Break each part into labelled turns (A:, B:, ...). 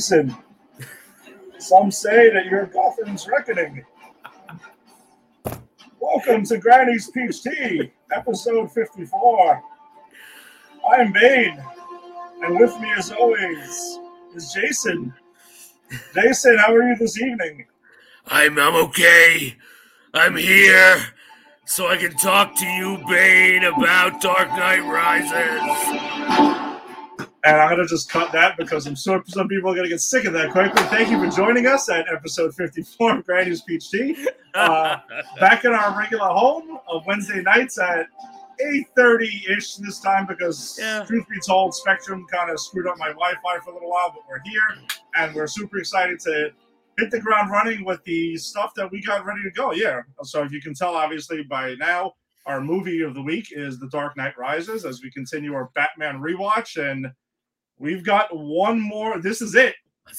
A: Some say that you're Gotham's reckoning. Welcome to Granny's Peach Tea, episode 54. I'm Bane, and with me, as always, is Jason. Jason, how are you this evening?
B: I'm I'm okay. I'm here so I can talk to you, Bane, about Dark Knight Rises.
A: And I'm going to just cut that because I'm sure some people are going to get sick of that quickly. Thank you for joining us at episode 54 of Granny's Peach Tea. Uh, back in our regular home of Wednesday nights at 8.30-ish this time because
B: Yeah.
A: truth be told, Spectrum kind of screwed up my Wi-Fi for a little while, but we're here and we're super excited to hit the ground running with the stuff that we got ready to go. Yeah. So if you can tell, obviously, by now, our movie of the week is The Dark Knight Rises as we continue our Batman rewatch. And we've got one more. This is it.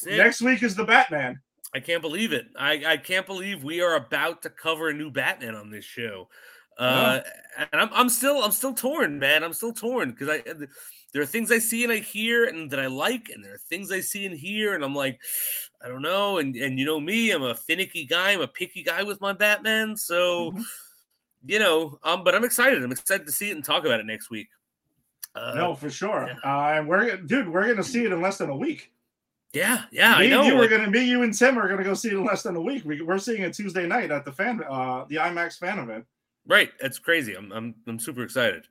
B: It.
A: Next week is the Batman.
B: I can't believe it. I, I can't believe we are about to cover a new Batman on this show. Uh, and I'm I'm still I'm still torn, man. I'm still torn because I there are things I see and I hear and that I like, and there are things I see and hear, and I'm like, I don't know. And and you know me, I'm a finicky guy. I'm a picky guy with my Batman. So
A: Mhm.
B: you know, um, but I'm excited. I'm excited to see it and talk about it next week. Uh,
A: no, for sure. Uh, and we're dude, we're gonna see it in less than a week.
B: Yeah, yeah,
A: me
B: I know.
A: and you are gonna me, you and Tim are gonna go see it in less than a week. We, we're seeing it Tuesday night at the fan uh the IMAX fan event.
B: right. That's crazy. I'm I'm I'm super excited.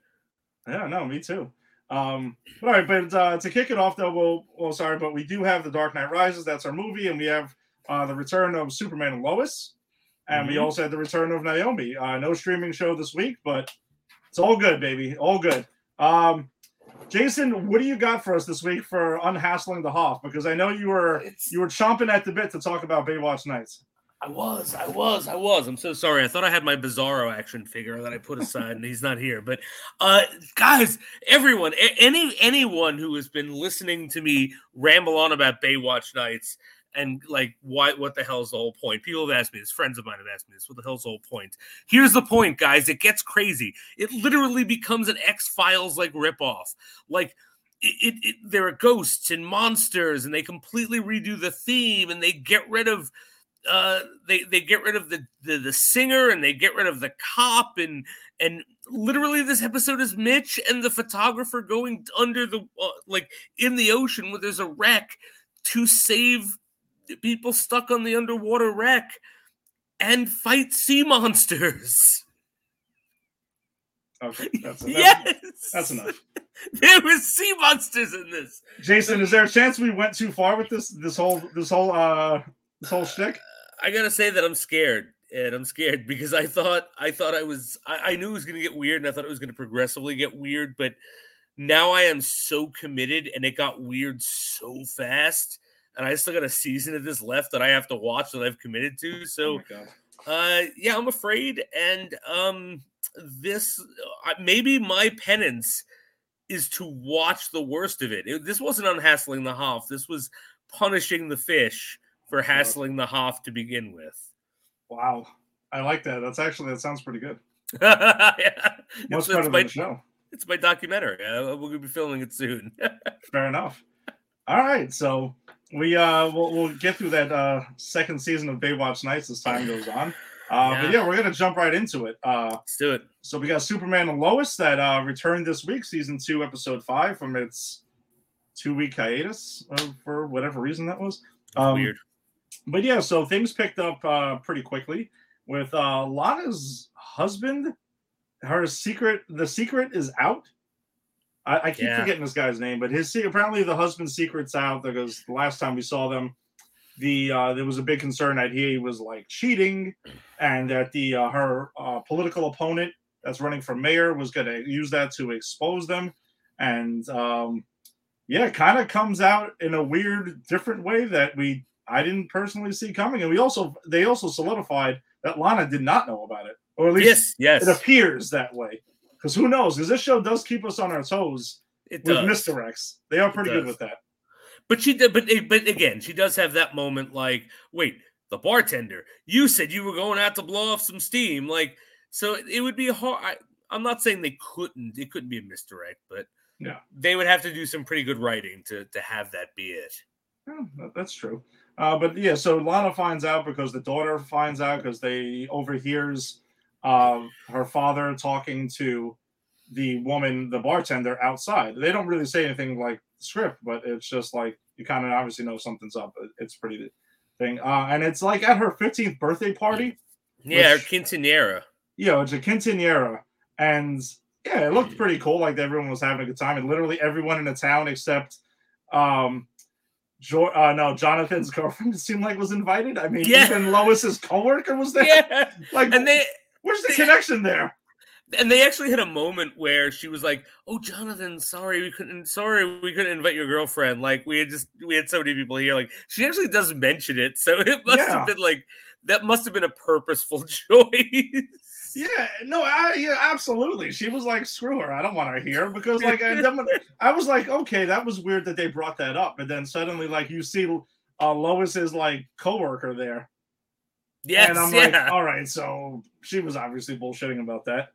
A: Yeah, no, me too. Um, all right, but uh, to kick it off, though, we'll, well, sorry, but we do have The Dark Knight Rises. That's our movie, and we have uh, the return of Superman and Lois, and we
B: Mhm.
A: also had the return of Naomi. Uh, no streaming show this week, but it's all good, baby, all good. Um, Jason, what do you got for us this week for unhassling the Hoff? Because I know you were
B: It's-
A: you were chomping at the bit to talk about Baywatch Nights.
B: I was, I was, I was. I'm so sorry. I thought I had my Bizarro action figure that I put aside, and he's not here. But, uh, guys, everyone, any anyone who has been listening to me ramble on about Baywatch Nights and like, why? What the hell is the whole point? People have asked me this. Friends of mine have asked me this. What the hell's the whole point? Here's the point, guys. It gets crazy. It literally becomes an X Files like ripoff. Like. It, it, it, there are ghosts and monsters, and they completely redo the theme, and they get rid of uh they they get rid of the, the the singer and they get rid of the cop and and literally this episode is mitch and the photographer going under the uh, like in the ocean where there's a wreck to save people stuck on the underwater wreck and fight sea monsters
A: Okay, that's,
B: yes
A: that's enough.
B: there was sea monsters in this
A: Jason, is there a chance we went too far with this this whole this whole uh this whole shtick?
B: I gotta say that I'm scared, and I'm scared because I thought I thought I was I, I knew it was gonna get weird, and I thought it was gonna progressively get weird, but now I am so committed, and it got weird so fast, and I still got a season of this left that I have to watch that I've committed to.
A: Oh
B: So,
A: God.
B: uh, yeah, I'm afraid, and um, this uh, maybe my penance is to watch the worst of it. it this wasn't unhassling the Hoff. This was punishing the fish for hassling the Hoff to begin with.
A: Wow. I like that. That's actually that sounds pretty good.
B: yeah.
A: Much
B: It's,
A: better
B: it's,
A: than
B: my,
A: the show.
B: it's my documentary. Uh, we're gonna be filming it soon.
A: Fair enough. All right, so we uh we'll, we'll get through that uh second season of Baywatch Nights as time goes on. Uh, But
B: Yeah.
A: yeah, we're gonna jump right into it. Uh,
B: Let's do it.
A: so we got Superman and Lois that uh returned this week, season two, episode five, from its two week hiatus uh, for whatever reason that was. Um,
B: Weird.
A: but yeah, so things picked up uh, pretty quickly with uh, Lana's husband. Her secret, the secret is out. I, I keep
B: Yeah.
A: forgetting this guy's name, but his apparently the husband's secret's out because the last time we saw them, the uh, there was a big concern that he was like cheating, and that the uh, her uh, political opponent that's running for mayor was going to use that to expose them, and um, yeah, it kind of comes out in a weird, different way that we I didn't personally see coming, and we also they also solidified that Lana did not know about it, or at least
B: Yes, yes.
A: it appears that way. Because who knows? Because this show does keep us on our toes
B: It
A: with
B: does.
A: misdirects. They are pretty good with that.
B: But she did. But but again, she does have that moment. Like, wait, the bartender. You said you were going out to blow off some steam. Like, so it would be hard. I, I'm not saying they couldn't. It couldn't be a misdirect, but
A: Yeah.
B: they would have to do some pretty good writing to to have that be it.
A: That- that's true. Uh, but yeah, so Lana finds out because the daughter finds out because they overhears uh, her father talking to the woman, the bartender outside. They don't really say anything like script, but it's just like you kind of obviously know something's up. It's pretty thing, uh, and it's like at her 15th birthday party.
B: Yeah,
A: Which-
B: quinceanera.
A: you know, it's a quinceanera, and yeah, it looked pretty cool. Like everyone was having a good time, and literally everyone in the town except, um, jo- uh, no, Jonathan's girlfriend seemed like was invited. I mean,
B: Yeah.
A: even Lois's coworker was there.
B: Yeah,
A: Like,
B: and they
A: where's the connection there?
B: and they actually had a moment where she was like, "Oh, Jonathan, sorry we couldn't. Sorry we couldn't invite your girlfriend. Like we had just we had so many people here. Like she actually does mention it, so it must
A: Yeah.
B: have been like that must have been a purposeful choice.
A: Yeah, no, I, yeah, absolutely. She was like, "Screw her, I don't want her here." Because like, I, I was like, "Okay, that was weird that they brought that up," but then suddenly, like, you see uh, Lois's like coworker there,
B: yes,
A: and I'm
B: yeah.
A: like, all right, so she was obviously bullshitting about that.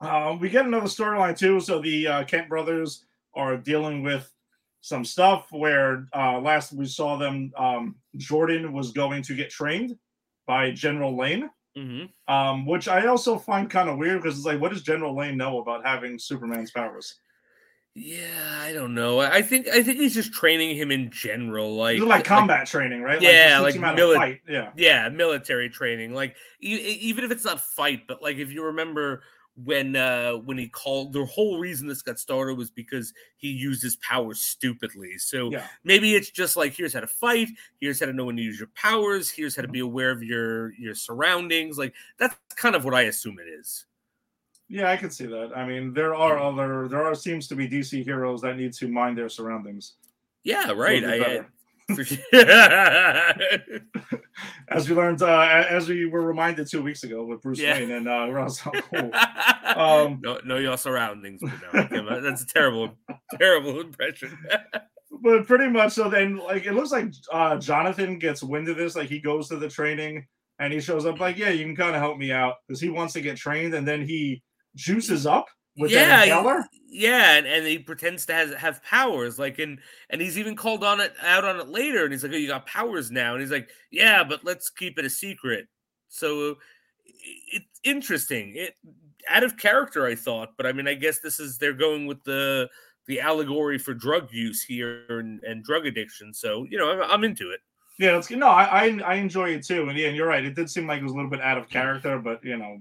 A: Um, we get another storyline too. So the uh, Kent brothers are dealing with some stuff where uh, last we saw them, um, Jordan was going to get trained by General Lane,
B: Mhm.
A: um, which I also find kind of weird because it's like, what does General Lane know about having Superman's powers?
B: Yeah, I don't know. I think I think he's just training him in general, like
A: like combat training, right?
B: Yeah, like
A: him
B: mili-
A: fight. Yeah.
B: yeah military training like e- even if it's not fight but like if you remember when uh when he called the whole reason this got started was because he used his powers stupidly so
A: Yeah.
B: maybe it's just like here's how to fight here's how to know when to use your powers here's how to be aware of your your surroundings like that's kind of what i assume it is
A: Yeah, I can see that. I mean, there are other, there are seems to be DC heroes that need to mind their surroundings.
B: yeah right I.
A: As we learned, uh, as we were reminded two weeks ago with Bruce
B: Yeah.
A: Wayne and uh, Ra's al Ghul. Um,
B: know, know your surroundings. no, but that's a terrible, terrible impression.
A: but pretty much, so then, like, it looks like uh, Jonathan gets wind of this. Like, he goes to the training and he shows up, like, yeah, you can kind of help me out because he wants to get trained, and then he juices up with
B: yeah,
A: inhaler.
B: yeah, and, and he pretends to have, have powers, like, and and he's even called on it out on it later, and he's like, "Oh, you got powers now," and he's like, "Yeah, but let's keep it a secret." So it's interesting. It out of character, I thought, but I mean, I guess this is they're going with the the allegory for drug use here and, and drug addiction. So you know, I'm, I'm into it.
A: Yeah, it's no, I, I I enjoy it too, and yeah, and you're right. It did seem like it was a little bit out of character, but you know,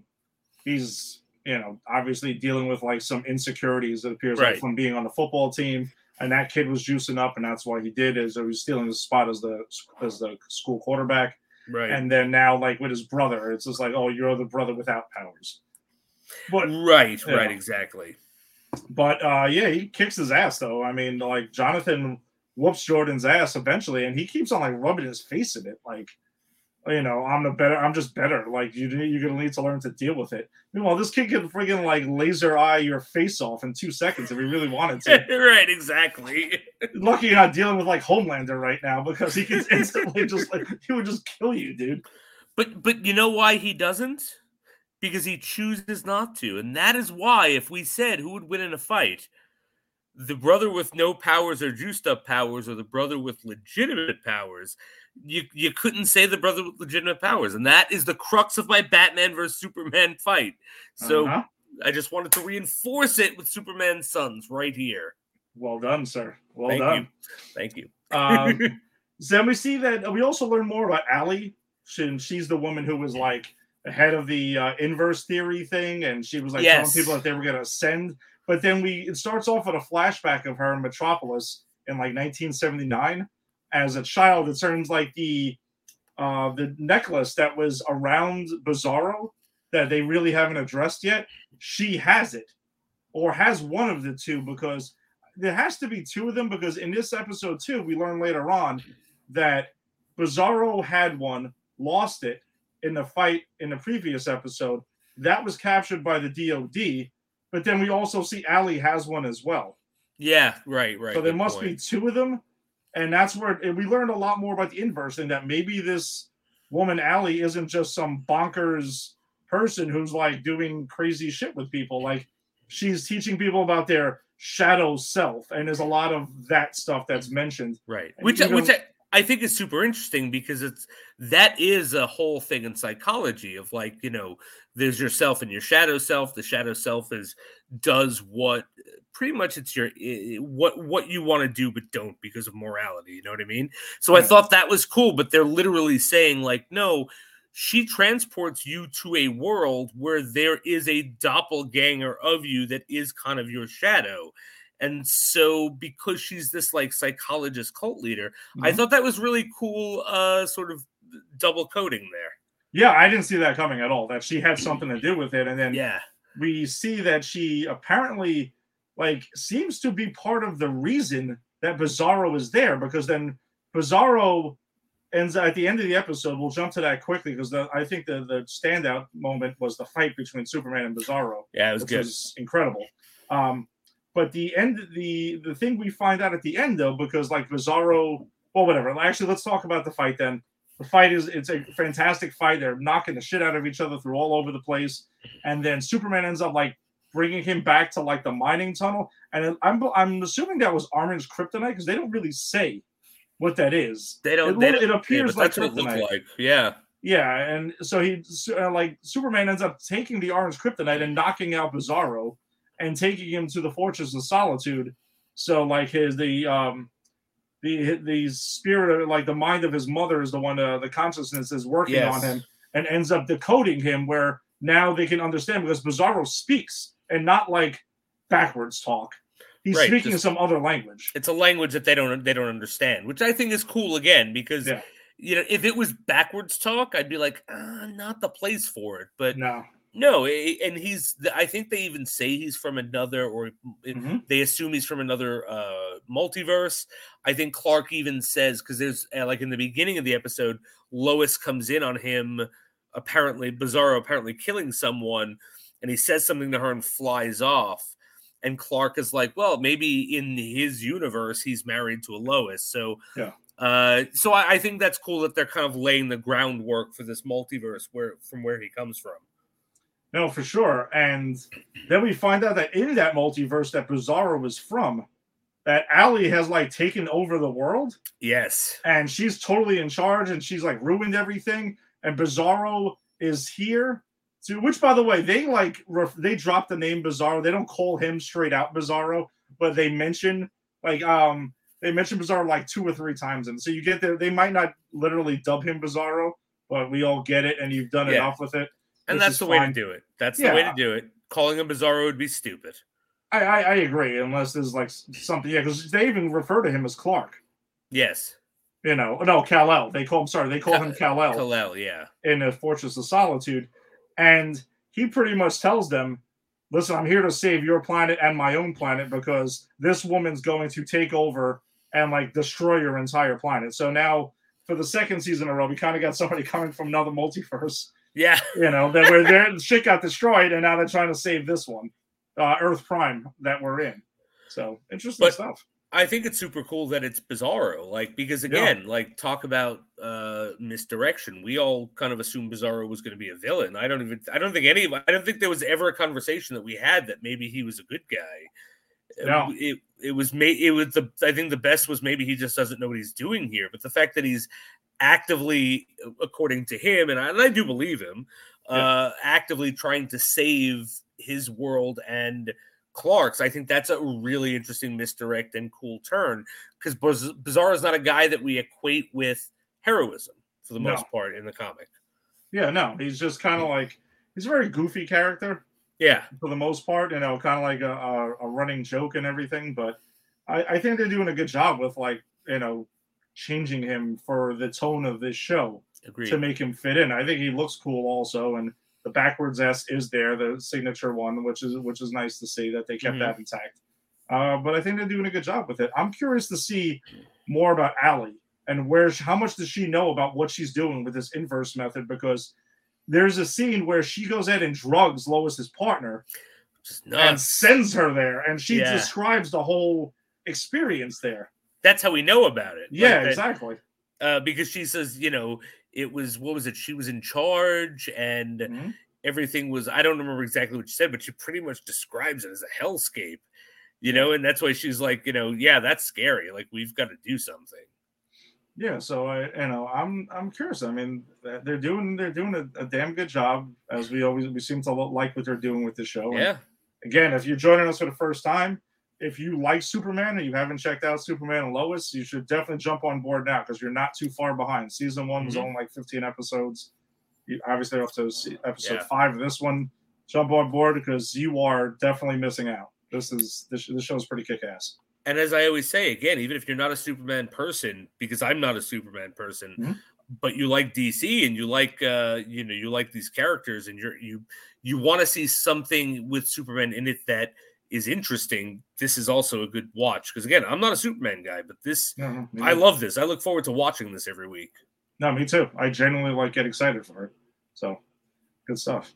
A: he's you know obviously dealing with like some insecurities. that appears like from being on the football team, and that kid was juicing up, and that's why he did is he was stealing his spot as the as the school quarterback,
B: Right.
A: and then now like with his brother, it's just like oh, you're the brother without powers. But
B: right. Right. Exactly.
A: but uh yeah, he kicks his ass though. I mean, like Jonathan whoops Jordan's ass eventually, and he keeps on like rubbing his face in it, like you know, I'm the better, I'm just better. Like you, you're gonna need to learn to deal with it. Meanwhile, this kid can friggin' like laser eye your face off in two seconds if he really wanted to.
B: right. Exactly.
A: Lucky you're not dealing with like Homelander right now because he can instantly just like he would just kill you, dude.
B: But but you know why he doesn't? Because he chooses not to. And that is why if we said who would win in a fight, the brother with no powers or juiced up powers or the brother with legitimate powers, you you couldn't say the brother with legitimate powers. And that is the crux of my Batman versus Superman fight. So
A: Uh-huh.
B: I just wanted to reinforce it with Superman's sons right here.
A: well done, sir. Well
B: Thank
A: done.
B: you. Thank you.
A: Um, so then we see that we also learn more about Allie. She, she's the woman who was like head of the uh, inverse theory thing, and she was like
B: Yes.
A: telling people that they were going to ascend. But then we it starts off with a flashback of her in Metropolis in like 1979 as a child. It turns like the uh, the necklace that was around Bizarro that they really haven't addressed yet. She has it, or has one of the two because there has to be two of them because in this episode too, we learn later on that Bizarro had one, lost it in the fight in the previous episode. That was captured by the DOD, but then we also see Ali has one as well.
B: Yeah, right, right.
A: so there must be two of them, and that's where and we learned a lot more about the inverse and that maybe this woman Ali isn't just some bonkers person who's like doing crazy shit with people. Like she's teaching people about their shadow self, and there's a lot of that stuff that's mentioned.
B: Right.
A: And
B: Which
A: even-
B: which I, think is super interesting because it's that is a whole thing in psychology of like, you know, there's yourself and your shadow self. The shadow self is does what pretty much it's your what what you want to do but don't because of morality, you know what I mean? So I thought that was cool, but they're literally saying like, no, she transports you to a world where there is a doppelganger of you that is kind of your shadow. And so because she's this like psychologist cult leader, I
A: Mhm.
B: thought that was really cool uh sort of double coding there.
A: Yeah, I didn't see that coming at all. That she had something to do with it, and then
B: Yeah.
A: we see that she apparently like seems to be part of the reason that Bizarro is there because then Bizarro ends at the end of the episode. We'll jump to that quickly because I think the the standout moment was the fight between Superman and Bizarro,
B: Yeah, it was
A: which
B: good.
A: was incredible. Um, but the end, the the thing we find out at the end though, because like Bizarro, well, whatever. Actually, let's talk about the fight then. The fight is it's a fantastic fight. They're knocking the shit out of each other through all over the place, and then Superman ends up like bringing him back to like the mining tunnel. And I'm I'm assuming that was orange kryptonite because they don't really say what that is.
B: They don't
A: It,
B: they don't,
A: it appears
B: but
A: like
B: that's what it
A: kryptonite.
B: looked like. Yeah.
A: Yeah, and so he uh, like Superman ends up taking the orange kryptonite and knocking out Bizarro and taking him to the Fortress of Solitude. So like his the um the the spirit of like the mind of his mother is the one uh, the consciousness is working
B: Yes.
A: on him and ends up decoding him where now they can understand because Bizarro speaks and not like backwards talk. He's
B: Right,
A: speaking
B: just-
A: some other language.
B: It's a language that they don't they don't understand, which I think is cool again because
A: Yeah.
B: you know if it was backwards talk, I'd be like, uh, not the place for it. But
A: No.
B: No, and he's I think they even say he's from another or
A: Mhm.
B: they assume he's from another uh multiverse. I think Clark even says because there's uh, like in the beginning of the episode, Lois comes in on him, apparently Bizarro apparently killing someone, and he says something to her and flies off. And Clark is like, well, maybe in his universe he's married to a Lois. So
A: Yeah.
B: uh so I, I think that's cool that they're kind of laying the groundwork for this multiverse where from where he comes from.
A: No, for sure. And then we find out that in that multiverse that Bizarro was from, that Allie has like taken over the world
B: Yes.
A: and she's totally in charge and she's like ruined everything. And Bizarro is here to which by the way, they like ref, they drop the name Bizarro. They don't call him straight out Bizarro, but they mention like um they mention Bizarro like two or three times. And so you get there, they might not literally dub him Bizarro, but we all get it and you've done
B: Yeah.
A: enough with it.
B: And that's the way to do it. That's the way to do it. Calling him Bizarro would be stupid.
A: I, I, I agree, unless there's like something, yeah, because they even refer to him as Clark.
B: Yes.
A: You know, no, Kal El. They call him. Sorry, they call
B: Kal-
A: him Kal El
B: Kal-El, yeah.
A: in the Fortress of Solitude, and he pretty much tells them, "Listen, I'm here to save your planet and my own planet because this woman's going to take over and like destroy your entire planet." So now, for the second season in a row, we kind of got somebody coming from another multiverse.
B: Yeah.
A: You know, that where their shit got destroyed, and now they're trying to save this one, uh, Earth Prime that we're in. So interesting
B: But-
A: stuff.
B: I think it's super cool that it's Bizarro. Like, because
A: Yeah.
B: again, like talk about uh misdirection. We all kind of assumed Bizarro was going to be a villain. I don't even I don't think any I don't think there was ever a conversation that we had that maybe he was a good guy. Uh,
A: No.
B: It it was made it was the I think the best was maybe he just doesn't know what he's doing here. But the fact that he's actively, according to him, and I, and I do believe him, uh, actively trying to save his world and Clark's. I think that's a really interesting misdirect and cool turn because Bizarro is not a guy that we equate with heroism for the
A: No.
B: most part in the comic.
A: Yeah, no, he's just kind of like he's a very goofy character
B: Yeah,
A: for the most part. You know, kind of like a, a, a running joke and everything. But I, I think they're doing a good job with like you know changing him for the tone of this show
B: agreed.
A: to make him fit in. I think he looks cool also, and the backwards S is there, the signature one, which is which is nice to see that they kept
B: Mhm.
A: that intact. Uh, but I think they're doing a good job with it. I'm curious to see more about Allie and where how much does she know about what she's doing with this inverse method because there's a scene where she goes in and drugs Lois's partner and sends her there, and she
B: Yeah.
A: describes the whole experience there.
B: That's how we know about it. Like
A: Yeah,
B: that-
A: exactly.
B: uh, because she says, you know, it was what was it? She was in charge, and
A: Mhm.
B: everything was. I don't remember exactly what she said, but she pretty much describes it as a hellscape. You know, and that's why she's like, you know, yeah, that's scary. Like we've got to do something.
A: Yeah, so I, you know, I'm I'm curious. I mean, they're doing they're doing a, a damn good job as we always we seem to like what they're doing with the show.
B: Yeah.
A: And again, if you're joining us for the first time, if you like Superman and you haven't checked out Superman and Lois, you should definitely jump on board now because you're not too far behind. Season one was
B: Mhm.
A: only like 15 episodes. You, obviously, up to se- episode
B: Yeah.
A: five of this one. Jump on board because you are definitely missing out. This is this, this show is pretty kick ass.
B: And as I always say, again, even if you're not a Superman person, because I'm not a Superman person,
A: Mhm.
B: but you like DC and you like uh, you know, you like these characters and you're you you want to see something with Superman in it that is interesting, this is also a good watch. Because again, I'm not a Superman guy, but this
A: No, no,
B: I love this. I look forward to watching this every week.
A: No, me too. I genuinely like get excited for it. So good stuff.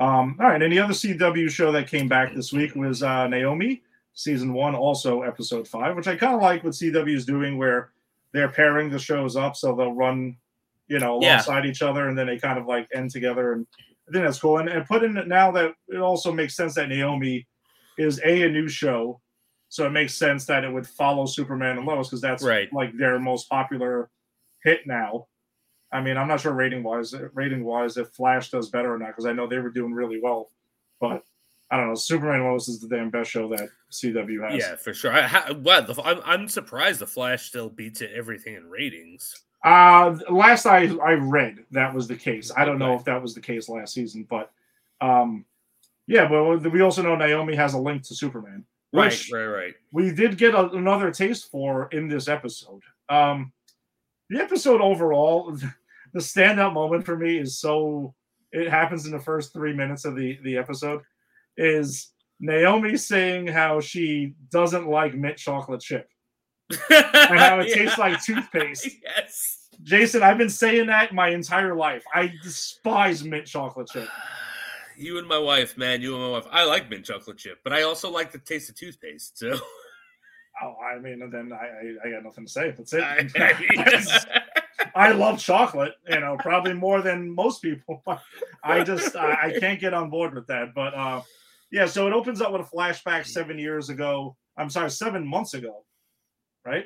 A: Um, all right. And the other CW show that came back this week was uh, Naomi, season one, also episode five, which I kind of like what CW is doing, where they're pairing the shows up so they'll run, you know,
B: Yeah.
A: alongside each other, and then they kind of like end together. And I think that's cool. And, and put in it now that it also makes sense that Naomi is a a new show, so it makes sense that it would follow Superman and Lois because that's
B: Right.
A: like their most popular hit now. I mean, I'm not sure rating wise, rating wise, if Flash does better or not because I know they were doing really well, but I don't know. Superman and Lois is the damn best show that CW has.
B: Yeah, for sure. I, ha, well, the, I'm, I'm surprised the Flash still beats it everything in ratings.
A: Uh, last I I read that was the case. I don't know if that was the case last season, but um, yeah. But we also know Naomi has a link to Superman,
B: Right, right, right.
A: we did get a, another taste for in this episode. Um, the episode overall, the standout moment for me is so it happens in the first three minutes of the the episode is Naomi saying how she doesn't like mint chocolate chip and how it tastes like toothpaste.
B: Yes.
A: Jason, I've been saying that my entire life. I despise mint chocolate chip.
B: You and my wife, man. You and my wife. I like mint chocolate chip, but I also like the taste of toothpaste. So
A: Oh, I mean, then I, I, I got nothing to say. That's it.
B: I,
A: I love chocolate, you know, probably more than most people. I just I, I can't get on board with that. But uh, yeah, so it opens up with a flashback seven years ago. I'm sorry, seven months ago, right?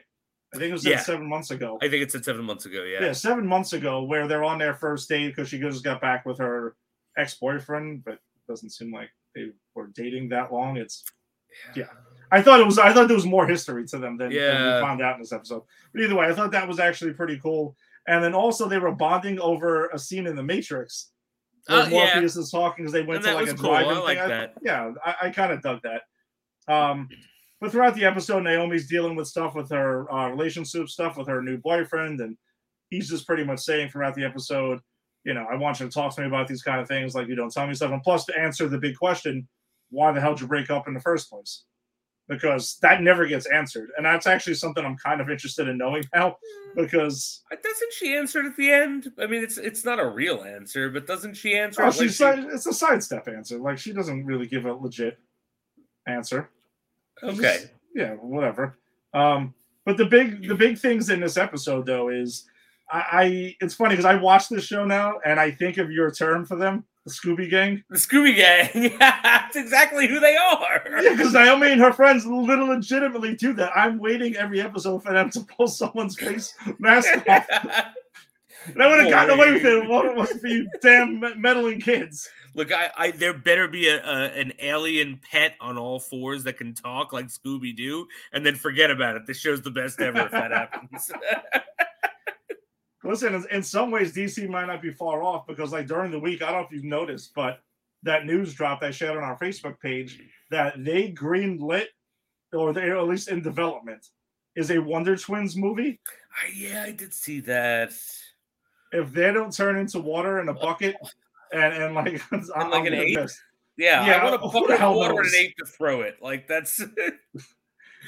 A: I think it was
B: Yeah.
A: seven months ago.
B: I think it said seven months ago. Yeah.
A: yeah, seven months ago, where they're on their first date because she just got back with her ex-boyfriend, but it doesn't seem like they were dating that long. It's Yeah. I thought it was I thought there was more history to them than, than we found out in this episode. But either way, I thought that was actually pretty cool. And then also they were bonding over a scene in the Matrix. Where
B: Uh, yeah.
A: Morpheus is talking because they went
B: And
A: to like a
B: cool. I
A: drive-in
B: like
A: thing.
B: that.
A: yeah, I, I kind of dug that. Um, but throughout the episode, Naomi's dealing with stuff with her uh, relationship stuff with her new boyfriend, and he's just pretty much saying throughout the episode, you know, I want you to talk to me about these kind of things, like you don't tell me stuff, and plus to answer the big question, why the hell did you break up in the first place? Because that never gets answered, and that's actually something I'm kind of interested in knowing now. Because
B: Uh, Doesn't she answer it at the end? I mean, it's it's not a real answer, but doesn't she answer?
A: oh,
B: it like she-
A: it's a sidestep answer. Like she doesn't really give a legit answer.
B: okay.
A: Just- yeah, whatever. Um, but the big the big things in this episode though is I, I it's funny because I watch this show now and I think of your term for them, the Scooby Gang.
B: The Scooby Gang. Yeah, that's exactly who they are.
A: Yeah, because Naomi and her friends little legitimately do that. I'm waiting every episode for them to pull someone's face mask off. And I would have gotten away with it if it wasn't for you damn meddling kids.
B: Look, I, I there better be a, a an alien pet on all fours that can talk like Scooby Doo, and then forget about it. This show's the best ever if that happens.
A: Listen, in- some ways, DC might not be far off because, like, during the week, I don't know if you've noticed, but that news drop I shared on our Facebook page that they greenlit, or they're at least in development, is a Wonder Twins movie.
B: I- yeah, I did see that.
A: If they don't turn into water in a bucket and, and like, I'm,
B: like an ape?
A: miss.
B: Yeah,
A: Yeah,
B: I want to bucket of water and
A: knows?
B: an ape to throw it. Like that's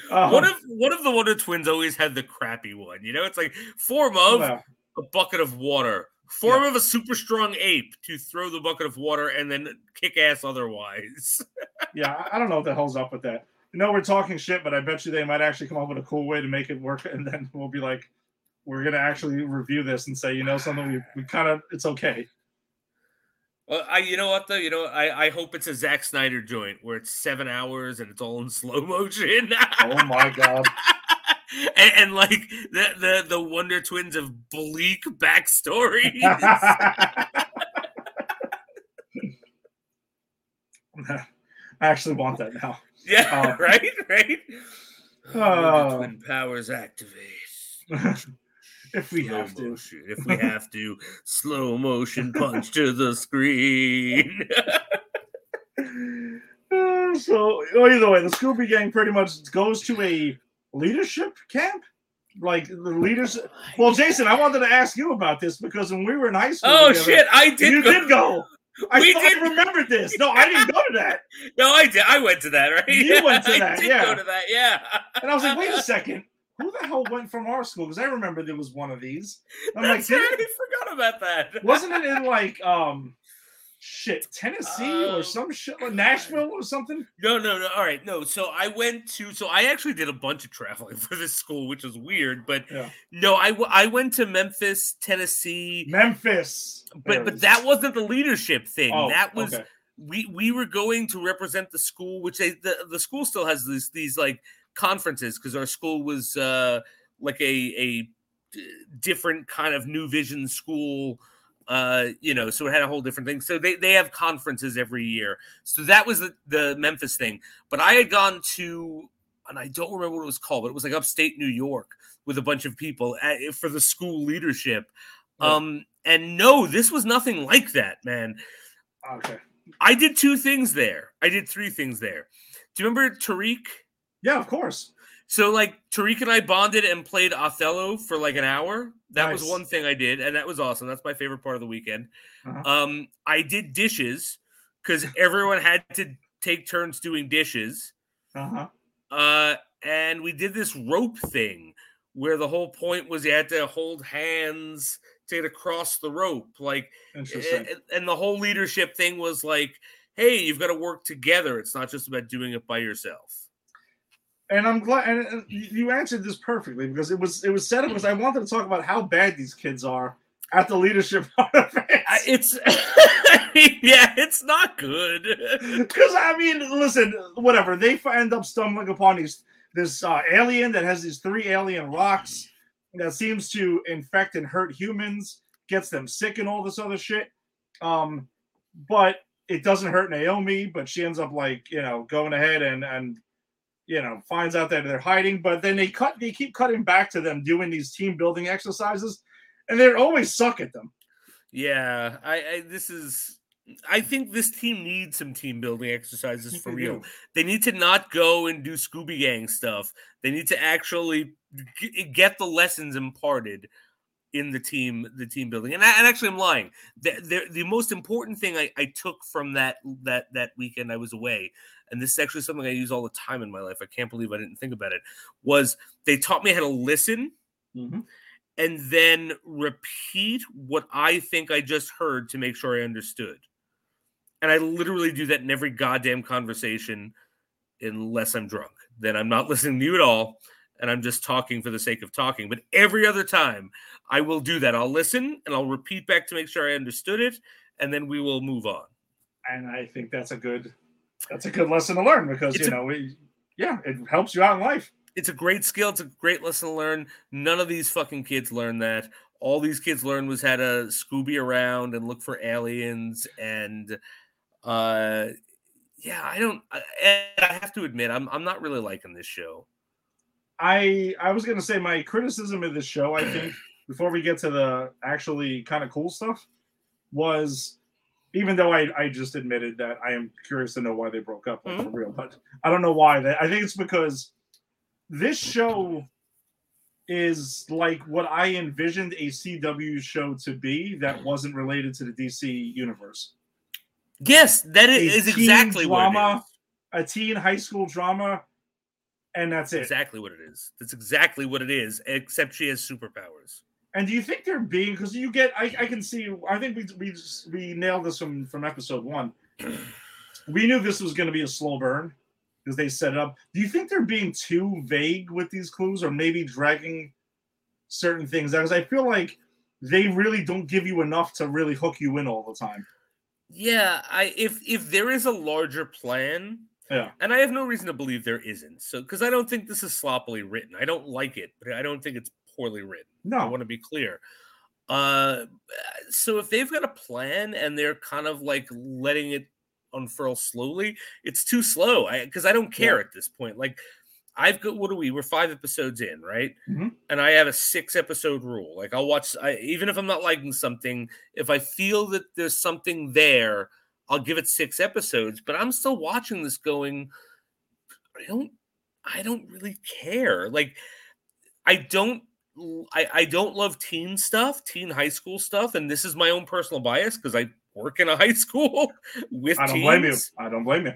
A: Uh,
B: one of one of the Wonder Twins always had the crappy one. You know, it's like form of
A: well,
B: a bucket of water, form of a super strong ape to throw the bucket of water and then kick ass otherwise.
A: yeah, I- don't know what the hell's up with that. You know, we're talking shit, but I bet you they might actually come up with a cool way to make it work, and then we'll be like, we're gonna actually review this and say, you know, something we, we kind of it's okay.
B: Well, I you know what though, you know, I I hope it's a Zack Snyder joint where it's seven hours and it's all in slow motion.
A: oh my god.
B: and, and, like the, the the Wonder Twins of bleak backstory.
A: I actually want that now.
B: Yeah, uh, right, right.
A: Uh,
B: twin powers activate.
A: if we
B: slow
A: have to.
B: If we have to, slow motion punch to the screen.
A: uh, so either way, the Scooby Gang pretty much goes to a leadership camp. Like the leaders. Well, Jason, I wanted to ask you about this because when we were in high school,
B: oh
A: together,
B: shit, I did.
A: You
B: go.
A: did go. I
B: We did-
A: I remembered this. No, I didn't go to that.
B: No, I did. I went to that, right?
A: You went to
B: I
A: that,
B: did
A: yeah.
B: Go to that, yeah.
A: And I was like, wait a second. Who the hell went from our school? Because I remember there was one of these. I'm like,
B: That's
A: did
B: right. I forgot about that.
A: wasn't it in like um shit, Tennessee or
B: Um,
A: some shit like Nashville or something?
B: No, no, no. All right, no. So I went to. So I actually did a bunch of traveling for this school, which was weird. But
A: Yeah.
B: no, I went to Memphis, Tennessee.
A: Memphis.
B: But but that wasn't the leadership thing.
A: Oh,
B: that was
A: okay.
B: we we were going to represent the school, which they the, the school still has these these like conferences because our school was uh like a a different kind of new vision school uh you know so it had a whole different thing so they they have conferences every year so that was the, the memphis thing but i had gone to and i don't remember what it was called but it was like upstate new york with a bunch of people at, for the school leadership um and no this was nothing like that man
A: Okay.
B: I did two things there. I did three things there. Do you remember Tariq?
A: Yeah, of course.
B: So like Tariq and I bonded and played Othello for like an hour. That was one thing I did, and that was awesome. That's my favorite part of the weekend.
A: Uh-huh.
B: Um, I did dishes because everyone had to take turns doing dishes.
A: Uh-huh.
B: Uh, and we did this rope thing where the whole point was you had to hold hands to get across the rope. Like and the whole leadership thing was like, hey, you've got to work together. It's not just about doing it by yourself.
A: And I'm glad and and you answered this perfectly because it was it was set up because I wanted to talk about how bad these kids are at the leadership part of it.
B: It's yeah, it's not good.
A: Because I mean, listen, whatever they end up stumbling upon these this uh, alien that has these three alien rocks that seems to infect and hurt humans, gets them sick and all this other shit. Um, but it doesn't hurt Naomi, but she ends up like you know going ahead and and you know finds out that they're hiding. But then they cut, they keep cutting back to them doing these team building exercises, and they always suck at them.
B: Yeah, I, I this is. I think this team needs some team building exercises for real.
A: do.
B: They need to not go and do Scooby Gang stuff. They need to actually get the lessons imparted in the team, the team building. And, I, and actually, I'm lying. The, the, the most important thing I, I took from that that that weekend I was away, and this is actually something I use all the time in my life. I can't believe I didn't think about it. Was they taught me how to listen
A: Mhm.
B: and then repeat what I think I just heard to make sure I understood. And I literally do that in every goddamn conversation, unless I'm drunk. Then I'm not listening to you at all, and I'm just talking for the sake of talking. But every other time, I will do that. I'll listen and I'll repeat back to make sure I understood it, and then we will move on.
A: and I think that's a good that's a good lesson to learn because
B: It's
A: you
B: a-
A: know it, yeah it helps you out in life.
B: It's a great skill. It's a great lesson to learn. None of these fucking kids learned that. All these kids learned was how to Scooby around and look for aliens and uh yeah i don't I, and i have to admit i'm i'm not really liking this show
A: I I was gonna say my criticism of this show I think before we get to the actually kind of cool stuff was even though I, I just admitted that I am curious to know why they broke up like, for mm-hmm. real, but I don't know why. That I think it's because this show is like what I envisioned a CW show to be that wasn't related to the DC universe.
B: yes that is, is exactly what it
A: drama, A teen high school drama, and that's it.
B: exactly what it is that's exactly what it is except she has superpowers
A: And do you think they're being because you get I, I can see I think we we we nailed this from from episode one. we knew this was going to be a slow burn because they set it up. Do you think they're being too vague with these clues or maybe dragging certain things out? Because I feel like they really don't give you enough to really hook you in all the time.
B: Yeah, I if if there is a larger plan,
A: Yeah.
B: and I have no reason to believe there isn't. So because I don't think this is sloppily written. I don't like it, but I don't think it's poorly written.
A: No.
B: I want to be clear. Uh, so if they've got a plan and they're kind of like letting it unfurl slowly, it's too slow. I because I don't care at this point. Like I've got what are we? We're five episodes in, right?
A: Mhm.
B: And I have a six episode rule. Like I'll watch, I, even if I'm not liking something, if I feel that there's something there, I'll give it six episodes. But I'm still watching this, going, I don't, I don't really care. Like I don't I, I don't love teen stuff, teen high school stuff, and this is my own personal bias because I work in a high school with
A: I don't
B: teens.
A: blame you. I don't blame you.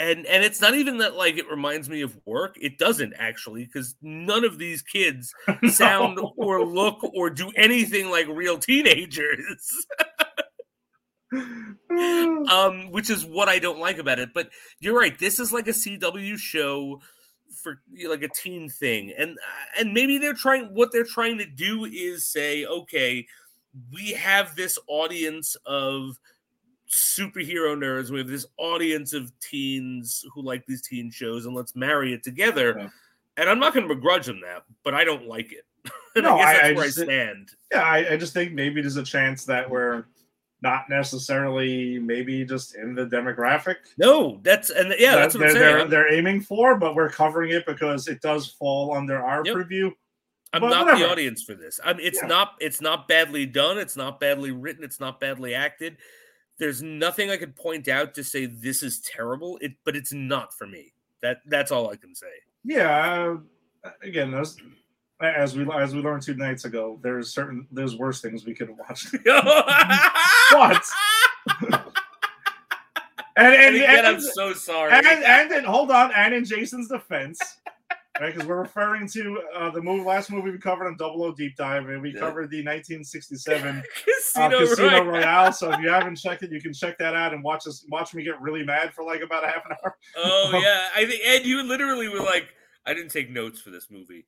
B: And and it's not even that like it reminds me of work. It doesn't actually, because none of these kids sound
A: No.
B: or look or do anything like real teenagers. um, which is what I don't like about it. But you're right. This is like a CW show for like a teen thing, and uh, and maybe they're trying. What they're trying to do is say, okay, we have this audience of superhero nerds. We have this audience of teens who like these teen shows, and let's marry it together.
A: Yeah.
B: And I'm not going to begrudge them that, but I don't like it. and
A: No,
B: I guess
A: I- I
B: where
A: just-
B: I stand.
A: Yeah, I, I just think maybe there's a chance that we're not necessarily maybe just in the demographic.
B: No, that's and yeah,
A: that
B: that's what
A: they're, they're, they're aiming for, but we're covering it because it does fall under our
B: Yep.
A: preview.
B: I'm
A: But
B: not the audience for this. I mean, it's
A: Yeah.
B: not it's not badly done. It's not badly written. It's not badly acted. There's nothing I could point out to say this is terrible. It, but it's not for me. That that's all I can say.
A: Yeah, uh, again, as, as we as we learned two nights ago, there's certain there's worse things we could have watched.
B: what?
A: And
B: And
A: and
B: again, I'm so sorry.
A: and, and, and hold on, and in Jason's defense, right? Because we're referring to uh, the movie last movie we covered on Double O Deep Dive, and we
B: Yeah.
A: covered the 1967 uh,
B: Casino,
A: Casino
B: Royale.
A: Royale. So if you haven't checked it, you can check that out and watch us watch me get really mad for like about a half an hour.
B: Oh yeah, I think and you literally were like, I didn't take notes for this movie.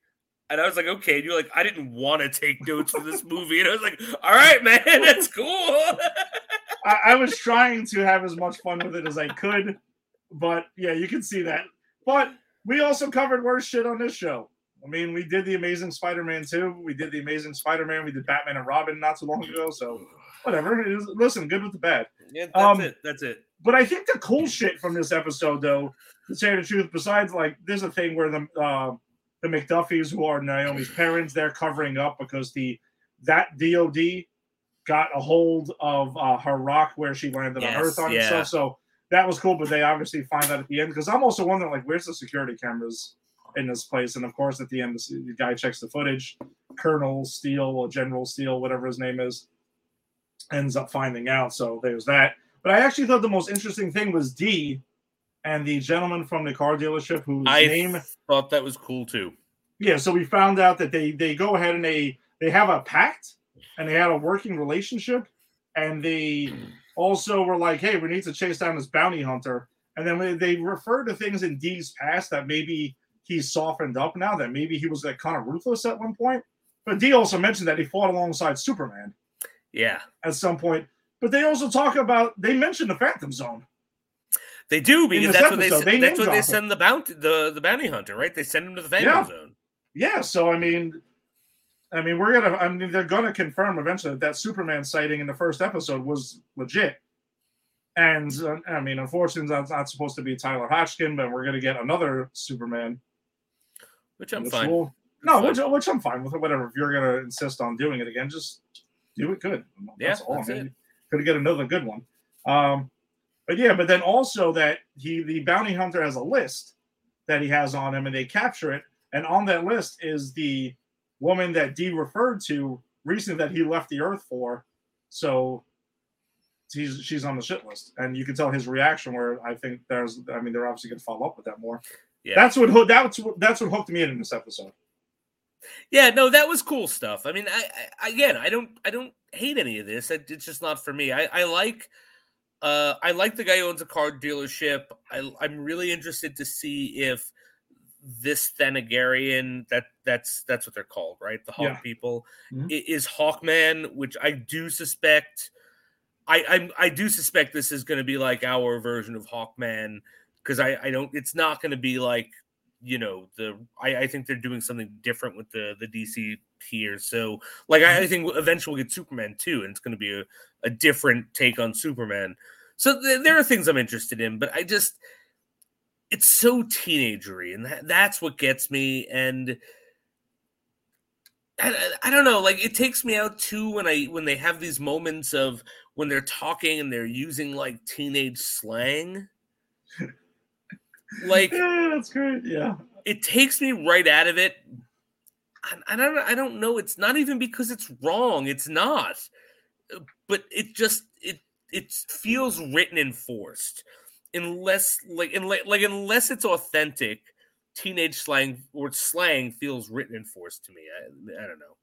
B: And I was like, okay. And you're like, I didn't want to take notes for this movie. And I was like, all right, man, that's cool.
A: I, I was trying to have as much fun with it as I could, but yeah, you can see that. But we also covered worse shit on this show. I mean, we did the Amazing Spider-Man 2. We did the Amazing Spider-Man. We did Batman and Robin not too long ago. So whatever. It is, listen, good with the bad.
B: yeah, that's
A: Um,
B: it. That's it.
A: But I think the cool shit from this episode, though, to say the truth, besides like there's a thing where the uh, the McDuffies, who are Naomi's parents, they're covering up because the that DOD got a hold of uh, her rock where she landed on Earth on
B: yeah.
A: stuff. So that was cool. But they obviously find out at the end because I'm also wondering like where's the security cameras in this place? And of course, at the end, the, the guy checks the footage. Colonel Steele or General Steele, whatever his name is, ends up finding out. So there's that. But I actually thought the most interesting thing was Dee and the gentleman from the car dealership whose
B: I
A: name.
B: thought that was cool too.
A: Yeah, so we found out that they they go ahead and they they have a pact and they had a working relationship, and they also were like, hey, we need to chase down this bounty hunter. And then they- refer to things in Dee's past that maybe he's softened up now, that maybe he was like kind of ruthless at one point. But Dee also mentioned that he fought alongside Superman
B: Yeah,
A: at some point. But they also talk about they mentioned the Phantom Zone.
B: They do because that's what they
A: they
B: that's what they send the bounty the the bounty hunter right. They send him to the Phantom
A: Yeah.
B: Zone.
A: Yeah, so I mean, I mean, we're gonna. I mean, they're gonna confirm eventually that that Superman sighting in the first episode was legit. And uh, I mean, unfortunately, that's not supposed to be Tyler Hoechlin, but we're gonna get another Superman.
B: Which I'm
A: which
B: fine.
A: will- no, which, which I'm fine with. Whatever. If you're gonna insist on doing it again, just do it good. That's
B: Yeah,
A: all.
B: that's
A: I mean. Could get another good one. Um, but yeah, but then also that he, the bounty hunter, has a list that he has on him, and they capture it. And on that list is the woman that Dee referred to recently that he left the Earth for. So he's she's on the shit list, and you can tell his reaction. Where I think there's, I mean, they're obviously going to follow up with that more.
B: Yeah.
A: That's what that's what that's what hooked me in in this episode.
B: Yeah, no, that was cool stuff. I mean, I, I again, I don't, I don't hate any of this. It, it's just not for me. I, I like, uh, I like the guy who owns a car dealership. I, I'm really interested to see if this Thanagarian that that's that's what they're called, right? The Hawk
A: Yeah.
B: people
A: Mhm.
B: is Hawkman, which I do suspect I I, I do suspect this is going to be like our version of Hawkman because I I don't. It's not going to be like you know the I, I think they're doing something different with the the DC here. So like I, I mm-hmm. think eventually we'll get Superman too, and it's going to be a, a different take on Superman. So th- there are things I'm interested in, but I just it's so teenagery, and that, that's what gets me. And I, I don't know, like it takes me out too when I when they have these moments of when they're talking and they're using like teenage slang. like
A: yeah, that's great. Yeah,
B: it takes me right out of it. I, I don't I don't know. It's not even because it's wrong. It's not, but it just it it feels written and forced unless like in, like unless it's authentic teenage slang or slang feels written and forced to me i, I don't know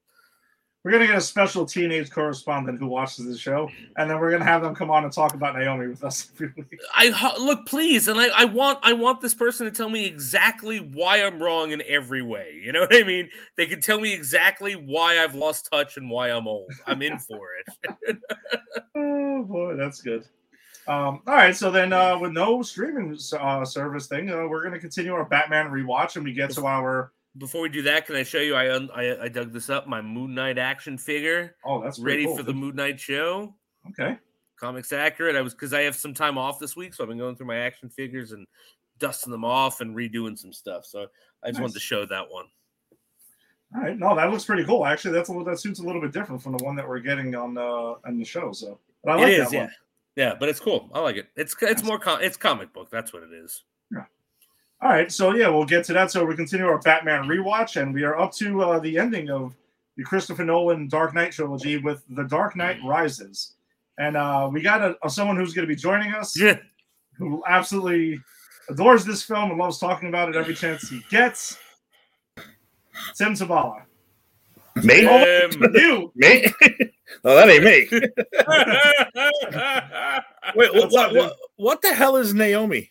A: we're gonna get a special teenage correspondent who watches the show, and then we're gonna have them come on and talk about Naomi with us.
B: I look, please, and I, I want, I want this person to tell me exactly why I'm wrong in every way. You know what I mean? They can tell me exactly why I've lost touch and why I'm old. I'm in for it.
A: oh boy, that's good. Um, all right, so then uh, with no streaming uh, service thing, uh, we're gonna continue our Batman rewatch, and we get to our
B: before we do that, can I show you? I I, I dug this up. My Moon Knight action figure.
A: Oh, that's
B: ready
A: cool.
B: for the Moon Knight show.
A: Okay.
B: Comics accurate. I was because I have some time off this week, so I've been going through my action figures and dusting them off and redoing some stuff. So I just nice. wanted to show that one.
A: All right. No, that looks pretty cool. Actually, that's a little, that suits a little bit different from the one that we're getting on uh on the show. So
B: but I like it is, yeah. One. Yeah, but it's cool. I like it. It's it's more com- it's comic book. That's what it is.
A: All right, so yeah, we'll get to that. So we continue our Batman rewatch, and we are up to uh, the ending of the Christopher Nolan Dark Knight trilogy with The Dark Knight Rises, and uh, we got a, a someone who's going to be joining us,
B: yeah.
A: who absolutely adores this film and loves talking about it every chance he gets. Tim Sabala.
C: Me?
B: Um,
A: you.
C: Me? no, that ain't me. Wait, what, what, what, what the hell is Naomi?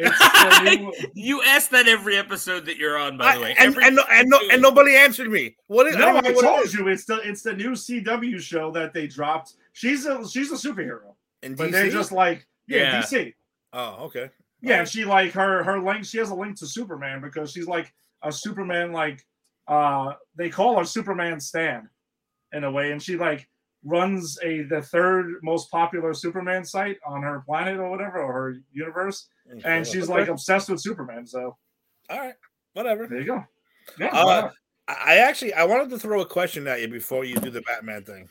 A: New...
B: you ask that every episode that you're on, by the way.
C: I, and, and, and, no, and nobody answered me. What is?
A: No, I,
C: I
A: told you it's the it's the new CW show that they dropped. She's a she's a superhero,
C: In
A: but they're just like yeah,
B: Yeah.
A: DC.
C: Oh, okay.
A: Yeah, and she like her her link. She has a link to Superman because she's like a Superman like uh they call her Superman Stan in a way, and she like runs a the third most popular Superman site on her planet or whatever or her universe, and she's like obsessed with Superman. So,
C: all right, whatever.
A: there you go. Yeah,
C: Uh. I actually I wanted to throw a question at you before you do the Batman thing.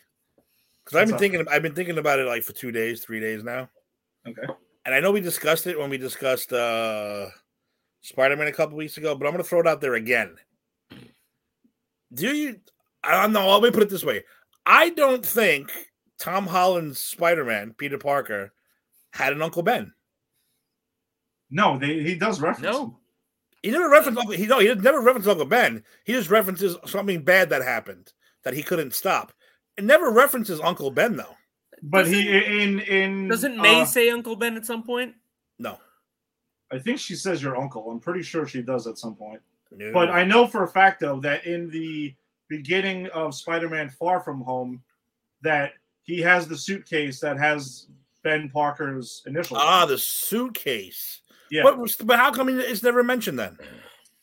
C: Because I've been
A: up?
C: thinking I've been thinking about it like for two days, three days now.
A: okay.
C: And I know we discussed it when we discussed uh Spider-Man a couple weeks ago, but I'm gonna throw it out there again. Do you I don't know, let me put it this way. I don't think Tom Holland's Spider-Man, Peter Parker, had an Uncle Ben.
A: No, they, he does reference. him.
B: No.
C: He never referenced Uncle. He no, he never referenced Uncle Ben. He just references something bad that happened that he couldn't stop. It never references Uncle Ben though.
A: but he in in
B: Doesn't May
A: uh,
B: say Uncle Ben at some point?
C: No,
A: I think she says your uncle. I'm pretty sure she does at some point.
C: no.
A: But I know for a fact though that in the beginning of Spider-Man Far From Home, that he has the suitcase that has Ben Parker's initials.
C: ah the suitcase.
A: yeah,
C: But but how come it's never mentioned then?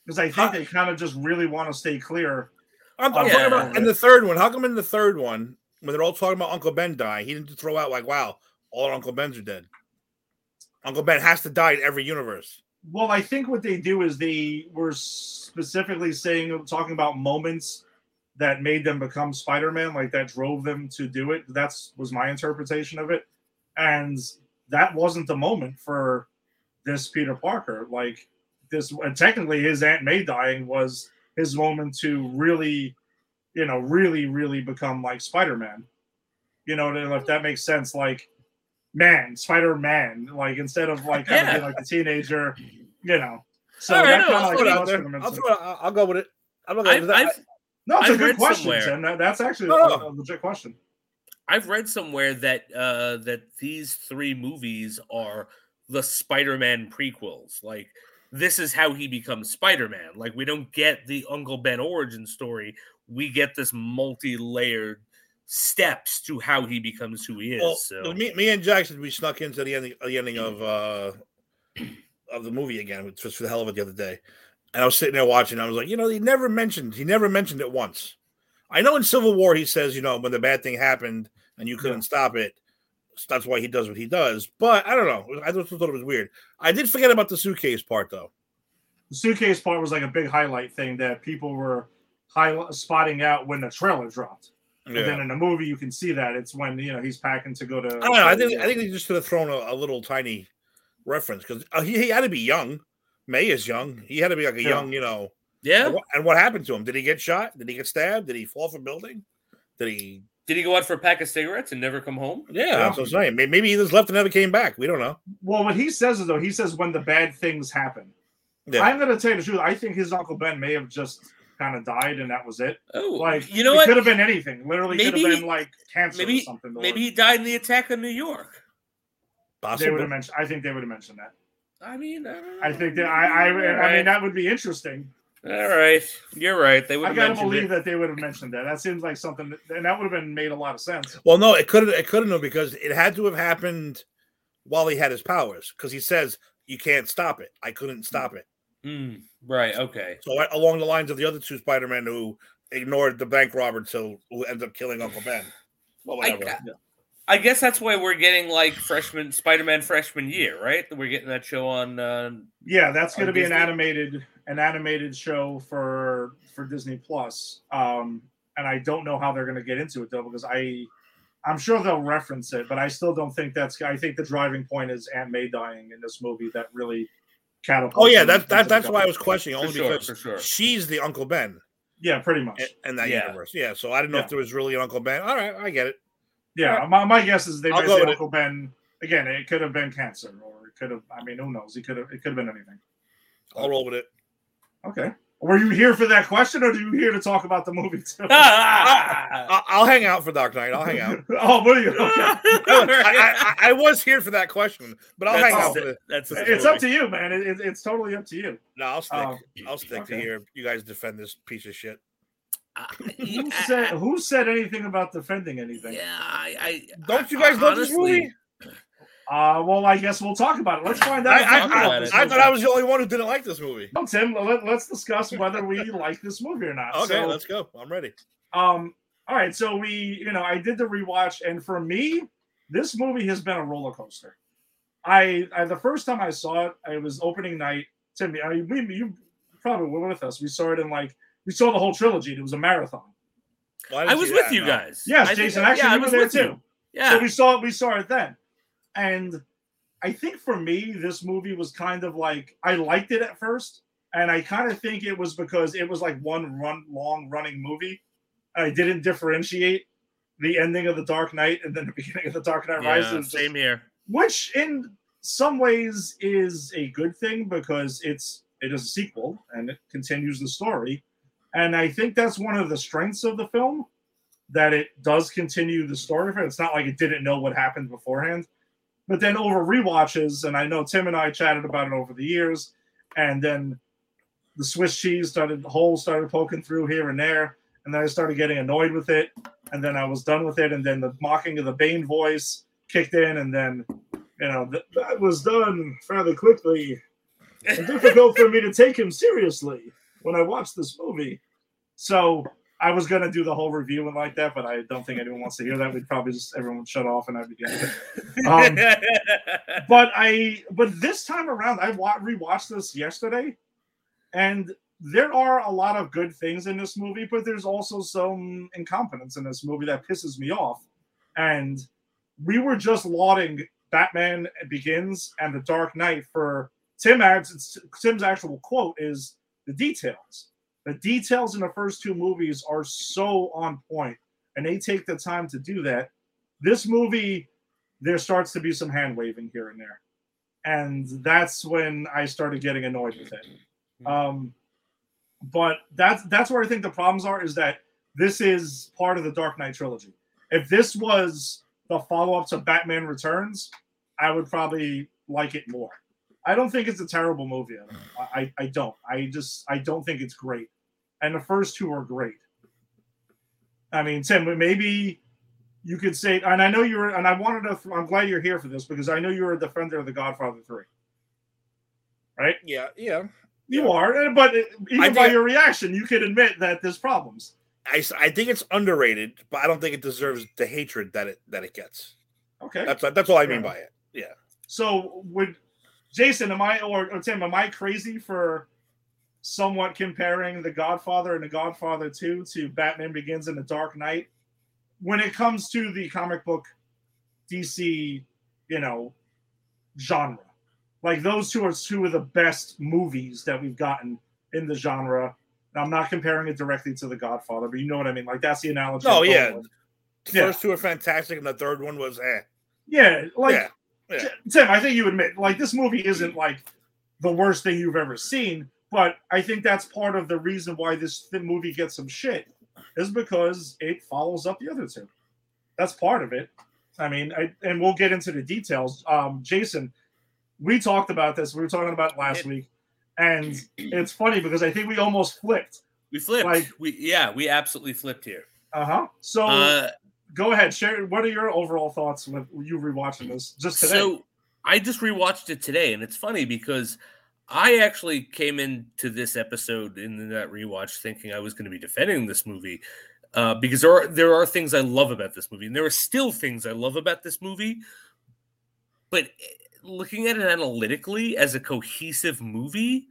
A: because I think they kind of just really want to stay clear.
C: I'm, I'm
B: Yeah.
C: talking about in the third one. How come in the third one when they're all talking about Uncle Ben dying, he didn't throw out like, "Wow, all Uncle Bens are dead." Uncle Ben has to die in every universe.
A: Well, I think what they do is they were specifically saying, talking about moments that made them become Spider-Man, like that drove them to do it. That's was my interpretation of it, and that wasn't the moment for this Peter Parker. Like this, and technically, his Aunt May dying was his moment to really, you know, really, really become like Spider-Man. You know, if that makes sense, like man, Spider-Man, like instead of like kind of being like a teenager, you know. So
B: All right,
A: that
B: no,
A: kind
B: I'll
A: of
C: Throw it out there. I'll, throw it, I'll, I'll go with it. I'm not going
B: I've,
C: to
B: I've,
A: no, it's a
B: I've
A: good question,
B: somewhere-
A: Tim. That, that's actually
C: No,
A: a, a legit question.
B: I've read somewhere that uh that these three movies are the Spider-Man prequels. Like this is how he becomes Spider-Man. Like we don't get the Uncle Ben origin story. We get this multi-layered steps to how he becomes who he is.
C: Well,
B: so
C: me, me and Jackson, we snuck into the ending, the ending of uh of the movie again, just for the hell of it the other day. And I was sitting there watching. I was like, you know, he never mentioned he never mentioned it once. I know in Civil War he says, you know, when the bad thing happened and you couldn't stop it, that's why he does what he does. But I don't know. I just thought it was weird. I did forget about the suitcase part though.
A: The suitcase part was like a big highlight thing that people were high, spotting out when the trailer dropped.
C: Yeah.
A: And then in the movie, you can see that it's when you know he's packing to go to.
C: I don't know. I think I think they just should have thrown a, a little tiny reference because uh, he, he had to be young. May is young. He had to be like a
A: Yeah.
C: young, you know.
B: yeah.
C: And what, and what happened to him? Did he get shot? Did he get stabbed? Did he fall from a building? Did he?
B: Did he go out for a pack of cigarettes and never come home?
C: Yeah, that's what I'm saying. May- Maybe he just left and never came back. We don't know.
A: Well, what he says is though, he says when the bad things happen.
C: Yeah.
A: I'm gonna tell you the truth. I think his uncle Ben may have just kind of died, and that was it.
B: Oh,
A: Like
B: you know
A: it
B: what?
A: could have been anything. Literally, could have been like cancer
B: maybe-
A: or something. or
B: Maybe he died in the attack of New York.
A: they would have mentioned. I think they would have mentioned that.
B: I mean, I,
A: I think that I. I, I mean, that would be interesting.
B: All right, you're right. They would
A: I
B: have
A: gotta believe
B: it.
A: that they would have mentioned that. That seems like something, that, and that would have been made a lot of sense.
C: Well, no, it couldn't. It couldn't have because it had to have happened while he had his powers. Because he says you can't stop it. I couldn't stop it.
B: Mm, right. Okay.
C: So I- along the lines of the other two Spider-Men who ignored the bank robber till who ended up killing Uncle Ben. Well,
B: I,
C: whatever.
B: I guess that's why we're getting like freshman Spider-Man freshman year, right? We're getting that show on. Uh,
A: Yeah, that's going to
B: On
A: be an animated an animated show for for Disney Plus. Um, and I don't know how they're going to get into it though, because I I'm sure they'll reference it, but I still don't think that's. I think the driving point is Aunt May dying in this movie that really catapults.
C: Oh yeah,
A: him
C: that, that
A: the
C: that's why I was questioning only
B: sure,
C: because
B: sure.
C: she's the Uncle Ben
A: Yeah, pretty much.
C: in, in that
B: Yeah.
C: universe. Yeah, so I didn't know
A: Yeah.
C: if there was really an Uncle Ben. All right, I get it.
A: Yeah, my, my guess is they
C: I'll
A: might say
C: with it.
A: Uncle Ben again. It could have been cancer, or it could have. I mean, who knows? He could have. It could have been anything.
C: I'll roll with it.
A: Okay. Were you here for that question, or are you here to talk about the movie too?
C: I- I'll hang out for Dark Knight. I'll hang out.
A: oh, what are you? Okay.
C: I, I, I was here for that question, but I'll
B: That's
C: hang out for the.
B: That's the
A: It's up to you, man. It, it- it's totally up to you.
C: No, I'll stick.
A: Um,
C: I'll stick to here. You guys defend this piece of shit.
A: Who said who said anything about defending anything?
B: Yeah, I, I
C: Don't you
B: I-
C: guys love this movie?
A: Uh, well, I guess we'll talk about it. Let's find out.
C: I,
A: if you
B: talk
A: like
B: about
A: this
B: it.
C: I, I thought I was the only one who didn't like this movie.
A: No, Tim. Let, us discuss whether we like this movie or not.
C: Okay,
A: So,
C: let's go. I'm ready.
A: Um, all right, so we, you know, I did the rewatch, and for me, this movie has been a roller coaster. I, I the first time I saw it, it was opening night. Tim, I mean, we, you probably were with us. We saw it in like we saw the whole trilogy. and It was a marathon.
C: Well,
B: I was with you
C: no.
B: guys.
A: Yes,
B: I think-
A: Jason. Actually,
B: yeah, I
A: you were
B: was
A: there too.
B: you.
A: So we saw it. We saw it then, and I think for me, this movie was kind of like I liked it at first, and I kind of think it was because it was like one run long running movie. I didn't differentiate the ending of the Dark Knight and then the beginning of the Dark Knight Rises,
B: yeah,
A: It was just-
B: same here.
A: which in some ways is a good thing because it's it is a sequel and it continues the story and i think that's one of the strengths of the film that it does continue the story it's not like it didn't know what happened beforehand but then over rewatches and i know tim and i chatted about it over the years and then the swiss cheese started holes started poking through here and there and then i started getting annoyed with it and then i was done with it and then the mocking of the bane voice kicked in and then you know th- that was done fairly quickly and difficult for me to take him seriously when I watched this movie. So I was gonna do the whole review and like that, but I don't think anyone wants to hear that. We'd probably just everyone shut off and I'd be it. Um, But I but this time around, I wa- rewatched this yesterday, and there are a lot of good things in this movie, but there's also some incompetence in this movie that pisses me off. And we were just lauding Batman Begins and The Dark Knight for Tim adds Tim's actual quote is the details. The details in the first two movies are so on point, and they take the time to do that. This movie, there starts to be some hand waving here and there, and that's when I started getting annoyed with it. Um, but that's that's where I think the problems are. Is that this is part of the Dark Knight trilogy. If this was the follow up to Batman Returns, I would probably like it more. I don't think it's a terrible movie. I, I, I don't. I just I don't think it's great. And the first two are great. I mean, Tim, maybe you could say, and I know you're, and I wanted to, I'm glad you're here for this because I know you're a defender of The Godfather 3. Right?
C: Yeah, yeah.
A: You
C: Yeah.
A: are, but even by your reaction, you can admit that there's problems.
C: I, I think it's underrated, but I don't think it deserves the hatred that it that it gets.
A: Okay.
C: That's that's all I mean by it. Yeah.
A: So would Jason, am I or, or Tim, am I crazy for somewhat comparing The Godfather and The Godfather 2 to Batman Begins and The Dark Knight? When it comes to the comic book DC, you know, genre. Like those two are two of the best movies that we've gotten in the genre. And I'm not comparing it directly to The Godfather, but you know what I mean. Like that's the analogy.
C: Oh yeah.
A: with.
C: The
A: Yeah.
C: first two are fantastic, and the third one was eh.
A: Yeah, like
C: yeah. Yeah.
A: Tim, I think you admit like this movie isn't like the worst thing you've ever seen, but I think that's part of the reason why this th- movie gets some shit is because it follows up the other two. That's part of it. I mean, I, and we'll get into the details. Um, Jason, we talked about this. We were talking about it last
B: It-
A: week, and it's funny because I think we almost flipped.
B: We flipped.
A: Like-
B: we yeah, we absolutely flipped here.
A: Uh huh. So
B: Uh,
A: go ahead, share. What are your overall thoughts with you rewatching this just today?
B: So I just rewatched it today, and it's funny because I actually came into this episode in that rewatch thinking I was going to be defending this movie uh, because there are there are things I love about this movie, and there are still things I love about this movie. But eh, looking at it analytically as a cohesive movie,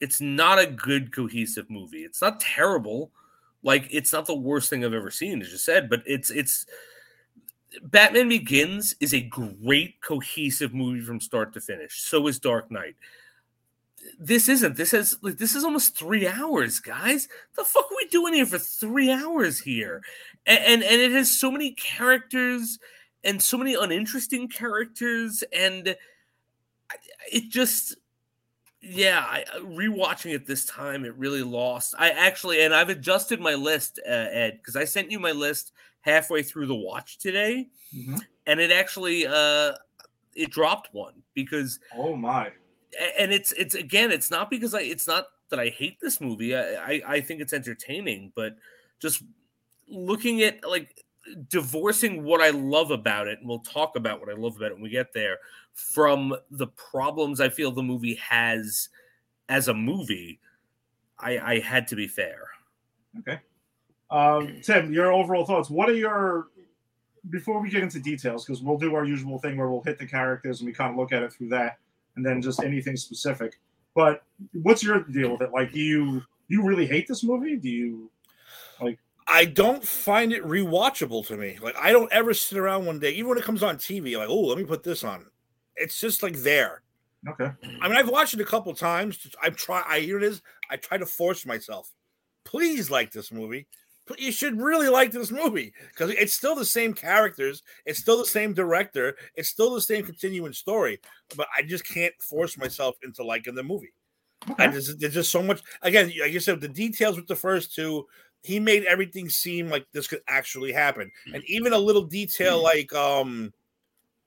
B: it's not a good cohesive movie. It's not terrible. Like it's not the worst thing I've ever seen, as you said, but it's it's Batman Begins is a great cohesive movie from start to finish. So is Dark Knight. This isn't. This has like this is almost three hours, guys. The fuck are we doing here for three hours here? And and, and it has so many characters and so many uninteresting characters, and it just yeah. I, rewatching it this time, it really lost. I actually and I've adjusted my list, uh, Ed, because I sent you my list halfway through the watch today
A: Mhm.
B: and it actually uh it dropped one because
A: oh my,
B: and it's it's again it's not because i it's not that i hate this movie i i, I think it's entertaining but just looking at like divorcing what i love about it and we'll talk about what i love about it when we get there from the problems i feel the movie has as a movie i i had to be fair Okay.
A: Um, Tim, your overall thoughts. What are your before we get into details, because we'll do our usual thing where we'll hit the characters and we kind of look at it through that, and then just anything specific. But what's your deal with it? Like, do you you really hate this movie? Do you? Like?
C: I don't find it rewatchable to me. Like I don't ever sit around one day, even when it comes on TV, like, oh, let me put this on. It's just like there.
A: Okay.
C: I mean, I've watched it a couple times. I'm try. I here it is. I try to force myself. Please like this movie. You should really like this movie because it's still the same characters. It's still the same director. It's still the same continuing story. But I just can't force myself into liking the movie.
A: Okay.
C: And there's, there's just so much. Again, like you said, the details with the first two, he made everything seem like this could actually happen. And even a little detail like, um,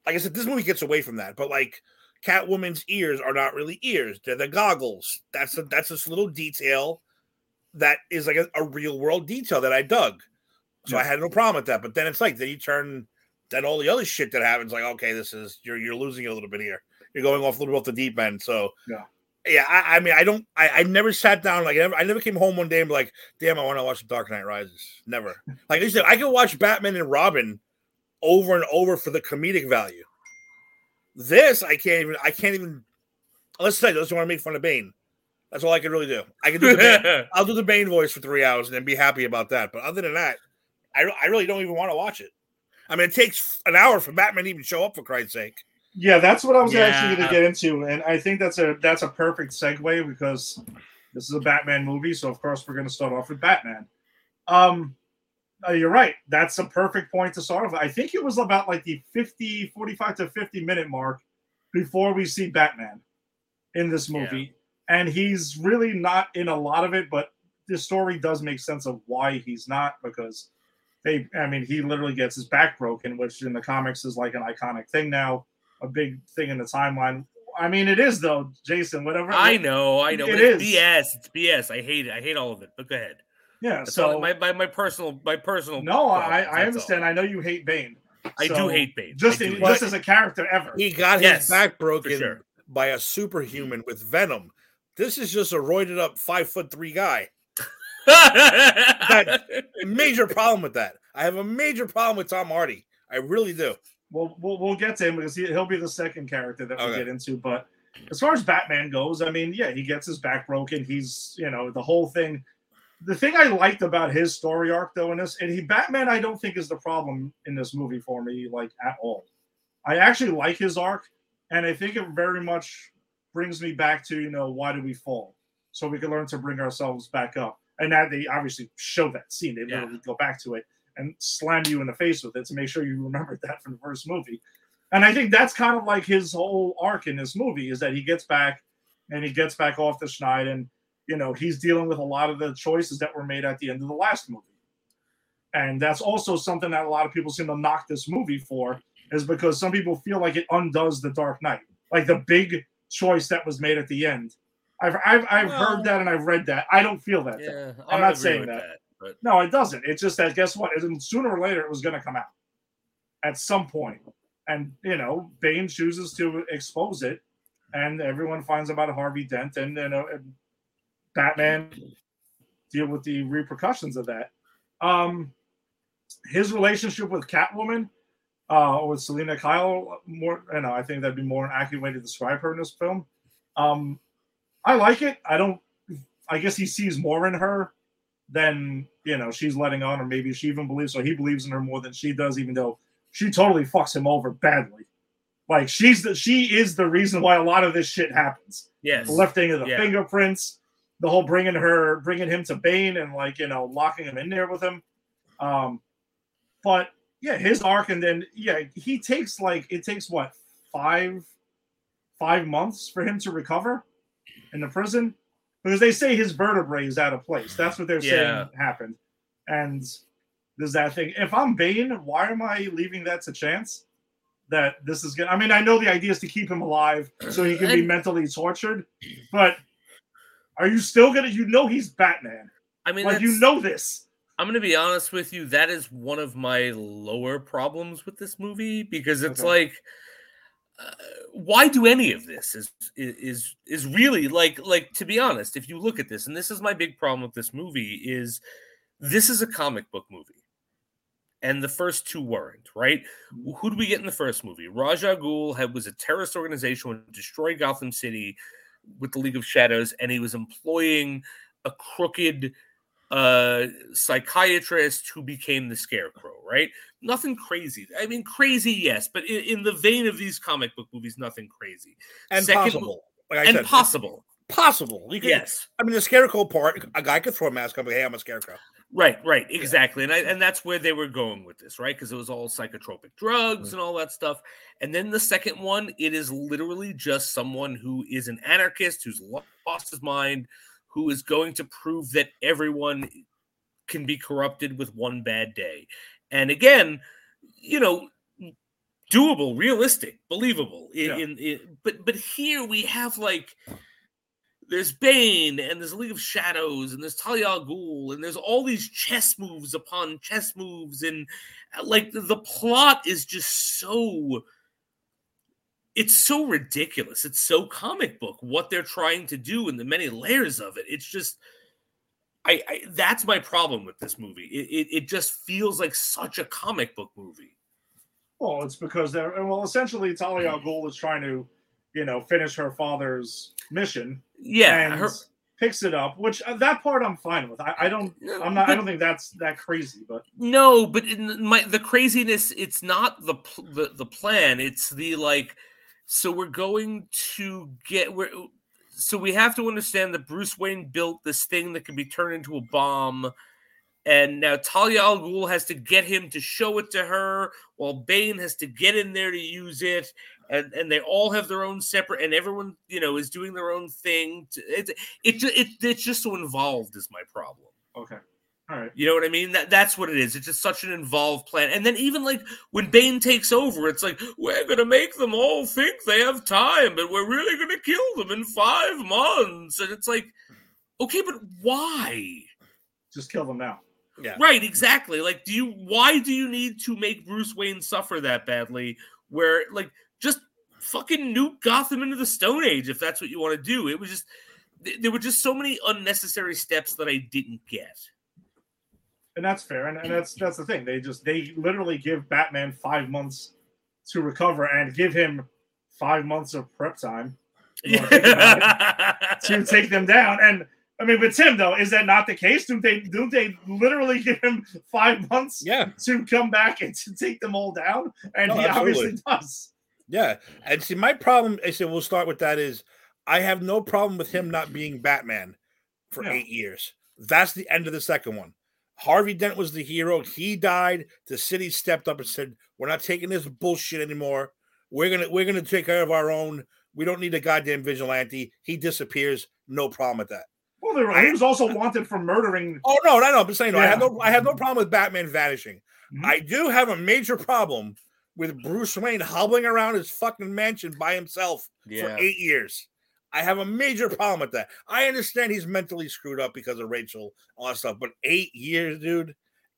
C: like I said, this movie gets away from that. But like, Catwoman's ears are not really ears; they're the goggles. That's a, that's this little detail that is like a, a real world detail that I dug. So I had no problem with that. But then it's like then you turn then all the other shit that happens, like okay, this is you're you're losing it a little bit here. You're going off a little bit off the deep end. So
A: Yeah.
C: yeah. I, I mean, I don't. I, I never sat down like I never, I never came home one day and be like, damn, I want to watch The Dark Knight Rises. Never. Like I said, I could watch Batman and Robin over and over for the comedic value. This I can't even. I can't even. Let's say, let's want to make fun of Bane. That's all I can really do. I can do. The Bane, I'll do the Bane voice for three hours and then be happy about that. But other than that, I, I really don't even want to watch it. I mean, it takes an hour for Batman to even show up. For Christ's sake.
A: Yeah, that's what I was actually going to get into, and I think that's a that's a perfect segue because this is a Batman movie, so of course we're going to start off with Batman. Um, uh, you're right. That's a perfect point to start off. I think it was about like the 50, 45 to 50 minute mark before we see Batman in this movie. And he's really not in a lot of it, but the story does make sense of why he's not because they, I mean, he literally gets his back broken, which in the comics is like an iconic thing now, a big thing in the timeline. I mean, it is though, Jason, whatever.
B: I know, I know.
A: It
B: it's
A: is.
B: BS. It's BS. I hate it. I hate all of it. But go ahead.
A: Yeah.
B: That's
A: so
B: all- my, my my personal my personal.
A: no, I, I
B: that's all.
A: understand. I know you hate Bane.
B: I do hate Bane.
A: Just in, just as a character ever.
C: He got
B: Yes,
C: his back broken
B: sure.
C: by a superhuman with venom. This is just a roided up five foot three guy.
B: Bane.
C: Major problem with that. I have a major problem with Tom Hardy. I really do.
A: We'll, we'll we'll get to him because he, he'll be the second character that we
C: Okay.
A: get into. But as far as Batman goes, I mean, yeah, he gets his back broken. He's you know the whole thing. The thing I liked about his story arc though in this, and he Batman, I don't think is the problem in this movie for me like at all. I actually like his arc, and I think it very much brings me back to you know why do we fall, so we can learn to bring ourselves back up. And that they obviously show that scene. They
B: Yeah.
A: literally go back to it and slam you in the face with it to make sure you remembered that from the first movie. And I think that's kind of like his whole arc in this movie is that he gets back and he gets back off the schneid and you know he's dealing with a lot of the choices that were made at the end of the last movie. And that's also something that a lot of people seem to knock this movie for is because some people feel like it undoes the Dark Knight, like the big choice that was made at the end. I've I've, I've
B: Well-
A: heard that and I've read that. I don't feel that.
B: yeah,
A: I'm not saying
B: with
A: that.
B: but
A: No, it doesn't. It's just that guess what? Sooner or later, it was going to come out at some point, and you know, Bane chooses to expose it, and everyone finds about Harvey Dent, and you know, and Batman deal with the repercussions of that. Um, his relationship with Catwoman, uh, or with Selina Kyle, more, you know, I think that'd be more an accurate way to describe her in this film. Um, I like it. I don't. I guess he sees more in her than you know she's letting on, or maybe she even believes, or he believes in her more than she does, even though she totally fucks him over badly. Like she's the she is the reason why a lot of this shit happens.
B: yes,
A: The lifting of the
B: Yeah.
A: fingerprints, the whole bringing her, bringing him to Bane, and like you know locking him in there with him. Um, but yeah, his arc, and then yeah, he takes like it takes what five five months for him to recover in the prison because they say his vertebrae is out of place. That's what they're
B: Yeah.
A: saying happened. And there's that thing. If I'm Bane, why am I leaving that to chance? That this is gonna. I mean, I know the idea is to keep him alive so he can be
B: And-
A: mentally tortured, but are you still gonna? You know he's Batman.
B: I mean,
A: Like you know this.
B: I'm going to be honest with you. That is one of my lower problems with this movie because it's
A: Okay.
B: like, uh, why do any of this? Is is is really like like to be honest? If you look at this, and this is my big problem with this movie, is this is a comic book movie, and the first two weren't right. Who do we get in the first movie? Ra's al Ghul had was a terrorist organization who destroyed Gotham City with the League of Shadows, and he was employing a crooked uh psychiatrist who became the scarecrow right? Nothing crazy. I mean crazy yes but in, in the vein of these comic book movies nothing crazy.
C: And
B: Second-
C: possible. Like I
B: and
C: said,
B: possible.
C: possible. You can,
B: yes.
C: I mean, the scarecrow part, a guy could throw a mask on, but hey, I'm a scarecrow.
B: right right exactly. And I, and that's where they were going with this right? Because it was all psychotropic drugs and all that stuff. And then the second one it is literally just someone who is an anarchist who's lost his mind who is going to prove that everyone can be corrupted with one bad day and again you know doable realistic believable in,
A: Yeah.
B: in, in but but here we have like there's Bane and there's League of Shadows and there's Talia al Ghul and there's all these chess moves upon chess moves and like the, the plot is just so it's so ridiculous. It's so comic book what they're trying to do and the many layers of it. It's just I, I that's my problem with this movie. It, it it just feels like such a comic book movie.
A: Well, it's because they're well. Essentially, Talia al Ghul is trying to, you know, finish her father's mission
B: Yeah,
A: and
B: her,
A: picks it up. Which uh, that part I'm fine with. I, I don't. I'm not. I don't think that's that crazy. But
B: No, but in my the craziness, it's not the pl- the the plan. It's the like. So we're going to get we're so we have to understand that Bruce Wayne built this thing that can be turned into a bomb, and now Talia al Ghul has to get him to show it to her, while Bane has to get in there to use it, and and they all have their own separate, and everyone you know is doing their own thing. To, it, it it it's just so involved is my problem.
A: okay, all right.
B: You know what I mean? That that's what it is. It's just such an involved plan. And then even like when Bane takes over, it's like we're gonna make them all think they have time, but we're really gonna kill them in five months. And it's like, okay, but why?
A: Just kill them now.
C: Yeah.
B: Right, exactly. Like, do you why do you need to make Bruce Wayne suffer that badly? Where like just fucking nuke Gotham into the Stone Age if that's what you want to do. It was just th- there were just so many unnecessary steps that I didn't get.
A: And that's fair and, and that's that's the thing they just they literally give batman five months to recover and give him five months of prep time wanna think about to take them down and i mean with tim though is that not the case do they do they literally give him five months
C: Yeah.
A: to come back and to take them all down and
C: No,
A: he obviously does
C: Yeah. And see, my problem, I said, we'll start with that is I have no problem with him not being Batman for
A: Yeah.
C: eight years. That's the end of the second one. Harvey Dent was the hero. He died. The city stepped up and said, We're not taking this bullshit anymore. We're gonna we're gonna take care of our own. We don't need a goddamn vigilante. He disappears. No problem with that.
A: well they were, he was also wanted for murdering
C: Oh no, no, no. I'm saying no, I have no I have no problem with Batman vanishing.
A: Mhm.
C: I do have a major problem with Bruce Wayne hobbling around his fucking mansion by himself for eight years. I have a major problem with that. I understand he's mentally screwed up because of Rachel, all that stuff, but eight years, dude,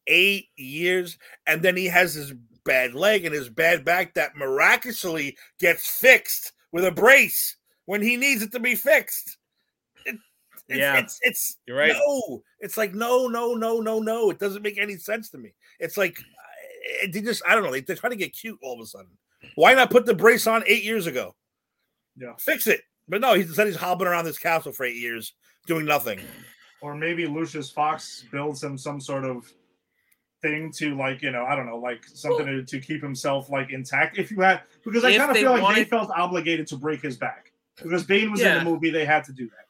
C: eight years, and then he has his bad leg and his bad back that miraculously gets fixed with a brace when he needs it to be fixed. It, it's,
B: Yeah.
C: it's it's
B: You're right.
C: no, it's like no, no, no, no, no. It doesn't make any sense to me. It's like uh, they just I don't know. They, they're trying to get cute all of a sudden. Why not put the brace on eight years ago?
A: Yeah.
C: fix it. But no, he said he's hobbling around this castle for eight years doing nothing.
A: or maybe lucius fox builds him some sort of thing to like you know i don't know like something to, to keep himself like intact if you had because i kind of feel like they felt obligated to break his back because bane was in the movie they had to do that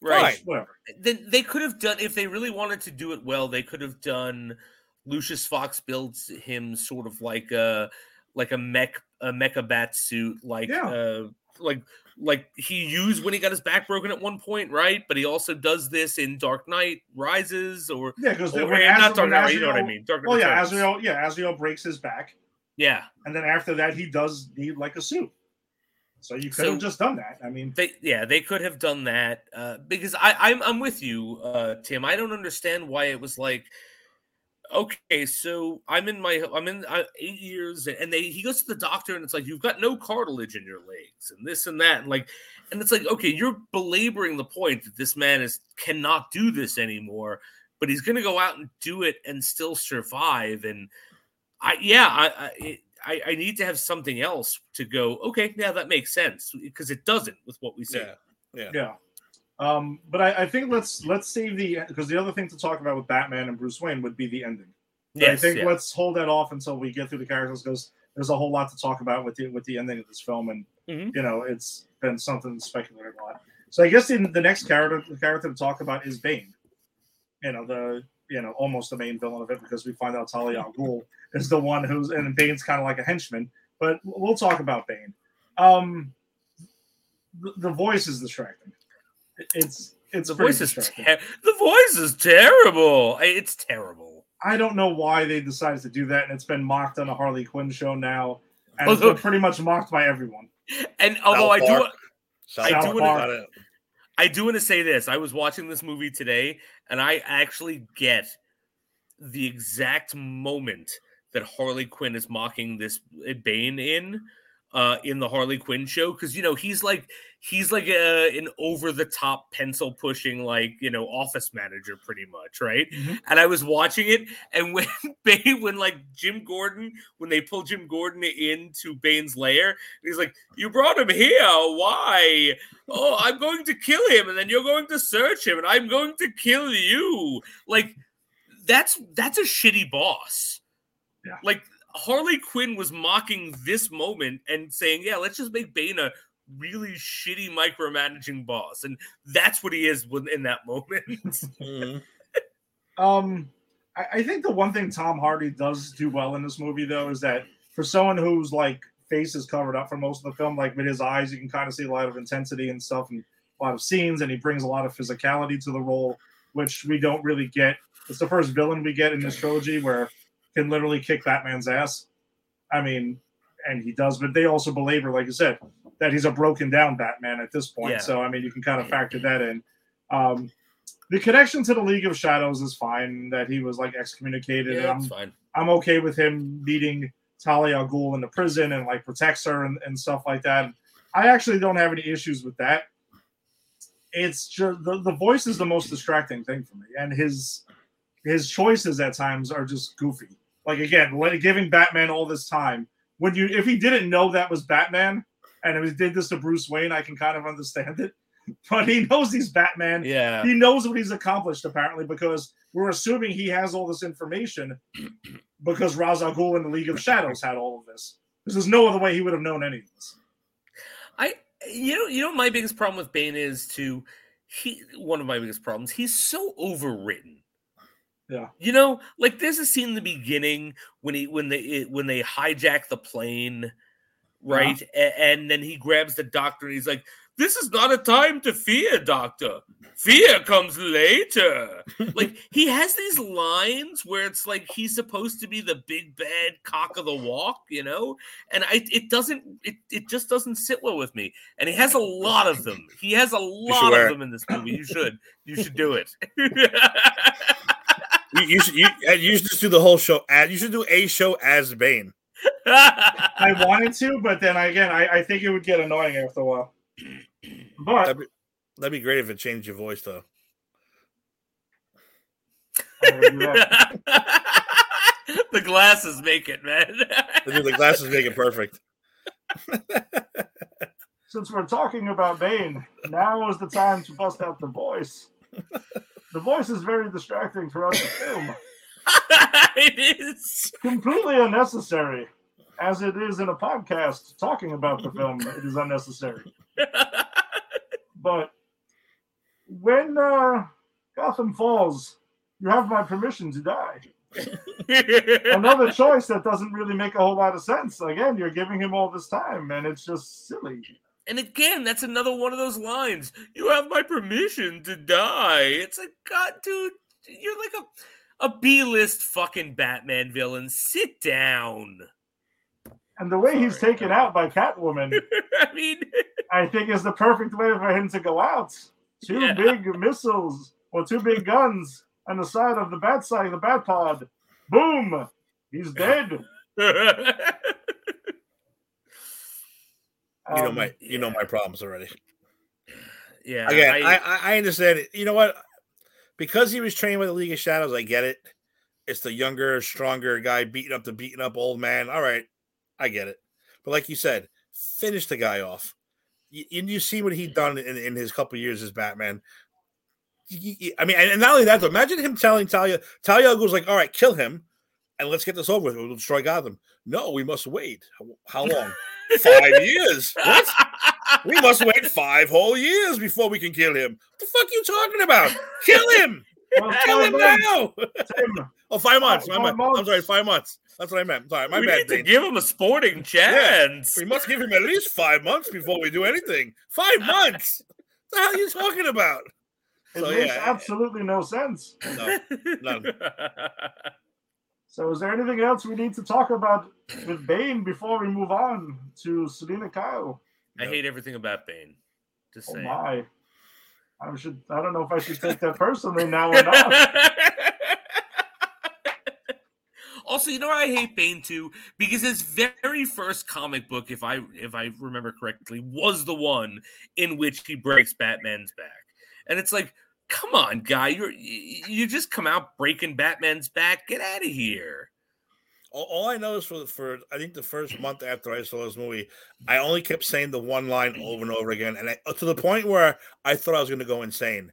B: Right.
C: Right.
A: whatever
B: Then they could have done if they really wanted to do it well. They could have done. Lucius Fox builds him sort of like a like a mech a mecha bat suit, like
A: Yeah.
B: uh like like he used when he got his back broken at one point, right? But he also does this in Dark Knight Rises or,
A: yeah because
B: not Dark Knight, you know what I mean? Dark Knight
A: well yeah Azrael, yeah Azrael breaks his back
B: Yeah.
A: and then after that he does need like a suit so you could
B: So-
A: have just done that i mean
B: They yeah, they could have done that uh, because I I'm I'm with you, uh, Tim. I don't understand why it was like, okay, so I'm in my I'm in uh, eight years, and they he goes to the doctor, and it's like you've got no cartilage in your legs, and this and that, and like, and it's like okay, you're belaboring the point that this man is cannot do this anymore, but he's gonna go out and do it and still survive, and I yeah I. I it, I, I need to have something else to go. Okay, yeah, that makes sense because it doesn't with what we see.
A: Yeah yeah. Um, but I, I think let's let's save the because the other thing to talk about with Batman and Bruce Wayne would be the ending. But I think
B: yeah.
A: let's hold that off until we get through the characters because there's a whole lot to talk about with the with the ending of this film, and
B: Mhm.
A: you know it's been something speculated a lot. So I guess the, the next character the character to talk about is Bane. You know the you know almost the main villain of it because we find out Talia al Ghul is the one who's and Bane's kind of like a henchman. But we'll talk about Bane. Um, the, the voice is distracting. It- It's it's
B: the voice is
A: distracting.
B: ter- the voice is terrible. It's terrible.
A: I don't know why they decided to do that, and it's been mocked on a Harley Quinn show now, and it's
B: Although-
A: been pretty much mocked by everyone.
B: And although I
C: South
B: do,
C: Park. South
B: I do
A: wanna-
B: I do want to say this. I was watching this movie today, and I actually get the exact moment that Harley Quinn is mocking this uh, Bane in, uh, in the Harley Quinn show, because you know he's like he's like a, an over the top pencil pushing like you know office manager pretty much, right?
A: Mhm.
B: And I was watching it, and when Bane, when like Jim Gordon, when they pull Jim Gordon into Bane's lair, he's like, "You brought him here? Why? Oh, I'm going to kill him, and then you're going to search him, and I'm going to kill you." Like, that's that's a shitty boss.
A: Yeah.
B: Like Harley Quinn was mocking this moment and saying, "Yeah, let's just make Bane a." Really shitty micromanaging boss, and that's what he is in that moment.
C: Mhm.
A: Um, I, I think the one thing Tom Hardy does do well in this movie, though, is that for someone whose like face is covered up for most of the film, like with his eyes, you can kind of see a lot of intensity and stuff, and a lot of scenes, and he brings a lot of physicality to the role, which we don't really get. It's the first villain we get in this trilogy where can literally kick Batman's ass. I mean, and he does, but they also belabor, like you said, that he's a broken down Batman at this point.
B: Yeah.
A: So I mean, you can kind of factor that in. Um, the connection to the League of Shadows is fine. That he was like excommunicated.
B: Yeah,
A: I'm,
B: fine.
A: I'm okay with him meeting Talia al Ghul in the prison and like protects her and, and stuff like that. I actually don't have any issues with that. It's just the, the voice is the most distracting thing for me, and his his choices at times are just goofy. Like again, giving Batman all this time when you if he didn't know that was Batman and if he did this to Bruce Wayne, I can kind of understand it. But he knows he's Batman.
B: Yeah.
A: He knows what he's accomplished apparently because we're assuming he has all this information because Ra's al Ghul and the League of Shadows had all of this. Because there's no other way he would have known any of this.
B: I you know you know my biggest problem with Bane is to he one of my biggest problems. He's so overwritten.
A: Yeah.
B: You know, like there's a scene in the beginning when he when they when they hijack the plane, right? A- and then he grabs the doctor and he's like, "This is not a time to fear, doctor. Fear comes later." like he has these lines where it's like he's supposed to be the big bad cock of the walk, you know? And I it doesn't it it just doesn't sit well with me. And he has a lot of them. He has a lot of them in this movie. You should. You should do it.
C: You, you should you, uh, you should just do the whole show. As, you should do a show as Bane.
A: I wanted to, but then again, I, I think it would get annoying after a while. But
C: That'd be, that'd be great if it changed your voice though.
A: I would do that.
B: the glasses make it, man.
C: The, the glasses make it perfect.
A: since we're talking about Bane, now is the time to bust out the voice. The voice is very distracting throughout the film.
B: it is.
A: Completely unnecessary. As it is in a podcast talking about the film, it is unnecessary. But when uh, Gotham falls, you have my permission to die. Another choice that doesn't really make a whole lot of sense. Again, you're giving him all this time, and it's just silly.
B: And again, that's another one of those lines. You have my permission to die. It's like, God, dude, you're like a a B-list fucking Batman villain. Sit down.
A: And the way he's
B: Sorry.
A: taken out by Catwoman,
B: I mean,
A: I think is the perfect way for him to go out. Two
B: Yeah.
A: big missiles or two big guns on the side of the bat side, of the bat pod. Boom! He's dead.
C: You know
A: Um,
C: my you know my problems already.
B: yeah.
C: Again,
B: I-
C: I, I, understand it. You know what? Because he was trained by the League of Shadows, I get it. It's the younger, stronger guy beating up the beaten up old man. All right, I get it. But like you said, finish the guy off. You, you see what he done in, in his couple years as Batman. I mean, and not only that, though, imagine him telling Talia, Talia goes like, "All right, kill him, and let's get this over with. We'll destroy Gotham." No, we must wait. How long? Five years. What? We must wait five whole years before we can kill him. What the fuck are you talking about? Kill him!
A: well,
C: Kill him now!
A: months, Tim,
C: Oh, five months.
A: Five
C: Five months. I'm sorry, five months. That's what I meant. Sorry, my
B: we
C: bad.
B: need to give him a sporting chance.
C: We must give him at least five months before we do anything. Five months. What the hell are you talking about?
A: It
C: So,
A: makes
C: yeah.
A: absolutely no sense.
C: No, none.
A: So, is there anything else we need to talk about with Bane before we move on to Selina Kyle?
B: I hate everything about Bane. Just
A: Oh
B: saying.
A: my! I should. I don't know if I should take that personally now or not.
B: also, you know I hate Bane too because his very first comic book, if I if I remember correctly, was the one in which he breaks Batman's back, and it's like, come on, guy, you're you you just come out breaking Batman's back. Get out of here.
C: All, I is for for I think the first month after I saw this movie, I only kept saying the one line over and over again, and I, uh, to the point where I thought I was going to go insane.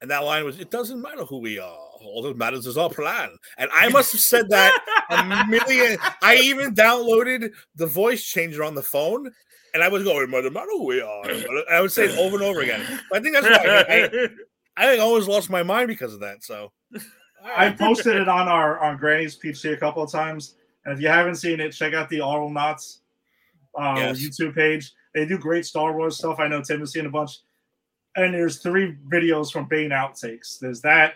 C: And that line was, "It doesn't matter who we are. All that matters is our plan." And I must have said that a million. I even downloaded the voice changer on the phone, and I was going, "It doesn't matter who we are." I would say it over and over again. I think that's why I, I, always lost my mind because of that. So
A: I posted it on our on Granny's PC a couple of times, and if you haven't seen it, check out the Auralnauts uh,
C: Yes.
A: YouTube page. They do great Star Wars stuff. I know Tim has seen a bunch. And there's three videos from Bane outtakes. There's that.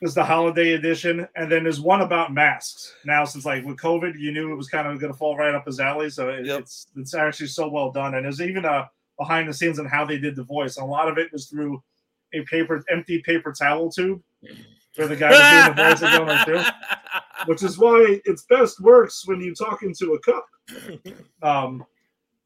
A: There's the holiday edition, and then there's one about masks. Now, since like with COVID, you knew it was kind of going to fall right up his alley, so it,
C: Yep.
A: it's it's actually so well done. And there's even a behind the scenes on how they did the voice. And a lot of it was through a paper empty paper towel tube for the guy was doing the voice of Donald Trump, which is why its best works when you talk into a cup. Um,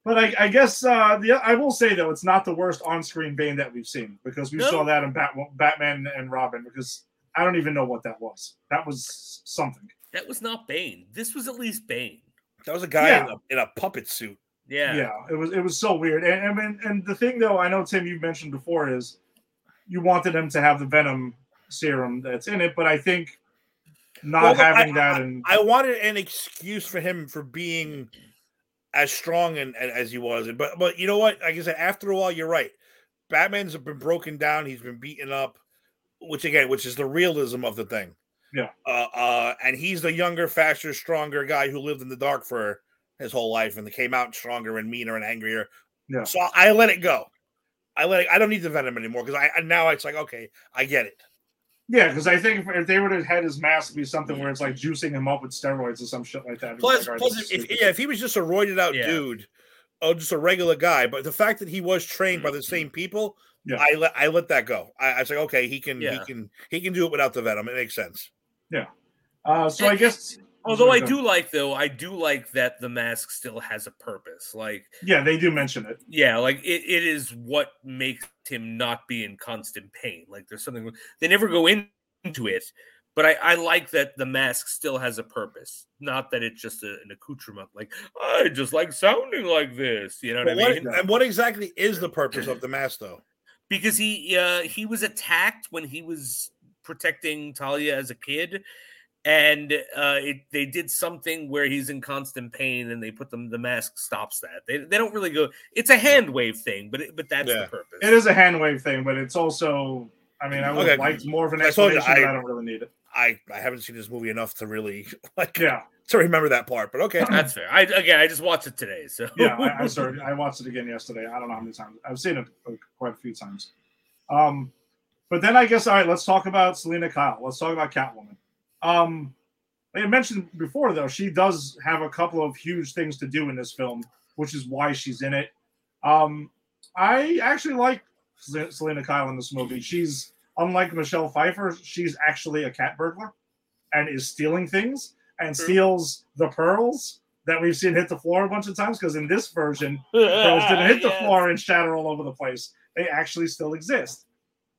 A: but I, I guess uh, the, I will say though it's not the worst on-screen Bane that we've seen because we
B: No.
A: saw that in Bat, Batman and Robin because I don't even know what that was. That was something.
B: that was not Bane. This was at least Bane.
C: That was a guy
A: Yeah.
C: in, a, in a puppet suit.
B: Yeah.
A: Yeah. it was it was so weird. And and and- and the thing though, I know Tim you mentioned before is you wanted him to have the Venom serum that's in it, but I think not
C: Well,
A: having
C: I-
A: that and
C: I wanted an excuse for him for being as strong and, as he was. But but you know what? Like I said, after a while, you're right. Batman's been broken down. He's been beaten up, which again, which is the realism of the thing.
A: Yeah.
C: Uh, uh, and he's the younger, faster, stronger guy who lived in the dark for his whole life and came out stronger and meaner and angrier.
A: Yeah.
C: So I let it go. I let I don't need the venom anymore because I and now it's like okay, I get it.
A: yeah, because I think if, if they would have had his mask be something where it's like juicing him up with steroids or some shit like that.
C: Plus,
A: like,
C: plus
A: this
C: if, yeah, if he was just a roided out
B: Yeah.
C: dude, oh, just a regular guy, but the fact that he was trained by the same people,
A: Yeah.
C: I let I let that go. I, I was like, okay, he can he
B: Yeah.
C: can he can do it without the venom. It makes sense. Yeah.
A: Uh, so I guess
B: Although I do like though, I do like that the mask still has a purpose. Like,
A: yeah, they do mention it.
B: yeah, like it, it is what makes him not be in constant pain. Like there's something they never go in, into it, but I, I like that the mask still has a purpose. Not that it's just a, an accoutrement. Like I just like sounding like this. You know what
C: But
B: I mean?
C: and what exactly is the purpose of the mask, though?
B: because he uh, he was attacked when he was protecting Talia as a kid, and uh, it, they did something where he's in constant pain, and they put them the mask stops that. They, they don't really go. It's a hand wave thing, but it, but that's
C: Yeah.
B: the purpose.
A: It is a hand wave thing, but it's also. I mean, I would have
C: Okay.
A: liked more of an
C: I you,
A: explanation, but
C: I-
A: I don't really need it.
C: I I haven't seen this movie enough to really like
A: Yeah,
C: to remember that part, but okay.
B: That's fair. I again, I just watched it today, so
A: yeah. I, I started. I watched it again yesterday. I don't know how many times. I've seen it like, quite a few times. Um, but then I guess all right. Let's talk about Selina Kyle. Let's talk about Catwoman. Um, I mentioned before though, she does have a couple of huge things to do in this film, which is why she's in it. Um, I actually like Selina Kyle in this movie. She's unlike Michelle Pfeiffer. She's actually a cat burglar and is stealing things and
B: True.
A: steals the pearls that we've seen hit the floor a bunch of times. Because in this version, pearls didn't hit the
B: Yes.
A: floor and shatter all over the place. They actually still exist.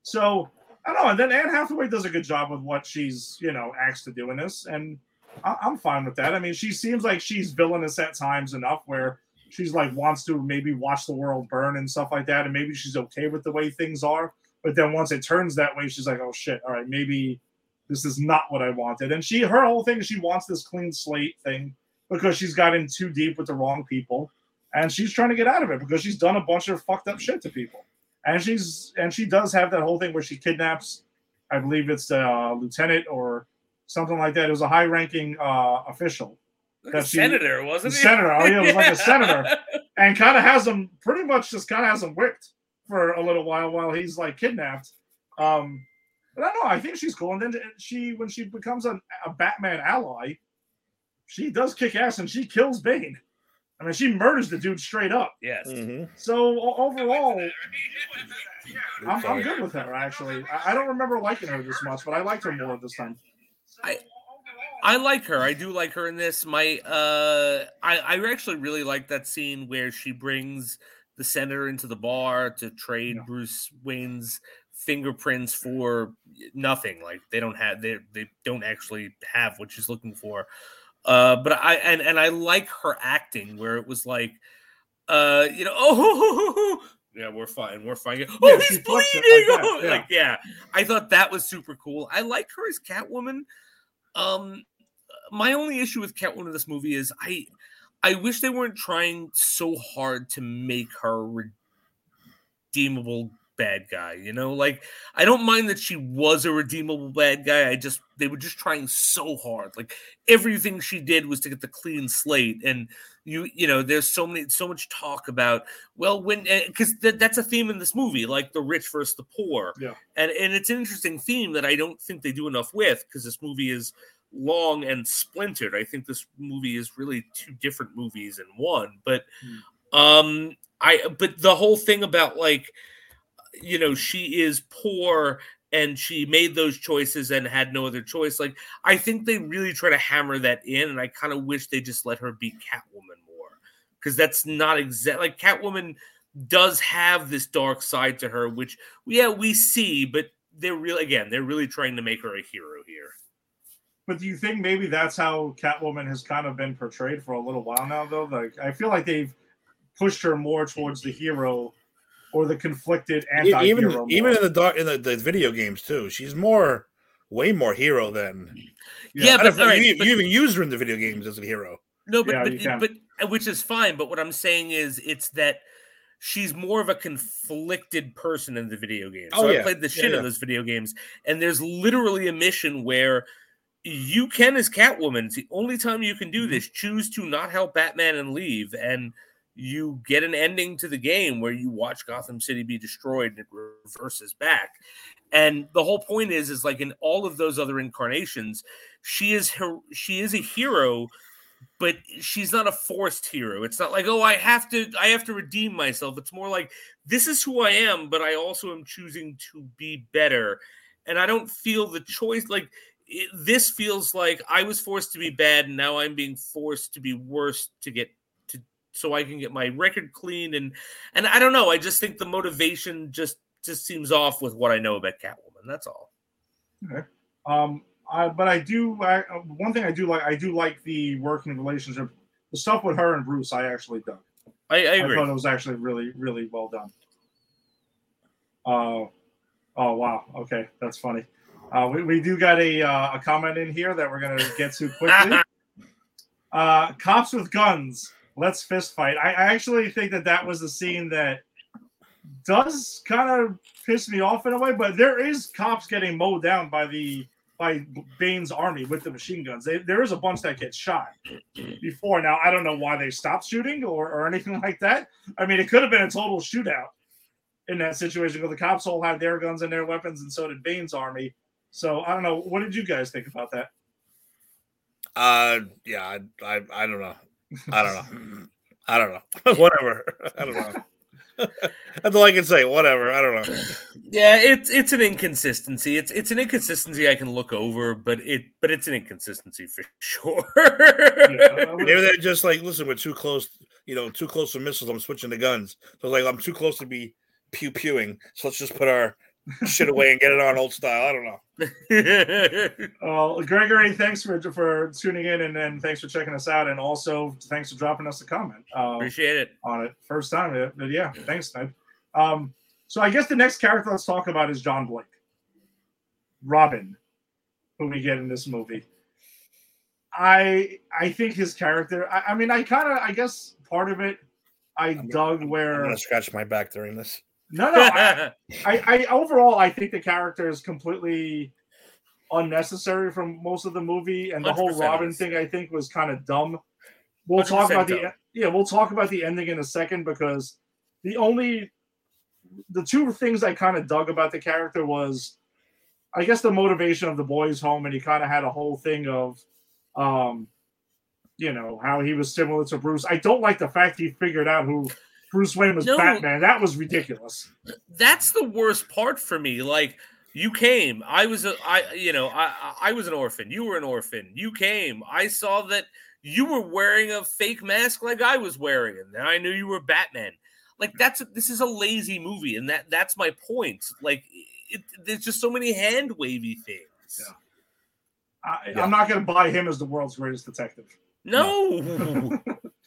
A: So I don't know. And then Anne Hathaway does a good job with what she's, you know, asked to do in this, and I- I'm fine with that. I mean, she seems like she's villainous at times enough where she's like wants to maybe watch the world burn and stuff like that, and maybe she's okay with the way things are. But then once it turns that way, she's like, oh shit, all right, maybe this is not what I wanted. And she, her whole thing, she wants this clean slate thing because she's got in too deep with the wrong people, and she's trying to get out of it because she's done a bunch of fucked up shit to people and she's and she does have that whole thing where she kidnaps i believe it's a lieutenant or something like that it was a high-ranking uh, official
B: Like a
A: that she-
B: senator, wasn't he?
A: senator, oh, yeah, it was like a senator. and kind of has him pretty much just kind of has him whipped for a little while while he's like kidnapped um but i don't know i think she's cool and then she when she becomes a, a batman ally she does kick ass and she kills bane i mean she murders the dude straight up
B: Yes.
C: Mhm.
A: so overall I'm, I'm good with her actually. I, I don't remember liking her this much, but I liked her more this time.
B: I like her. I do like her in this. My uh I, I actually really like that scene where she brings the senator into the bar to trade
A: Yeah.
B: Bruce Wayne's fingerprints for nothing. Like they don't have they they don't actually have what she's looking for. Uh but I and and I like her acting where it was like uh you know oh yeah we're fine we're fine oh
A: Yeah,
B: he's
A: she flips it
B: bleeding
A: like
B: oh,
A: yeah.
B: like yeah I thought that was super cool. I like her as Catwoman. Um, my only issue with Catwoman in this movie is I, I wish they weren't trying so hard to make her redeemable bad guy. You know, like I don't mind that she was a redeemable bad guy. I just they were just trying so hard. Like everything she did was to get the clean slate, and you you know there's so many so much talk about well when because th- that's a theme in this movie like the rich versus the poor
A: Yeah.
B: and and it's an interesting theme that i don't think they do enough with because this movie is long and splintered i think this movie is really two different movies in one but um i but the whole thing about like you know, she is poor and she made those choices and had no other choice. Like I think they really try to hammer that in, and I kind of wish they just let her be Catwoman more because that's not exact. Like Catwoman does have this dark side to her, which yeah we see, but they're really again they're really trying to make her a hero here.
A: But do you think maybe that's how Catwoman has kind of been portrayed for a little while now, though? Like I feel like they've pushed her more towards the hero or the conflicted anti-hero.
C: Even
A: more.
C: even in the dark in the, the video games too, she's more way more hero than
B: Yeah,
C: I
B: but,
C: know,
B: all right,
C: you,
B: but-
C: you even use her in the video games as a hero.
B: No, but
A: Yeah,
B: but, but which is fine. But what I'm saying is, it's that she's more of a conflicted person in the video games.
C: Oh,
B: so I played the shit
C: yeah.
B: of those video games, and there's literally a mission where you can, as Catwoman, it's the only time you can do
C: Mm-hmm.
B: this. Choose to not help Batman and leave, and you get an ending to the game where you watch Gotham City be destroyed and it reverses back. And the whole point is, is like in all of those other incarnations, she is her, she is a hero but she's not a forced hero. It's not like, oh, I have to, I have to redeem myself. It's more like this is who I am, but I also am choosing to be better, and I don't feel the choice. Like it, this feels like I was forced to be bad, and now I'm being forced to be worse to get so I can get my record clean. And and I don't know. I just think the motivation just just seems off with what I know about Catwoman. That's all.
A: Um, I, but I do. I, uh, one thing I do like. I do like the working relationship. The stuff with her and Bruce, I actually dug.
B: I, I
A: I, thought it was actually really, really well done. Uh, oh wow. Okay, that's funny. Uh, we, we do got a uh, a comment in here that we're gonna get to quickly. uh, cops with guns. Let's fist fight. I, I actually think that that was the scene that does kind of piss me off in a way, but there is cops getting mowed down by the by Bane's army with the machine guns. They, there is a bunch that gets shot before. Now I don't know why they stopped shooting or, or anything like that. I mean, it could have been a total shootout in that situation because the cops all had their guns and their weapons, and so did Bane's army. So I don't know. What did you guys think about that?
C: Uh, yeah, I, I, I don't know. I don't know. I don't know. Whatever. I don't know. That's all I can say. Whatever. I don't know.
B: Yeah, it's it's an inconsistency. It's it's an inconsistency I can look over, but it but it's an inconsistency for sure.
A: Yeah,
C: Maybe they're just like, listen, we're too close. You know, too close to missiles. I'm switching to guns. So like, I'm too close to be pew pewing. So let's just put our shit away and get it on old style. I don't know.
A: Well, Gregory, thanks for for tuning in, and then thanks for checking us out, and also thanks for dropping us a comment uh,
B: Appreciate it.
A: on it first time. But yeah, thanks, Ned. Um, so I guess the next character let's talk about is John Blake, Robin, who we get in this movie. I I think his character. I, I mean, I kind of I guess part of it I dug where I'm
C: gonna scratch my back during this.
A: No no I, I, I overall I think the character is completely unnecessary from most of the movie, and the whole Robin thing I think was kind of dumb. We'll talk
B: 100%
A: about the
B: dumb.
A: yeah, we'll talk about the ending in a second because the only the two things I kind of dug about the character was I guess the motivation of the boys home, and he kind of had a whole thing of um you know how he was similar to Bruce. I don't like the fact he figured out who Bruce Wayne was
B: No.
A: Batman. That was ridiculous.
B: That's the worst part for me. Like you came, I was a, I, you know, I, I- I was an orphan. You were an orphan. You came. I saw that you were wearing a fake mask like I was wearing, and then I knew you were Batman. Like that's this is a lazy movie, and that that's my point. Like it, there's just so many hand wavy things.
A: Yeah. I,
C: Yeah.
A: I'm not going to buy him as the world's greatest detective
B: No,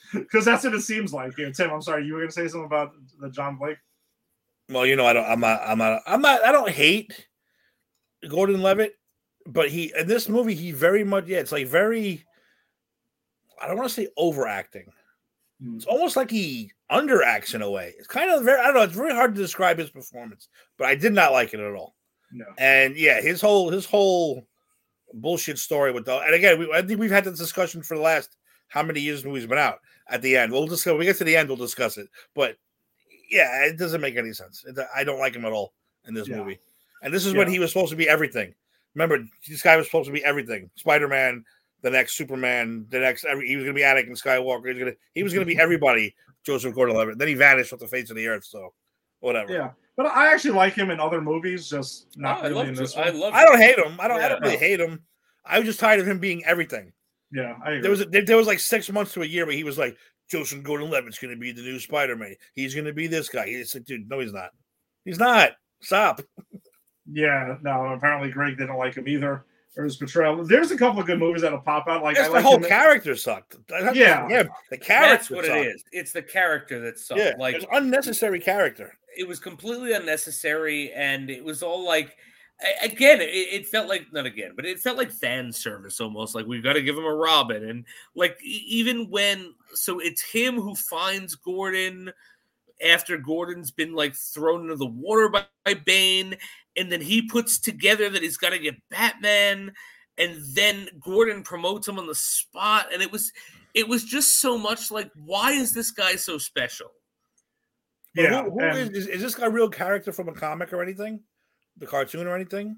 A: because that's what it seems like. Tim, I'm sorry, you were going to say something about the John Blake.
C: Well, you know, I don't. I'm not. I'm not. I'm not. I don't hate Gordon Levitt, but he in this movie he very much. Yeah, it's like very. I don't want to say overacting.
A: Hmm.
C: It's almost like he underacts in a way. It's kind of very. I don't know. It's very hard to describe his performance, but I did not like it at all.
A: No,
C: And yeah, his whole his whole bullshit story with the. And again, we, I think we've had this discussion for the last how many years the movie's been out. At the end, we'll discuss. When we get to the end, we'll discuss it. But yeah, it doesn't make any sense. It- I don't like him at all in this
A: Yeah.
C: movie. And this is when he was supposed to be everything. Remember, this guy was supposed to be everything. Spider Man, the next Superman, the next. Every, he was going to be Anakin Skywalker. He was going to. He was going to be everybody. Joseph Gordon-Levitt. Then he vanished off the face of the earth. So, whatever.
A: yeah, but I actually like him in other movies, just not
B: Oh, I
A: really
B: love
A: in
B: Jo-
A: this
B: I
A: one.
B: love.
C: I don't hate him. I don't. I don't really hate him. I was just tired of him being everything.
A: Yeah, I agree.
C: There was a, there, there was like six months to a year where he was like Joseph Gordon-Levitt's going to be the new Spider-Man. He's going to be this guy. He's like, dude, no, he's not. He's not. Stop.
A: yeah, no. Apparently, Greg didn't like him either, or his portrayal. There's a couple of good movies that'll pop out. Like I
C: Yes, the
A: like
C: whole
A: him
C: character sucked. That's not
A: Yeah.
C: him. the character.
B: That's what
C: sucked.
B: it is. It's the character that sucked.
C: Yeah,
B: like
C: it's unnecessary character.
B: it was completely unnecessary, and it was all like. Again, it, it felt like not again, but it felt like fan service almost. Like we've got to give him a Robin, and like even when so it's him who finds Gordon after Gordon's been like thrown into the water by, by Bane, and then he puts together that he's got to get Batman, and then Gordon promotes him on the spot, and it was it was just so much like why is this guy so special?
C: But
A: Yeah,
C: who, who
A: and-
C: is, is, is this guy a real character from a comic or anything? The cartoon or anything?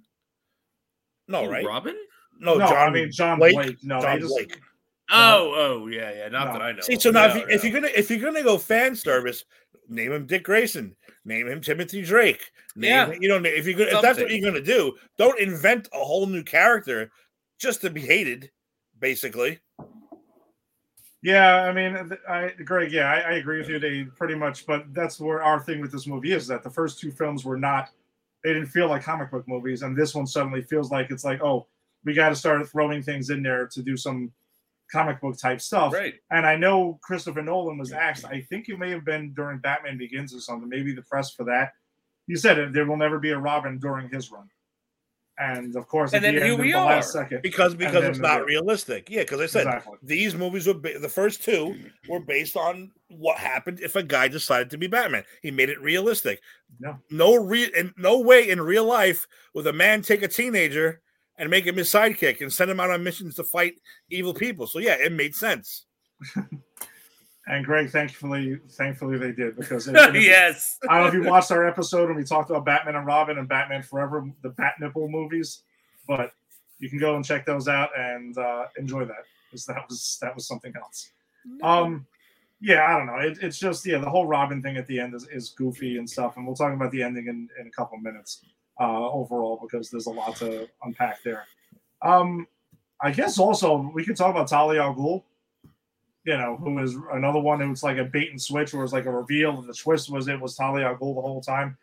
C: No,
B: Who,
C: right?
B: Robin?
C: No,
A: no,
C: John.
A: I mean John
C: Blake.
A: Blake. no,
C: John
A: just,
C: Blake.
B: Oh, oh, yeah, yeah. Not
A: No.
B: that I know.
C: See, so now
B: No,
C: if, you, if, you're gonna if you're gonna go fan service, name him Dick Grayson, name him Timothy Drake. Name
B: Yeah.
C: him- you know if you're gonna if that's what you're gonna do, don't invent a whole new character just to be hated. Basically,
A: Yeah, I mean, I Greg, yeah, I, I agree with you. They pretty much, but that's where our thing with this movie is that the first two films were not, they didn't feel like comic book movies, and this one suddenly feels like it's like, oh, we got to start throwing things in there to do some comic book type stuff.
B: right.
A: And I know Christopher Nolan was asked, I think it may have been during Batman Begins or something, maybe the press for that. He said it, there will never be a Robin during his run. And of course,
B: And then
A: the
B: here we
A: the
B: are.
A: second,
C: because because it's not realistic. Yeah, because I said
A: exactly.
C: these movies were ba- the first two were based on what happened if a guy decided to be Batman. He made it realistic.
A: No.
C: no re- in no way in real life would a man take a teenager and make him his sidekick and send him out on missions to fight evil people. So yeah, it made sense.
A: And Greg, thankfully, thankfully they did because if- if-
B: yes.
A: I don't know if you watched our episode and we talked about Batman and Robin and Batman Forever, the Bat Nipple movies, but you can go and check those out and uh, enjoy that because that was that was something else. Um, yeah, I don't know. It, it's just yeah, the whole Robin thing at the end is, is goofy and stuff, and we'll talk about the ending in, in a couple minutes uh, overall because there's a lot to unpack there. Um, I guess also we could talk about Talia al Ghul. You know, who is another one who's like a bait and switch, where it's like a reveal, and the twist was it was Talia al Ghul the whole time.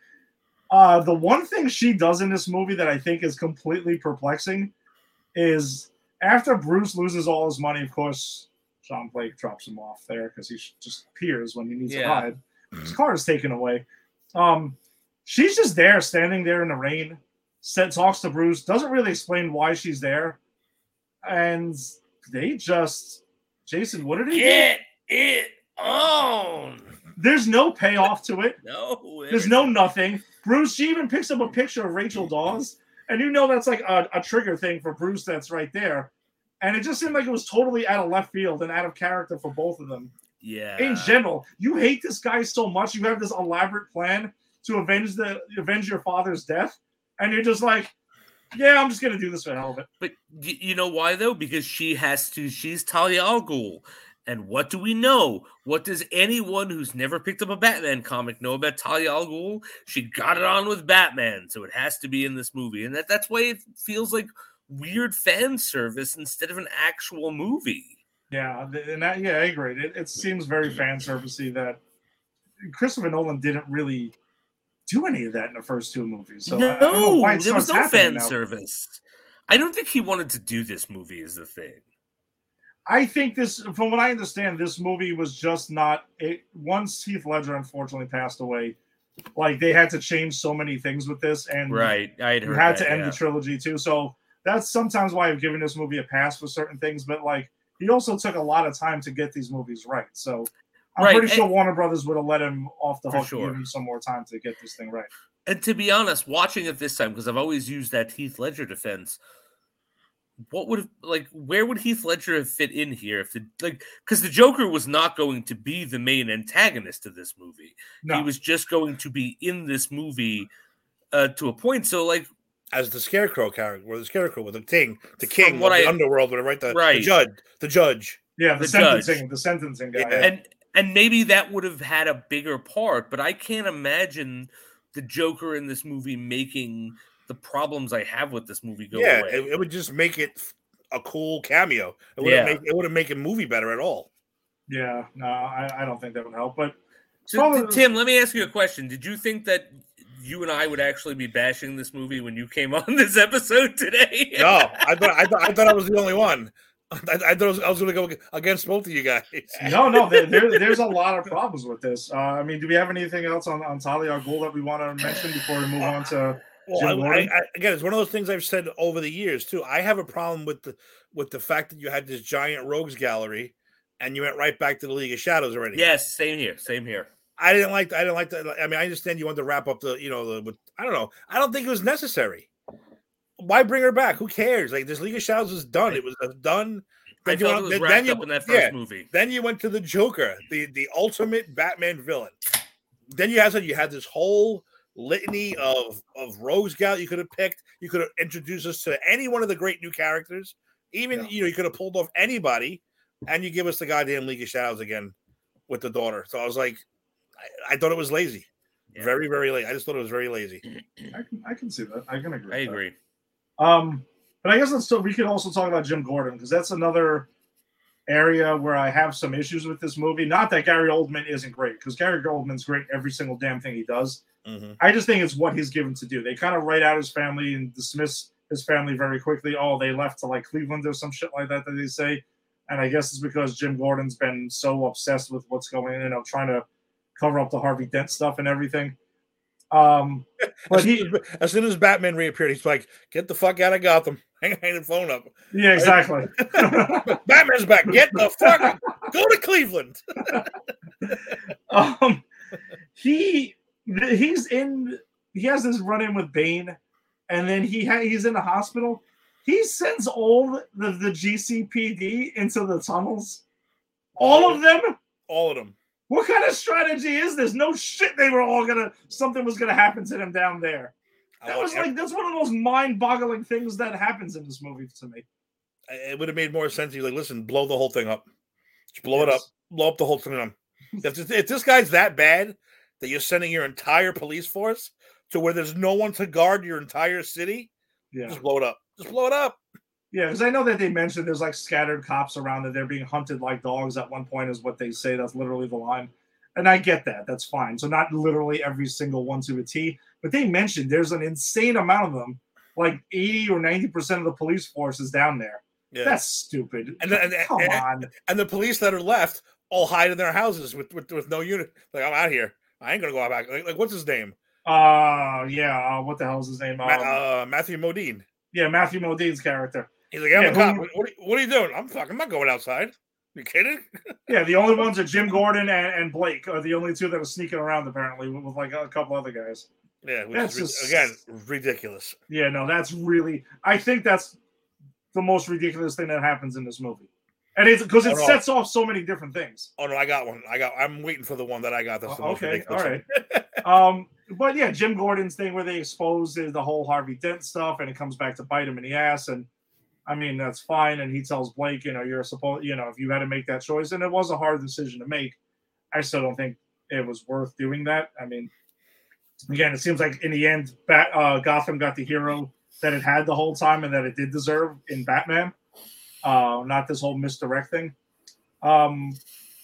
A: Uh, the one thing she does in this movie that I think is completely perplexing is after Bruce loses all his money, of course, John Blake drops him off there because he just appears when he needs to
B: Yeah.
A: hide. His car is taken away. Um, she's just there, standing there in the rain. Said talks to Bruce, doesn't really explain why she's there, and they just, Jason, what did he do?
B: Get it on.
A: There's no payoff to it.
B: No.
A: There's no nothing. Bruce, she even picks up a picture of Rachel Dawes, and you know that's like a, a trigger thing for Bruce that's right there. And it just seemed like it was totally out of left field and out of character for both of them.
B: Yeah.
A: In general, you hate this guy so much. You have this elaborate plan to avenge the avenge your father's death, and you're just like, yeah, I'm just gonna do this for hell of it.
B: But you know why though? Because she has to. She's Talia al Ghul. And what do we know? What does anyone who's never picked up a Batman comic know about Talia al Ghul? She got it on with Batman, so it has to be in this movie, and that, that's why it feels like weird fan service instead of an actual movie.
A: Yeah, and that, yeah, I agree. It, it seems very fan servicey that Christopher Nolan didn't really do any of that in the first two movies. So I- I
B: no, there was no fan
A: now.
B: service. I don't think he wanted to do this movie. Is the thing.
A: I think this, from what I understand, this movie was just not. It, once Heath Ledger unfortunately passed away, like they had to change so many things with this, and
B: Right. I had
A: had
B: that,
A: to end
B: yeah.
A: the trilogy too. So that's sometimes why I've given this movie a pass for certain things. But like he also took a lot of time to get these movies right. So I'm
B: Right,
A: pretty
B: and-
A: sure Warner Brothers would have let him off the hook, and
B: sure.
A: give him some more time to get this thing right.
B: And to be honest, watching it this time because I've always used that Heath Ledger defense. What would have like where would Heath Ledger have fit in here if the like because the Joker was not going to be the main antagonist of this movie.
A: No,
B: He was just going to be in this movie uh to a point. So like
C: As the Scarecrow character, or the Scarecrow with the king, the king
B: what
C: of the
B: I-
C: underworld, whatever, right? The,
B: right.
C: the judge, the judge.
A: yeah, the,
B: the judge.
A: sentencing, the sentencing guy.
C: Yeah.
A: yeah.
B: and and maybe that would have had a bigger part, but I can't imagine the Joker in this movie making the problems I have with this movie go
C: yeah,
B: away.
C: it, it would just make it a cool cameo. It wouldn't
B: Yeah.
C: make it wouldn't make a movie better at all.
A: Yeah, no, I, I don't think that would help. But
B: So,
A: Well,
B: t- Tim, let me ask you a question. Did you think that you and I would actually be bashing this movie when you came on this episode today?
C: No, I thought I thought I thought I was the only one. I, I thought I was, going to go against both of you guys.
A: no, no, there, there, there's a lot of problems with this. Uh, I mean, do we have anything else on, on Talia al Ghul that we want to mention before we move on to?
C: Well,
A: Jim
C: I, I, I, again, it's one of those things I've said over the years too. I have a problem with the with the fact that you had this giant rogues gallery, and you went right back to the League of Shadows already.
B: Yes, same here. Same here.
C: I didn't like. I didn't like that. I mean, I understand you wanted to wrap up the, you know, the. With, I don't know. I don't think it was necessary. Why bring her back? Who cares? Like this League of Shadows was done. It was done.
B: I
C: Then you
B: thought it
C: went-
B: was
C: then-
B: wrapped
C: then you-
B: up in that first
C: yeah.
B: movie.
C: Then you went to the Joker, the the ultimate Batman villain. Then you had you had this whole litany of of Rose Gal you could have picked. You could have introduced us to any one of the great new characters. Even
A: Yeah.
C: you know you could have pulled off anybody, and you give us the goddamn League of Shadows again with the daughter. So I was like, I, I thought it was lazy,
B: Yeah.
C: very very late. I just thought it was very lazy.
A: I can, I can see that. I can agree.
B: I
A: with that.
B: agree.
A: Um, but I guess let's still, we could also talk about Jim Gordon because that's another area where I have some issues with this movie. Not that Gary Oldman isn't great because Gary Oldman's great every single damn thing he does.
C: Mhm.
A: I just think it's what he's given to do. They kind of write out his family and dismiss his family very quickly. Oh, they left to like Cleveland or some shit like that that they say. And I guess it's because Jim Gordon's been so obsessed with what's going, on, you know, trying to cover up the Harvey Dent stuff and everything. Um, but
C: As,
A: he,
C: soon as, as soon as Batman reappeared, he's like, "Get the fuck out of Gotham! Hang, hang the phone up.
A: yeah, exactly.
C: Batman's back. Get the fuck. Go to Cleveland."
A: um, he he's in. He has this run in with Bane, and then he ha- he's in the hospital. He sends all the, the GCPD into the tunnels. All of them.
C: All of them.
A: What kind of strategy is this? No shit, they were all gonna. Something was gonna happen to them down there. That was like that's one of the most mind-boggling things that happens in this movie to me.
C: it would have made more sense. He's like, listen, blow the whole thing up. Just blow it up. Blow up the whole thing. Up. If, this- if this guy's that bad that you're sending your entire police force to where there's no one to guard your entire city,
A: Yeah.
C: just blow it up. Just blow it up.
A: Yeah, because I know that they mentioned there's like scattered cops around that they're being hunted like dogs at one point, is what they say. That's literally the line. And I get that. That's fine. So, not literally every single one to a T, but they mentioned there's an insane amount of them. Like 80 or 90% of the police force is down there.
C: Yeah.
A: That's stupid.
C: And then- and-
A: Come
C: and-
A: on.
C: and the police that are left all hide in their houses with with, with no unit. Like, I'm out here. I ain't gonna go out back. Like, like what's his name?
A: Uh, yeah. Uh, what the hell is his name? Um,
C: Ma- uh, Matthew Modine.
A: yeah, Matthew Modine's character.
C: He's like, I'm
A: yeah,
C: a cop.
A: who-
C: What, what, are you- what are you doing? I'm fucking. I'm not going outside. You kidding?
A: Yeah, the only ones are Jim Gordon and, and Blake are the only two that are sneaking around apparently with, with like a couple other guys.
C: Yeah, which
A: That's
C: is
A: just-
C: again ridiculous.
A: Yeah, no, that's really. I think that's the most ridiculous thing that happens in this movie, and it's because it
C: Oh, no.
A: sets off so many different things.
C: Oh no, I got one. I got. I'm waiting for the one that I got. That's the
A: Uh,
C: most
A: okay, all right. um, but yeah, Jim Gordon's thing where they expose the the whole Harvey Dent stuff, and it comes back to bite him in the ass, and I mean that's fine. And he tells Blake, you know, you're supposed, you know, if you had to make that choice, and it was a hard decision to make, I still don't think it was worth doing that. I mean, again, it seems like in the end, Bat, uh, Gotham got the hero that it had the whole time, and that it did deserve in Batman. Uh, not this whole misdirect thing. Um,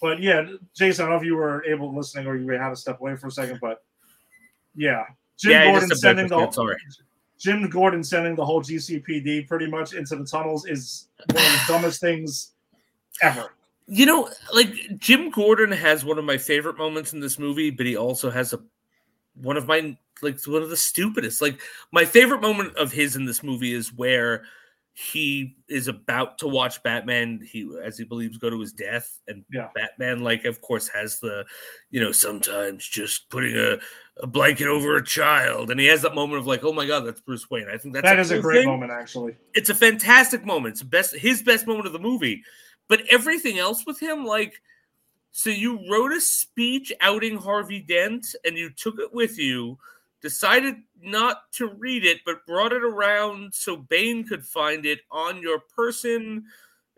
A: but yeah, Jason, I don't know if you were able to listening or you had to step away for a second, but yeah, Jim
B: yeah,
A: Gordon sending the
B: right.
A: Jim Gordon sending the whole GCPD pretty much into the tunnels is one of the dumbest things ever.
B: You know, like Jim Gordon has one of my favorite moments in this movie, but he also has a one of my like one of the stupidest. Like my favorite moment of his in this movie is where he is about to watch Batman. He as he believes go to his death, and
A: Yeah.
B: Batman, like of course, has the you know sometimes just putting a, a blanket over a child, and he has that moment of like, oh my god, that's Bruce Wayne. I think that's
A: That is a
B: cool
A: great
B: thing
A: moment, actually.
B: it's a fantastic moment. It's best his best moment of the movie. But everything else with him, like, so you wrote a speech outing Harvey Dent and you took it with you, decided not to read it, but brought it around so Bane could find it on your person,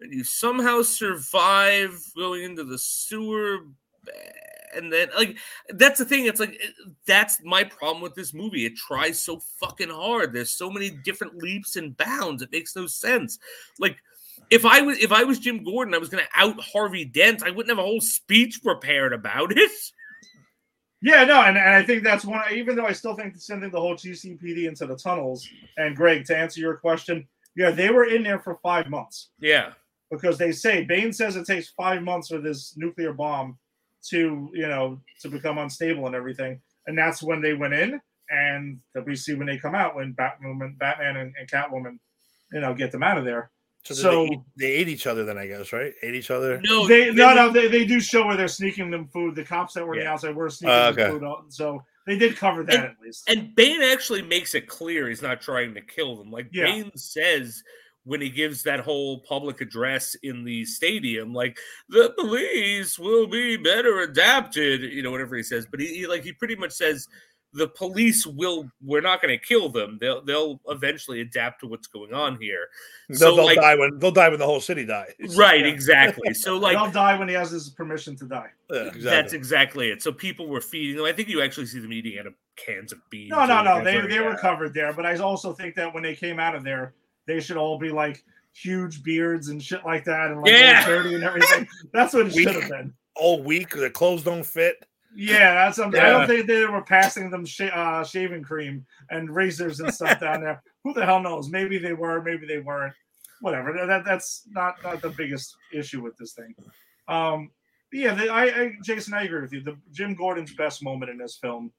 B: and you somehow survive going into the sewer. and then like that's the thing. It's like eh, that's my problem with this movie. It tries so fucking hard. There's so many different leaps and bounds. It makes no sense. Like if I was if I was Jim Gordon, I was going to out Harvey Dent. I wouldn't have a whole speech prepared about it.
A: Yeah, no, and, and I think that's one. Even though I still think sending the whole GCPD into the tunnels and Greg to answer your question, yeah, they were in there for five months.
B: Yeah,
A: because they say Bane says it takes five months for this nuclear bomb to you know to become unstable and everything, and that's when they went in, and that we see when they come out when Batman, Batman and, and Catwoman, you know, get them out of there. So, so
C: they, they, ate each other then, I guess, right? Ate each other.
A: No, they, they no, no. They, they do show where they're sneaking them food. The cops that were yeah. outside were sneaking uh, okay. food. Out, so they did cover that
B: and,
A: at least.
B: And Bane actually makes it clear he's not trying to kill them. Like yeah. Bane says when he gives that whole public address in the stadium, like the police will be better adapted, you know, whatever he says. But he, he like he pretty much says the police will we're not going to kill them. They'll they'll eventually adapt to what's going on here.
C: They'll, so they'll like, die when they'll die when the whole city dies.
B: Right exactly. So like
A: they'll die when he has his permission to die.
B: Yeah, exactly. that's exactly. it. So people were feeding them. I think you actually see them eating out of cans of beans
A: no no no. they, they were covered there but i also think that when they came out of there they should all be like huge beards and shit like that and like
B: yeah.
A: dirty and everything. That's what it should have been.
C: All weak the clothes don't fit
A: yeah, that's something. Yeah. I don't think they were passing them sh- uh, shaving cream and razors and stuff down there. Who the hell knows? Maybe they were, maybe they weren't. Whatever. That that's not not the biggest issue with this thing. Um, yeah, the, I, I, Jason, I agree with you. The Jim Gordon's best moment in this film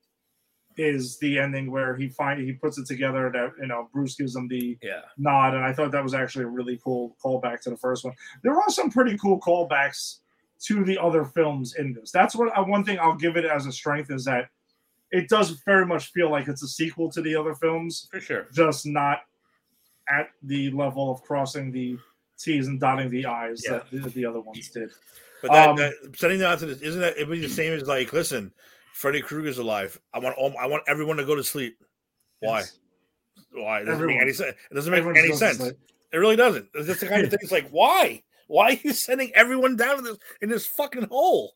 A: is the ending where he find he puts it together that you know Bruce gives him the
B: yeah.
A: nod, and I thought that was actually a really cool callback to the first one. There are some pretty cool callbacks to the other films in this. That's what uh, one thing I'll give it as a strength is that it does very much feel like it's a sequel to the other films.
B: For sure.
A: Just not at the level of crossing the T's and dotting the I's yeah. that the, the, other ones did.
C: But that, um, that, setting that to this, isn't that it would be the same as like, listen, Freddy Krueger's alive. I want all, I want everyone to go to sleep. Why? Yes. Why? It doesn't make any sense. It doesn't make any sense. It really doesn't. It's just the kind of thing. It's like, why? Why are you sending everyone down in this in this fucking hole?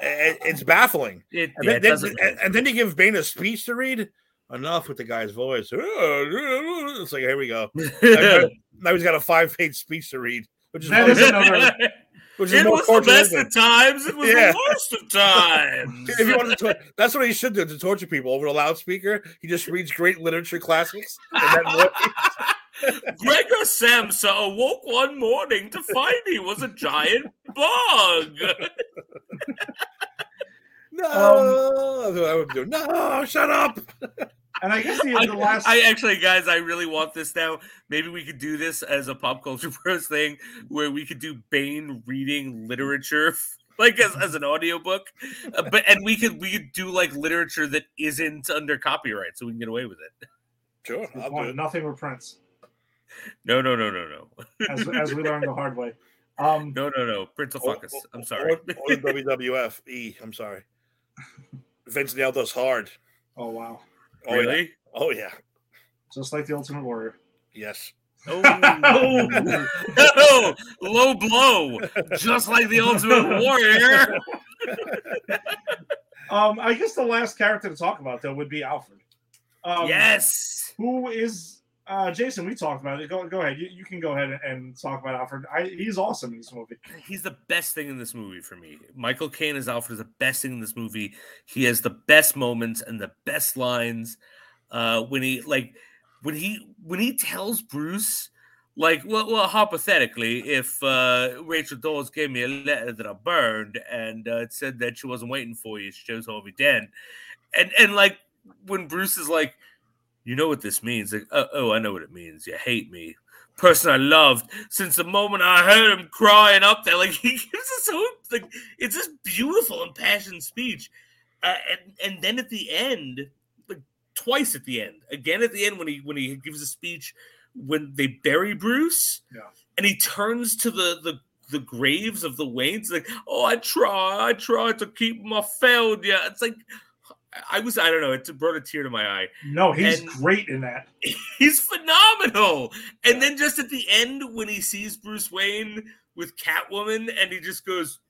C: It, it's baffling.
B: It,
C: and,
B: yeah,
C: then,
B: it
C: then, and, then you give Bane a speech to read. Enough with the guy's voice. It's like here we go. now he's got a five page speech to read, which is,
A: another.
B: Which is it was the best of times. It was yeah. the worst of times.
C: if you want to, that's what he should do to torture people over a loudspeaker. He just reads great literature classics. And then
B: Gregor Samsa awoke one morning to find he was a giant bug.
C: no, um, I would do. No, shut up.
A: And I guess the, the last.
B: I, I, actually, guys, I really want this now. Maybe we could do this as a pop culture pros thing, where we could do Bane reading literature, like as, as an audiobook. Uh, but and we could we could do like literature that isn't under copyright, so we can get away with it.
C: Sure, I'll do
A: it. Nothing with Prince.
B: No, no, no, no, no.
A: as, as we learned the hard way. Um,
B: no, no, no. Prince of Fuckus. I'm sorry. Or,
C: or WWF. E. I'm sorry. Vince nailed us hard.
A: Oh wow.
C: Oh,
B: really?
C: Yeah. Oh yeah.
A: Just like the Ultimate Warrior.
C: Yes.
B: Oh, oh, No! low blow, just like the Ultimate Warrior.
A: um, I guess the last character to talk about though would be Alfred.
B: Um, yes.
A: Who is uh, Jason, we talked about it. Go, go ahead. You, you can go ahead and, talk about Alfred. I, he's awesome in this movie.
B: He's the best thing in this movie for me. Michael Caine as Alfred is the best thing in this movie. He has the best moments and the best lines. Uh, when he like when he when he tells Bruce, like, well, well hypothetically, if uh, Rachel Dawes gave me a letter that I burned and uh, it said that she wasn't waiting for you, she chose Harvey Dent, and and like when Bruce is like you know what this means. Like, oh, oh, I know what it means. You hate me. Person I loved since the moment I heard him crying up there. Like he gives us so like it's this beautiful impassioned speech. Uh, and and then at the end, like twice at the end, again at the end when he when he gives a speech when they bury Bruce,
A: yeah,
B: and he turns to the the the graves of the Waynes, like, oh, I try, I try to keep my failure. It's like, I was, I don't know, it brought a tear to my eye.
A: No, he's and great in that.
B: He's phenomenal. And yeah. then just at the end, when he sees Bruce Wayne with Catwoman, and he just goes,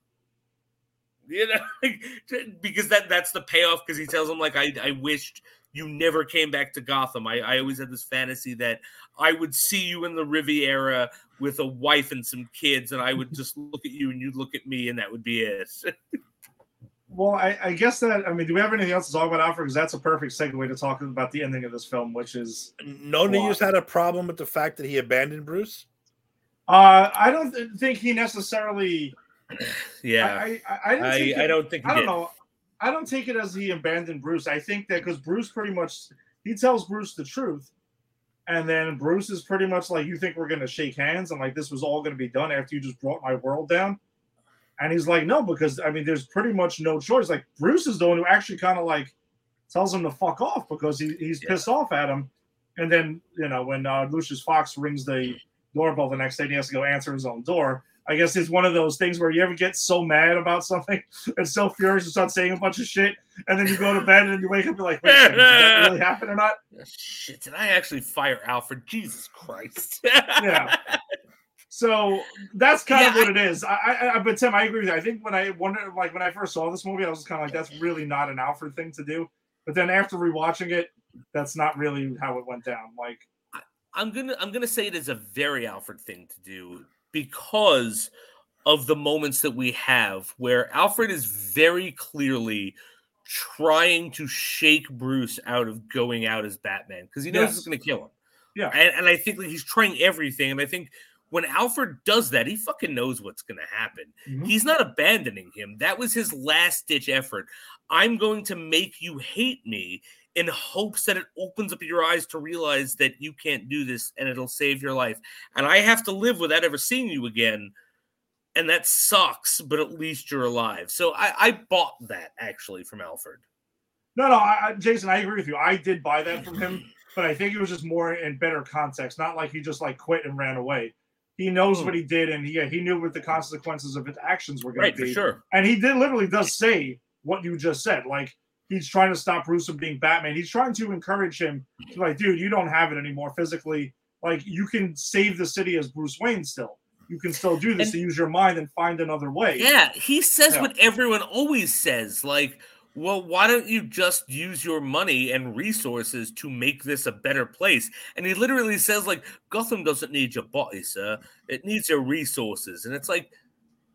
B: You know, like, because that that's the payoff. Because he tells him like, I I wished you never came back to Gotham. I, I always had this fantasy that I would see you in the Riviera with a wife and some kids, and I would just look at you and you'd look at me, and that would be it.
A: Well, I, I, guess that I mean, do we have anything else to talk about Alfred? Because that's a perfect segue to talk about the ending of this film, which is
C: no news had a problem with the fact that he abandoned Bruce.
A: Uh, I don't th- think he necessarily.
B: Yeah,
A: I I, I,
B: I,
A: it,
B: I don't think.
A: I don't
B: did.
A: know. I don't take it as he abandoned Bruce. I think that because Bruce pretty much he tells Bruce the truth, and then Bruce is pretty much like, "You think we're going to shake hands and like this was all going to be done after you just brought my world down?" And he's like, no, because I mean, there's pretty much no choice. Like Bruce is the one who actually kind of like tells him to fuck off because he, he's yeah. pissed off at him. And then you know when uh, Lucius Fox rings the doorbell the next day, he has to go answer his own door. I guess it's one of those things where you ever get so mad about something and so furious you start saying a bunch of shit, and then you go to bed and you wake up and you're like, wait, did that really happen or not?
B: Shit, did I actually fire Alfred? Jesus Christ.
A: yeah. So that's kind yeah, of what I, it is. I, I, but Tim, I agree with you. I think when I wonder, like when I first saw this movie, I was kind of like, that's really not an Alfred thing to do. But then after rewatching it, that's not really how it went down. Like,
B: I'm gonna, I'm gonna say it is a very Alfred thing to do because of the moments that we have where Alfred is very clearly trying to shake Bruce out of going out as Batman because he knows yes. it's going to kill him.
A: Yeah,
B: and, and I think like he's trying everything, and I think when Alfred does that, he fucking knows what's going to happen. Mm-hmm. He's not abandoning him. That was his last ditch effort. I'm going to make you hate me in hopes that it opens up your eyes to realize that you can't do this and it'll save your life. And I have to live without ever seeing you again. And that sucks, but at least you're alive. So I, I bought that actually from Alfred.
A: No, no, I, Jason, I agree with you. I did buy that from him, but I think it was just more in better context. Not like he just like quit and ran away. He knows mm. what he did, and he he knew what the consequences of his actions were going
B: right,
A: to be.
B: For sure.
A: And he did literally does say what you just said. Like he's trying to stop Bruce from being Batman. He's trying to encourage him to like, dude, you don't have it anymore physically. Like you can save the city as Bruce Wayne still. You can still do this and, to use your mind and find another way.
B: Yeah, he says yeah. what everyone always says. Like, well, why don't you just use your money and resources to make this a better place? And he literally says, like, Gotham doesn't need your body, sir. It needs your resources. And it's like,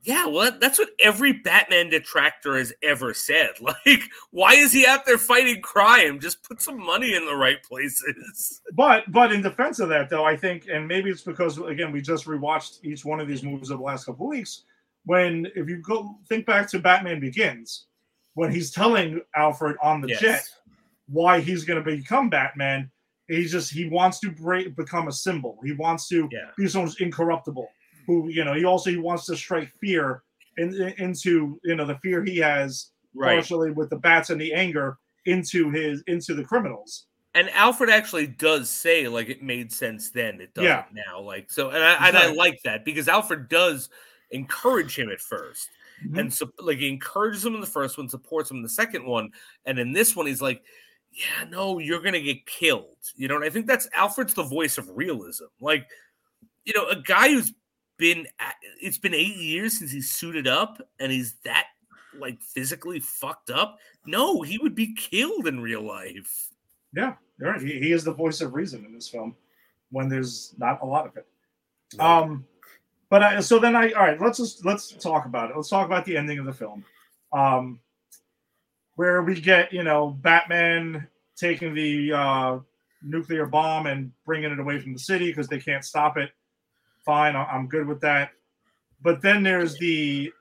B: yeah, well, that's what every Batman detractor has ever said. Like, why is he out there fighting crime? Just put some money in the right places.
A: But, but in defense of that, though, I think, and maybe it's because again we just rewatched each one of these movies over the last couple weeks. When, if you go think back to Batman Begins, when he's telling Alfred on the yes. jet why he's going to become Batman, he's just he wants to break, become a symbol. He wants to
B: yeah.
A: be someone who's incorruptible. Who you know he also he wants to strike fear in, in, into you know the fear he has right. partially with the bats and the anger into his into the criminals.
B: And Alfred actually does say like it made sense then, it doesn't yeah. now. Like so, and I, and I like that because Alfred does encourage him at first mm-hmm. and so like he encourages him in the first one, supports him in the second one, and in this one he's like, "Yeah, no, you're gonna get killed." You know, and I think that's Alfred's the voice of realism. Like, you know, a guy who's been it's been eight years since he's suited up and he's that like physically fucked up. No, he would be killed in real life.
A: Yeah, you're right. He, he is the voice of reason in this film when there's not a lot of it. Um, but I, so then I all right. Let's just let's talk about it. Let's talk about the ending of the film, um, where we get you know Batman taking the uh, nuclear bomb and bringing it away from the city because they can't stop it. Fine, I'm good with that. But then there's the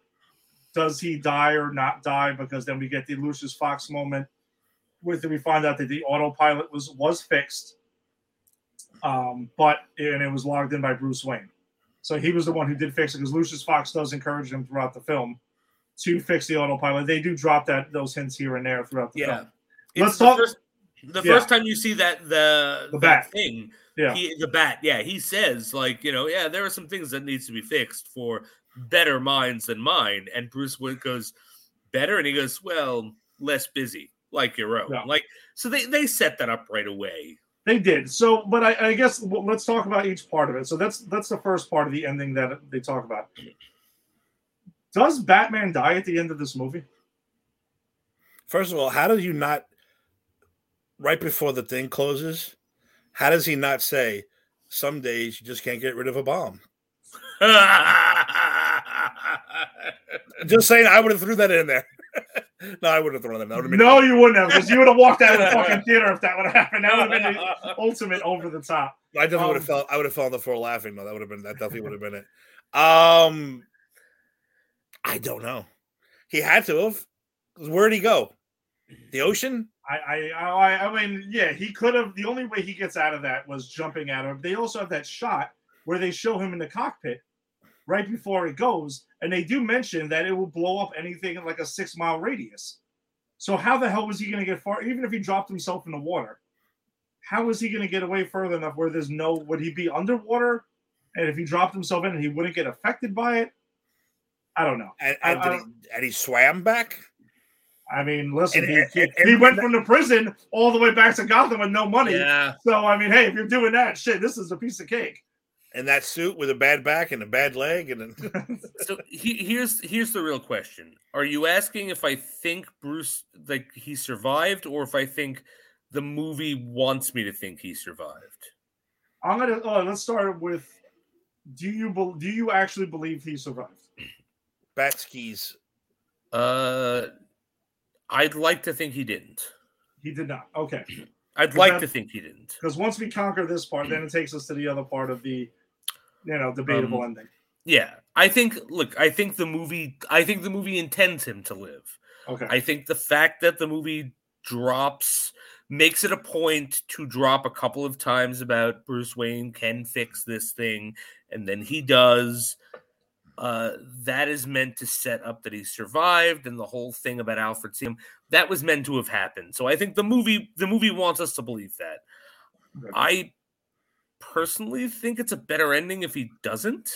A: does he die or not die? Because then we get the Lucius Fox moment with. We find out that the autopilot was was fixed, um, but and it was logged in by Bruce Wayne. So he was the one who did fix it because Lucius Fox does encourage him throughout the film to fix the autopilot. They do drop that those hints here and there throughout the
B: yeah.
A: film.
B: Let's talk. First, the yeah. first time you see that the
A: the bat
B: thing,
A: yeah,
B: he, the bat, yeah, he says like you know, yeah, there are some things that needs to be fixed for better minds than mine. And Bruce Wood goes better, and he goes, well, less busy, like your own. Like so, they they set that up right away.
A: They did. So, but I, I guess well, let's talk about each part of it. So that's that's the first part of the ending that they talk about. Does Batman die at the end of this movie?
C: First of all, how do you not right before the thing closes? How does he not say some days you just can't get rid of a bomb? just saying, I would have threw that in there. no, I wouldn't have thrown them. that. that been
A: no, you wouldn't have, because you would have walked out of the fucking theater if that would have happened. That would have been the ultimate over the top.
C: I definitely um, would have felt. I would have fell on the floor laughing. though. that would have been. That definitely would have been it. Um, I don't know. He had to have. Where'd he go? The ocean?
A: I, I, I, I mean, yeah, he could have. The only way he gets out of that was jumping out of. They also have that shot where they show him in the cockpit right before it goes, and they do mention that it will blow up anything in like a six mile radius. So how the hell was he going to get far? Even if he dropped himself in the water, how was he going to get away further enough where there's no? Would he be underwater? And if he dropped himself in, he wouldn't get affected by it. I don't know.
C: And, and, I, I, he, and he swam back.
A: I mean, listen, and, he, he, he, went from the prison all the way back to Gotham with no money.
B: Yeah.
A: So I mean, hey, if you're doing that, shit, this is a piece of cake.
C: And that suit with a bad back and a bad leg, and
B: so he, here's here's the real question: Are you asking if I think Bruce like he survived, or if I think the movie wants me to think he survived?
A: I'm gonna. Oh, let's start with: Do you do you actually believe he survived?
C: Bat skis.
B: Uh, I'd like to think he didn't.
A: He did not. Okay.
B: I'd like to think he didn't.
A: Because once we conquer this part, then it takes us to the other part of the, you know, debatable um, ending.
B: Yeah, I think. Look, I think the movie. I think the movie intends him to live.
A: Okay.
B: I think the fact that the movie drops makes it a point to drop a couple of times about Bruce Wayne can fix this thing, and then he does uh, that is meant to set up that he survived and the whole thing about Alfred seeing that was meant to have happened. So I think the movie the movie wants us to believe that. I personally think it's a better ending if he doesn't.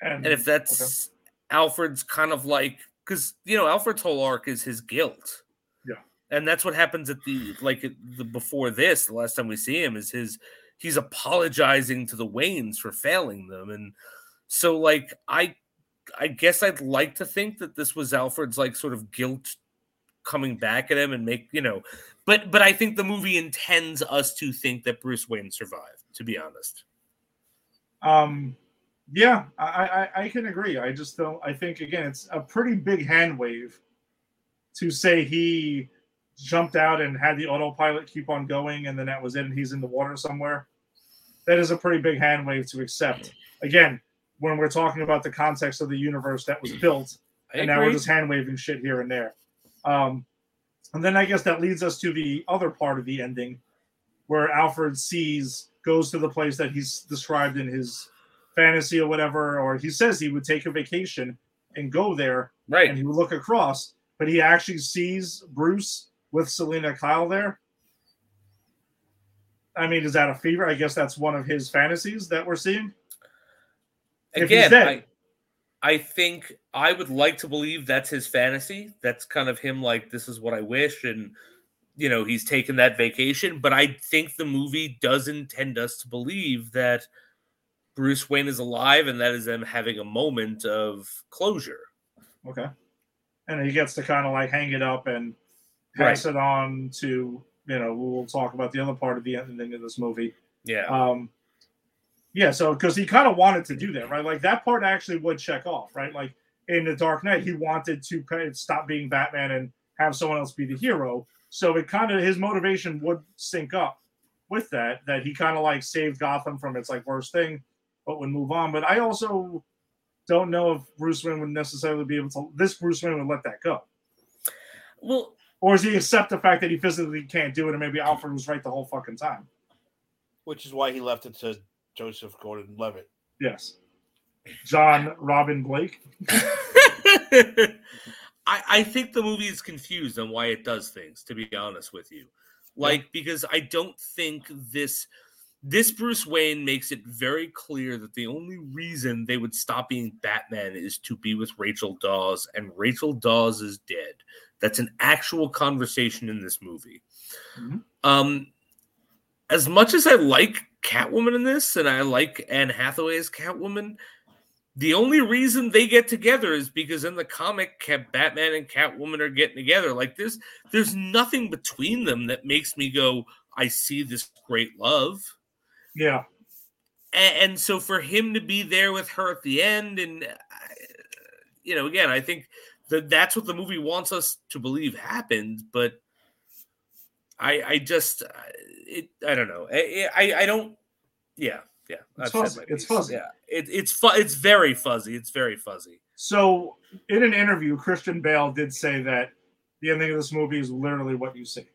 B: And, and if that's okay. Alfred's kind of like because you know Alfred's whole arc is his guilt.
A: Yeah.
B: And that's what happens at the like the before this, the last time we see him is his he's apologizing to the Waynes for failing them and so like I I guess I'd like to think that this was Alfred's like sort of guilt coming back at him and make, you know, but but I think the movie intends us to think that Bruce Wayne survived, to be honest.
A: Um yeah, I, I, I can agree. I just don't I think again it's a pretty big hand wave to say he jumped out and had the autopilot keep on going and then that was it and he's in the water somewhere. That is a pretty big hand wave to accept. Again, when we're talking about the context of the universe that was built, I and agree. now we're just hand waving shit here and there. Um, and then I guess that leads us to the other part of the ending, where Alfred sees goes to the place that he's described in his fantasy or whatever, or he says he would take a vacation and go there,
B: right?
A: And he would look across, but he actually sees Bruce with Selina Kyle there. I mean, is that a fever? I guess that's one of his fantasies that we're seeing.
B: Again, I, I think I would like to believe that's his fantasy. That's kind of him like this is what I wish and you know, he's taken that vacation, but I think the movie does intend us to believe that Bruce Wayne is alive and that is them having a moment of closure.
A: Okay. And he gets to kind of like hang it up and pass right. it on to, you know, we'll talk about the other part of the ending of this movie.
B: Yeah.
A: Um, yeah, so because he kind of wanted to do that, right? Like that part actually would check off, right? Like in the Dark Knight, he wanted to kind of stop being Batman and have someone else be the hero. So it kind of his motivation would sync up with that. That he kind of like saved Gotham from its like worst thing, but would move on. But I also don't know if Bruce Wayne would necessarily be able to. This Bruce Wayne would let that go.
B: Well,
A: or does he accept the fact that he physically can't do it, and maybe Alfred was right the whole fucking time?
C: Which is why he left it to Joseph Gordon Levitt.
A: Yes. John Robin Blake.
B: I, I think the movie is confused on why it does things, to be honest with you. Like, yeah. because I don't think this this Bruce Wayne makes it very clear that the only reason they would stop being Batman is to be with Rachel Dawes, and Rachel Dawes is dead. That's an actual conversation in this movie. Mm-hmm. Um, as much as I like Catwoman in this, and I like Anne Hathaway as Catwoman. The only reason they get together is because in the comic, Batman and Catwoman are getting together. Like there's there's nothing between them that makes me go, I see this great love.
A: Yeah.
B: And, and so for him to be there with her at the end, and uh, you know, again, I think that that's what the movie wants us to believe happened, but I I just uh, it I don't know I I, I don't yeah yeah
A: it's fuzzy. It's fuzzy.
B: Yeah, it, it's fu- It's very fuzzy. It's very fuzzy.
A: So, in an interview, Christian Bale did say that the ending of this movie is literally what you see.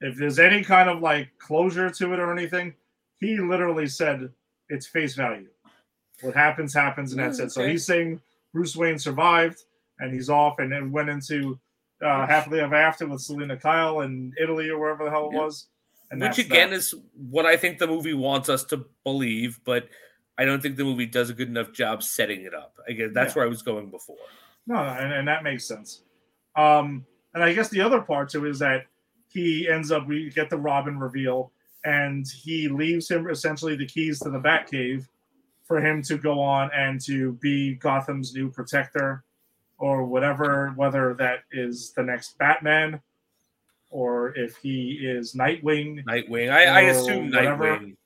A: If there's any kind of like closure to it or anything, he literally said it's face value. What happens happens, and that's mm, it. So he's saying Bruce Wayne survived and he's off, and then went into uh, happily ever after with Selina Kyle in Italy or wherever the hell it was.
B: And Which again is what I think the movie wants us to believe, but I don't think the movie does a good enough job setting it up. I guess that's yeah. where I was going before.
A: No, and, and that makes sense. Um, and I guess the other part too is that he ends up we get the Robin reveal, and he leaves him essentially the keys to the Batcave for him to go on and to be Gotham's new protector or whatever, whether that is the next Batman or if he is Nightwing.
B: Nightwing. I, I assume whatever. Nightwing.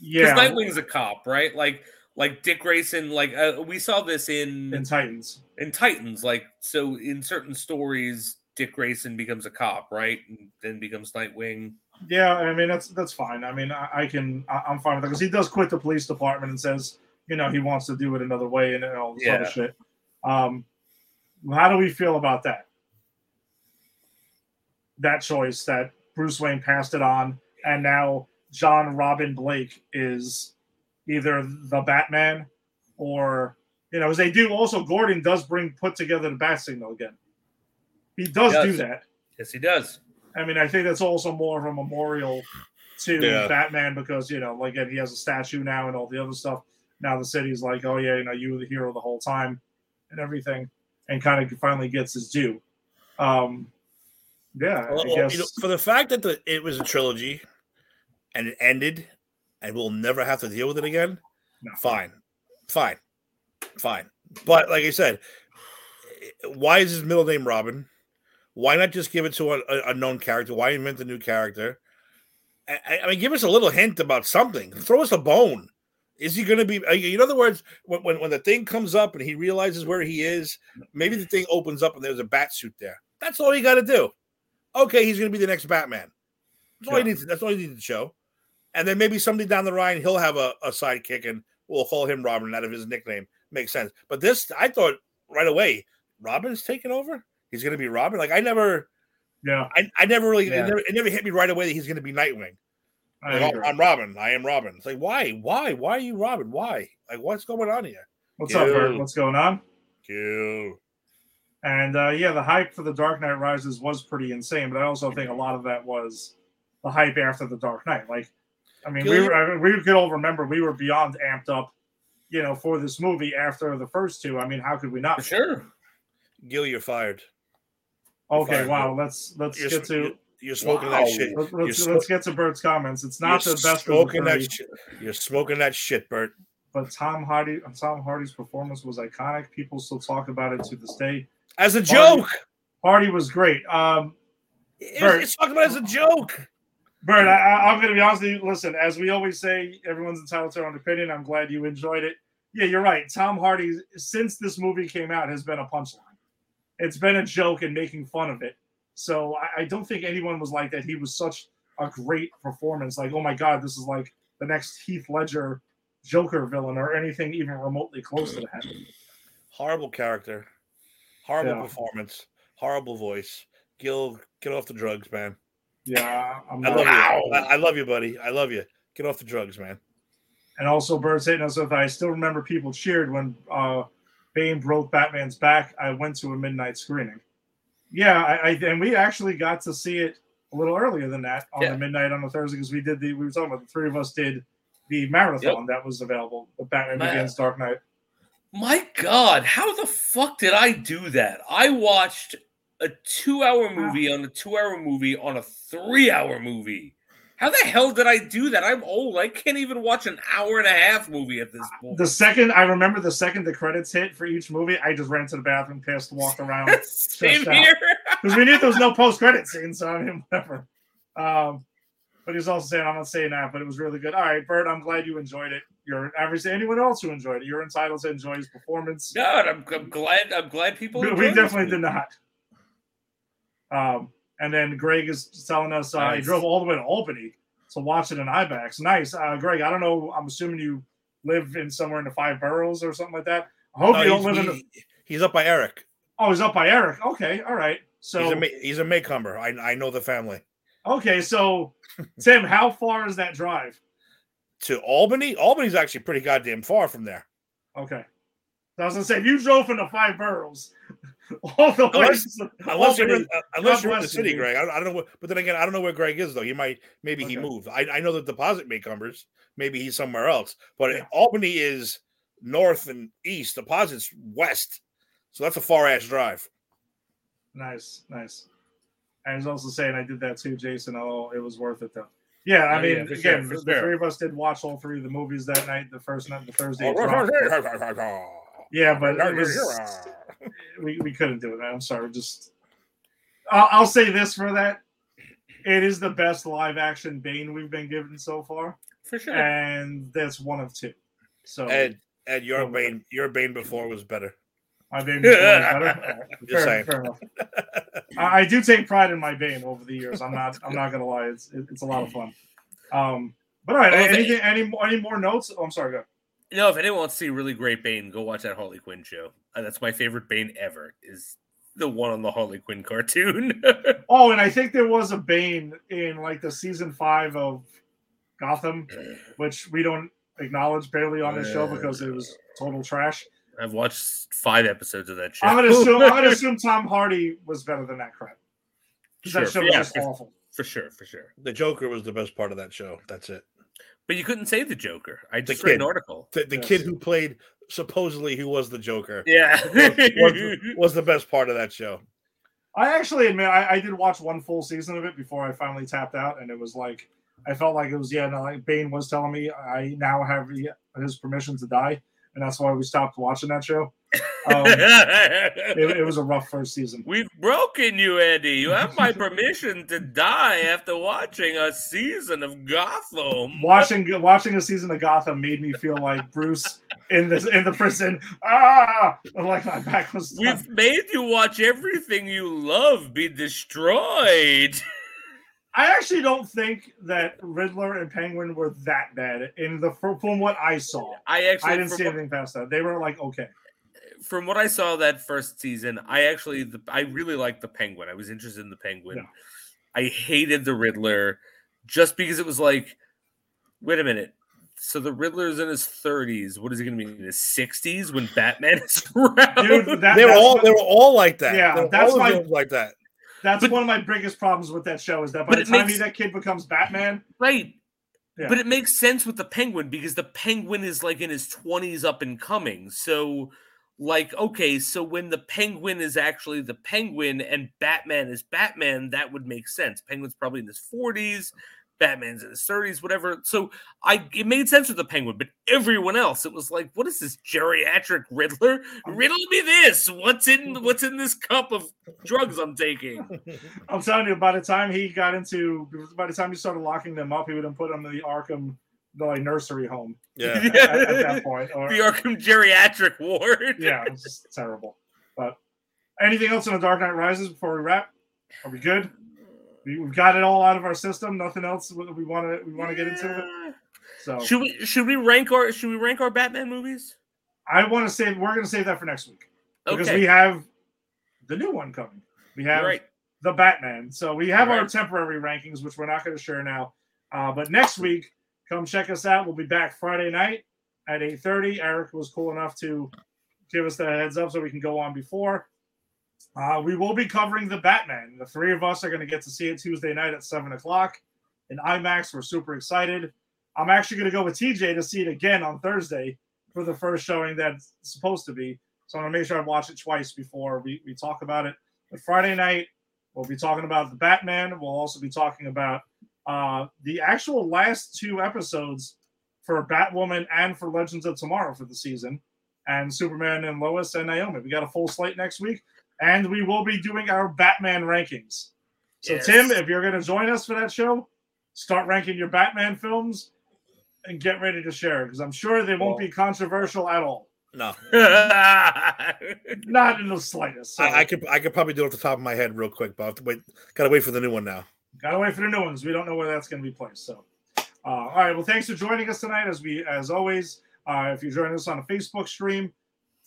B: Yeah, because Nightwing's a cop, right? Like like Dick Grayson. Like uh, we saw this in
A: in Titans.
B: In Titans, like so in certain stories, Dick Grayson becomes a cop, right, and then becomes Nightwing.
A: Yeah, I mean that's that's fine. I mean I, I can I, am fine with that because he does quit the police department and says you know he wants to do it another way and all this yeah. other shit. Um, how do we feel about that? That choice that Bruce Wayne passed it on, and now John Robin Blake is either the Batman or you know, as they do also Gordon does bring put together the bat signal again. He does, he does. do that.
B: Yes, he does.
A: I mean, I think that's also more of a memorial to yeah. Batman because you know, like he has a statue now and all the other stuff. Now the city's like, oh yeah, you know, you were the hero the whole time and everything, and kind of finally gets his due. Um, yeah, well,
C: you know, for the fact that the, it was a trilogy and it ended, and we'll never have to deal with it again. No. Fine, fine, fine. But like I said, why is his middle name Robin? Why not just give it to a, a known character? Why invent a new character? I, I, mean, give us a little hint about something. Throw us a bone. Is he going to be? Uh, in other words, when, when when the thing comes up and he realizes where he is, maybe the thing opens up and there's a bat suit there. That's all you got to do okay, he's going to be the next Batman. That's all he needs. That's all he needs to show. And then maybe somebody down the line, he'll have a, a sidekick, and we'll call him Robin out of his nickname. Makes sense. But this, I thought right away, Robin's taking over. He's going to be Robin. Like I never,
A: yeah,
C: I, I never really, yeah. it, never, it never hit me right away that he's going to be Nightwing. Like, oh, I'm Robin. I am Robin. It's like why, why, why are you Robin? Why? Like what's going on here?
A: What's Kill. up, Bert? What's going on?
C: Kill.
A: And uh, yeah, the hype for the Dark Knight Rises was pretty insane, but I also think a lot of that was the hype after the Dark Knight. Like, I mean, we were, I mean, we could all remember we were beyond amped up, you know, for this movie after the first two. I mean, how could we not?
B: sure.
C: Gil, you're fired.
A: Okay, fired. wow. Let's let's
C: you're,
A: get to.
C: You're smoking wow. that shit.
A: Let's, let's, let's, get to Bert's comments. It's not
C: you're
A: the best.
C: Smoking that shit. You're smoking that shit, Bert.
A: But Tom Hardy, Tom Hardy's performance was iconic. People still talk about it to this day
C: as a joke.
A: Party was great. Um,
C: Bert, it's talking about as a joke.
A: Bert, I, am going to be honest with you. Listen, as we always say, everyone's entitled to their own opinion. I'm glad you enjoyed it. Yeah, you're right. Tom Hardy, since this movie came out, has been a punchline. It's been a joke and making fun of it. So I, I don't think anyone was like that. He was such a great performance. Like, oh my God, this is like the next Heath Ledger Joker villain or anything even remotely close to that.
C: Horrible character. Horrible yeah. performance. Horrible voice. Gil, get off the drugs, man.
A: Yeah,
C: I'm i love you. I, I, love you, buddy. I love you. Get off the drugs, man.
A: And also, Bird Satan if I still remember people cheered when uh, Bane broke Batman's back. I went to a midnight screening. Yeah, I, I and we actually got to see it a little earlier than that on yeah. the midnight on the Thursday because we did the we were talking about the three of us did the marathon yep. that was available, the Batman Man. Begins Dark Knight.
B: My God, how the fuck did I do that? I watched a two hour movie on a two hour movie on a three hour movie. How the hell did I do that? I'm old. I can't even watch an hour and a half movie at this point.
A: The second I remember, the second the credits hit for each movie, I just ran to the bathroom, pissed, walked around
B: Same here.
A: because we knew there was no post credit scene. So I mean, whatever. Um, but he's also saying, I'm not saying that, but it was really good. All right, Bert, I'm glad you enjoyed it. You're average. Anyone else who enjoyed it, you're entitled to enjoy his performance.
B: God, I'm, I'm glad. I'm glad people.
A: we, we definitely did not. Um, and then Greg is telling us uh, he drove all the way to Albany to watch it in IMAX. Nice, uh, Greg. I don't know. I'm assuming you live in somewhere in the five boroughs or something like that. I hope
C: No,
A: you don't
C: he's,
A: live in. The,
C: he's up by Eric.
A: oh, he's up by Eric. Okay, all right. So
C: he's a Ma- he's a Maycomber. I I know the family.
A: okay, so Tim, how far is that drive?
C: To Albany, Albany's actually pretty goddamn far from there.
A: Okay. I was gonna say if you drove from the five boroughs all the way
C: Unless-
A: to
C: Unless you're in, uh, unless you're in the city. Greg. I, don't- I don't know. What, but then again, I don't know where Greg is though. He might maybe he moved. I, I know the deposit may Maycombers. Maybe he's somewhere else. But
A: Yeah.
C: Albany is north and east. Deposit's west. So that's a far ass drive.
A: nice, nice. I was also saying I did that too, Jason. Oh, it was worth it though. Yeah, I mean,
B: yeah, for sure,
A: again, the, three of us did watch all three of the movies that night. The first night, the Thursday.
C: Oh.
A: Yeah, but it was, we, we couldn't do it, man. I'm sorry. Just I'll, I'll say this for that. It is the best live action Bane we've been given so far,
B: for sure.
A: and that's one of two. So
C: Ed, Ed, your Bane, your Bane before was better.
A: My Bane before was better. Right, Fair, fair enough. I, I do take pride in my Bane over the years. I'm not. I'm not gonna lie. It's it- it's a lot of fun. Um, but all right.
B: Well,
A: anything? Any more? Any more notes? Oh, I'm sorry. Go.
B: You know, if anyone wants to see really great Bane, go watch that Harley Quinn show. Uh, that's my favorite Bane ever. Is the one on the Harley Quinn cartoon.
A: Oh, and I think there was a Bane in like the season five of Gotham, which we don't acknowledge barely on this show because it was total trash.
B: I've watched five episodes of that show.
A: I'm gonna assume. I'm gonna assume Tom Hardy was better than that crap.
B: Sure,
A: that show was
B: yeah,
A: just
B: for-
A: awful.
B: for sure, for sure.
C: The Joker was the best part of that show. That's it.
B: But you couldn't say the Joker. I just read an article.
C: The, the
A: Yes.
C: kid who played supposedly who was the Joker
B: Yeah.
C: was, was the best part of that show.
A: I actually admit I, I did watch one full season of it before I finally tapped out, and it was like I felt like it was yeah. No, like Bane was telling me I now have his permission to die, and that's why we stopped watching that show. Um, it, it was a rough first season.
B: We've broken you, Eddie. You have my permission to die after watching a season of Gotham.
A: Watching watching a season of Gotham made me feel like Bruce in this in the prison. Ah, like my back was.
B: We've made you watch everything you love be destroyed.
A: I actually don't think that Riddler and Penguin were that bad in the from from what I saw.
B: I actually
A: I didn't
B: from
A: see
B: what-
A: anything past that. They were like okay.
B: from what I saw that first season, I actually the, I really liked the Penguin. I was interested in the Penguin.
A: Yeah.
B: I hated the Riddler just because it was like, wait a minute. So the Riddler's in his 30s. What is he going to be in his 60s when Batman is around?
A: Dude, that,
C: They were all they were all like that.
A: Yeah,
C: They were
A: that's
C: all
A: my-
C: villains like that.
A: That's
B: But-
A: one of my biggest problems with that show is that by the time
B: makes-
A: that kid becomes Batman,
B: right.
A: Yeah.
B: But it makes sense with the Penguin because the Penguin is like in his 20s up and coming. So like okay, so when the Penguin is actually the Penguin and Batman is Batman, that would make sense. Penguin's probably in his 40s, Batman's in his 30s, whatever. So I it made sense with the Penguin, but everyone else, it was like, what is this geriatric Riddler? Riddle me this. What's in what's in this cup of drugs I'm taking?
A: I'm telling you, by the time he got into, by the time he started locking them up, he would have put them in the Arkham, the like nursery home
C: Yeah.
A: at, at that point. Or,
B: the Arkham geriatric ward.
A: yeah, it's just terrible. But anything else on the Dark Knight Rises before we wrap? Are we good? We, we've got it all out of our system. Nothing else we want to we want to get into it. So
B: Should we should we rank our should we rank our Batman movies?
A: I want to save. We're going to save that for next week because
B: Okay,
A: we have the new one coming. We have
B: right.
A: the Batman. So we have our temporary rankings, which we're not going to share now. Uh, but next week, come check us out. We'll be back Friday night at 8.30. Eric was cool enough to give us the heads up so we can go on before. Uh, we will be covering the Batman. The three of us are going to get to see it Tuesday night at 7 o'clock in IMAX. We're super excited. I'm actually going to go with TJ to see it again on Thursday for the first showing that's supposed to be. So I'm going to make sure I watch it twice before we, we talk about it. But Friday night, we'll be talking about the Batman. We'll also be talking about uh, the actual last two episodes for Batwoman and for Legends of Tomorrow for the season, and Superman and Lois and Naomi. We got a full slate next week, and we will be doing our Batman rankings. So,
B: Yes.
A: Tim, if you're going to join us for that show, start ranking your Batman films and get ready to share because I'm sure they won't
C: Well-
A: be controversial at all.
C: No,
A: Not in the slightest. So,
C: I, I could I could probably do it off the top of my head real quick, but I have to wait. Gotta wait for the new one now.
A: Gotta wait for the new ones. We don't know where that's going to be placed. So, uh, all right. Well, thanks for joining us tonight. As we, as always, uh, if you're joining us on a Facebook stream,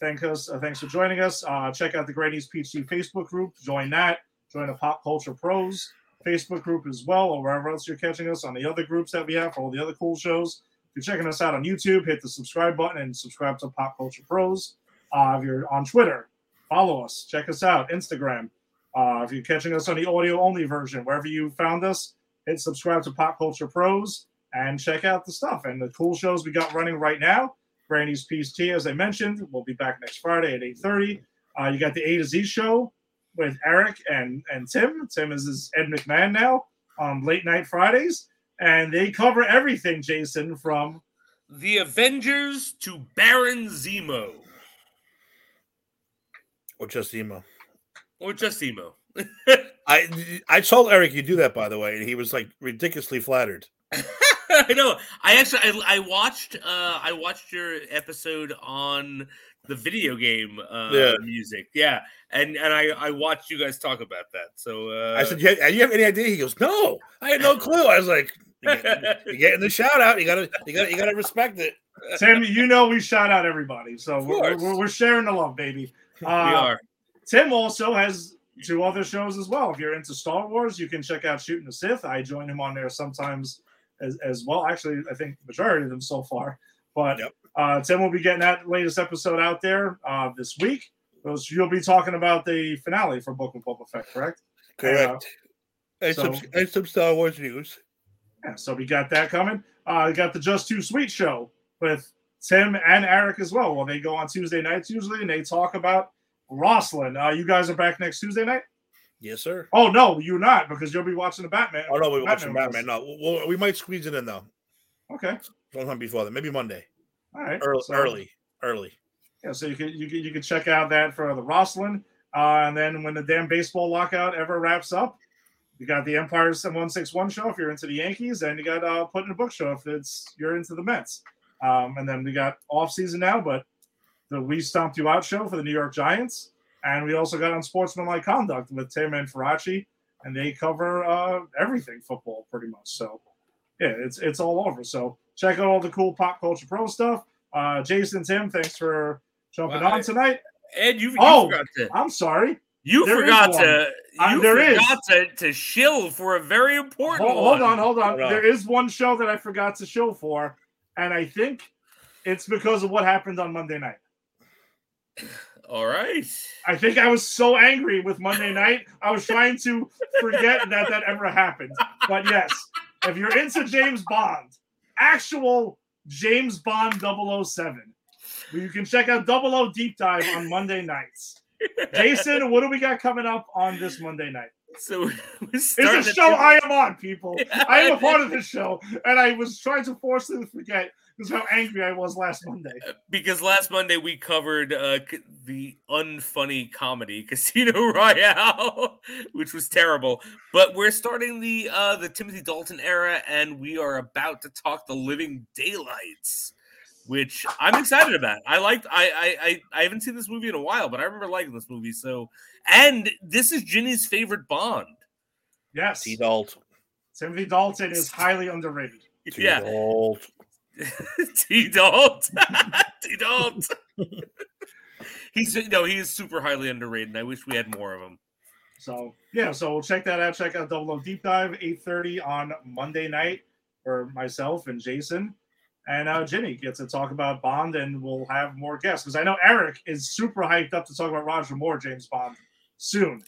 A: thank us. Uh, thanks for joining us. Uh, check out the Great East Facebook group. Join that. Join the Pop Culture Pros Facebook group as well, or wherever else you're catching us on the other groups that we have for all the other cool shows. If you're checking us out on YouTube, hit the subscribe button and subscribe to Pop Culture Pros. Uh, if you're on Twitter, follow us. Check us out. Instagram. Uh, if you're catching us on the audio only version, wherever you found us, hit subscribe to Pop Culture Pros and check out the stuff and the cool shows we got running right now. Granny's Peach Tea, as I mentioned, we'll be back next Friday at 8:30. Uh, you got the A to Z show with Eric and and Tim. Tim is his Ed McMahon now on late night Fridays, and they cover everything, Jason, from
B: the Avengers to Baron Zemo.
C: Or just emo.
B: Or just Zemo.
C: I I told Eric you do that by the way, and he was like ridiculously flattered.
B: I know. I actually I, I watched uh I watched your episode on the video game uh
C: Yeah.
B: music. Yeah. And and I I watched you guys talk about that. So uh
C: I said, yeah, you have any idea? He goes, no, I had no clue. I was like, you're getting, the shout out. You gotta, you gotta, you gotta respect it.
A: Tim. You know we shout out everybody, so we're, we're, we're sharing the love, baby.
B: we
A: Uh,
B: are.
A: Tim also has two other shows as well. If you're into Star Wars, you can check out Shooting the Sith. I join him on there sometimes as, as well. Actually, I think majority of them so far. But
C: Yep.
A: uh, Tim will be getting that latest episode out there uh, this week. Those- You'll be talking about the finale for Book of Boba Fett, correct?
C: Correct. and,
A: so-
C: some, and some Star Wars news.
A: Yeah, so we got that coming. Uh, we got the Just Too Sweet show with Tim and Eric as well. Well, they go on Tuesday nights usually, and they talk about Rosslyn. Uh, you guys are back next Tuesday night?
C: Yes, sir.
A: Oh no, you're not because you'll be watching the Batman.
C: Oh no, we're watching
A: Batman
C: Batman. No, we'll, we might squeeze it in though.
A: Okay,
C: Sometime before that, maybe Monday.
A: all right.
C: Early,
A: So-
C: early, early.
A: Yeah, so you can you can you can check out that for the Rosslyn, uh, and then when the damn baseball lockout ever wraps up, you got the Empire One Six One show if you're into the Yankees, and you got uh, Put in a Book show if it's you're into the Mets. Um, and then we got off season now, but the We Stomped You Out show for the New York Giants, and we also got on Sportsmanlike Conduct with Tim and Farachi, and they cover uh, everything football pretty much. So yeah, it's it's all over. So check out all the cool pop culture pro stuff. Uh, Jason, Tim, thanks for jumping
B: Well,
A: on
B: I-
A: tonight.
B: Ed, you, you
A: Oh,
B: forgot to
A: I'm sorry.
B: you
A: there is
B: forgot
A: one.
B: to
A: Uh,
B: you
A: there is.
B: forgot to, to shill for a very important
A: Hold,
B: one.
A: hold on, hold on.
C: Hold on.
A: There is one show that I forgot to show for, and I think it's because of what happened on Monday night.
B: All right.
A: I think I was so angry with Monday night, I was trying to forget that that ever happened. But yes, if you're into James Bond, actual James Bond 007, you can check out 00 Deep Dive on Monday nights. Jason, what do we got coming up on this Monday night?
B: So
A: It's a show I am on, people.
B: Yeah,
A: I am a part of this show, and I was trying to force them to forget because how angry I was last Monday.
B: because last Monday we covered uh, the unfunny comedy Casino Royale, which was terrible. But we're starting the uh, the Timothy Dalton era, and we are about to talk the Living Daylights, which I'm excited about. I liked. I I I, I haven't seen this movie in a while, but I remember liking this movie. So, and this is Ginny's favorite Bond.
A: Yes,
C: T Dalt.
A: Timothy Dalton is highly underrated.
B: Yeah,
C: Dalt.
B: T Dalt. T Dalt. He's no, he is super highly underrated. I wish we had more of him.
A: So yeah, so check that out. Check out Double O Deep Dive, eight thirty on Monday night for myself and Jason. And uh, Jenny gets to talk about Bond, and we'll have more guests because I know Eric is super hyped up to talk about Roger Moore, James Bond, soon.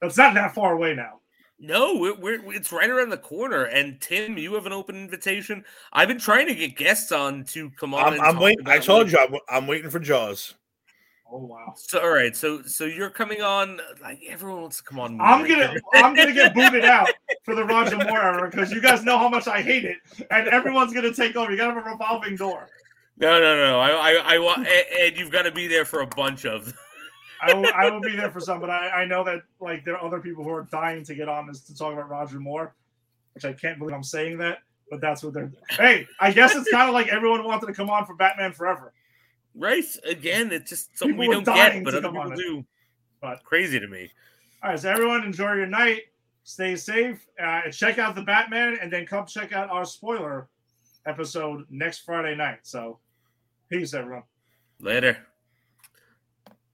A: That's not that far away now.
B: No, we're, we're it's right around the corner. And Tim, you have an open invitation. I've been trying to get guests on to come on.
C: I'm,
B: and
C: I'm waiting. I told you I'm, I'm waiting for Jaws.
A: Oh wow.
B: So all right, so so you're coming on like everyone wants to come on.
A: I'm gonna I'm gonna get booted out for the Roger Moore era because you guys know how much I hate it, and everyone's gonna take over. You gotta have a revolving door.
B: No, no, no. I I, I want and you've got to be there for a bunch of.
A: I will, I will be there for some, but I, I know that like there are other people who are dying to get on this to talk about Roger Moore, which I can't believe I'm saying that, but that's what they're. Hey, I guess it's kind of like everyone wanted to come on for Batman Forever.
B: Right? Again, it's just something
A: People
B: we don't get, but other people
A: it.
B: do.
A: But-
B: crazy to me.
A: All right, so everyone enjoy your night. Stay safe. Uh, and check out the Batman, and then come check out our spoiler episode next Friday night. So, peace, everyone.
B: Later.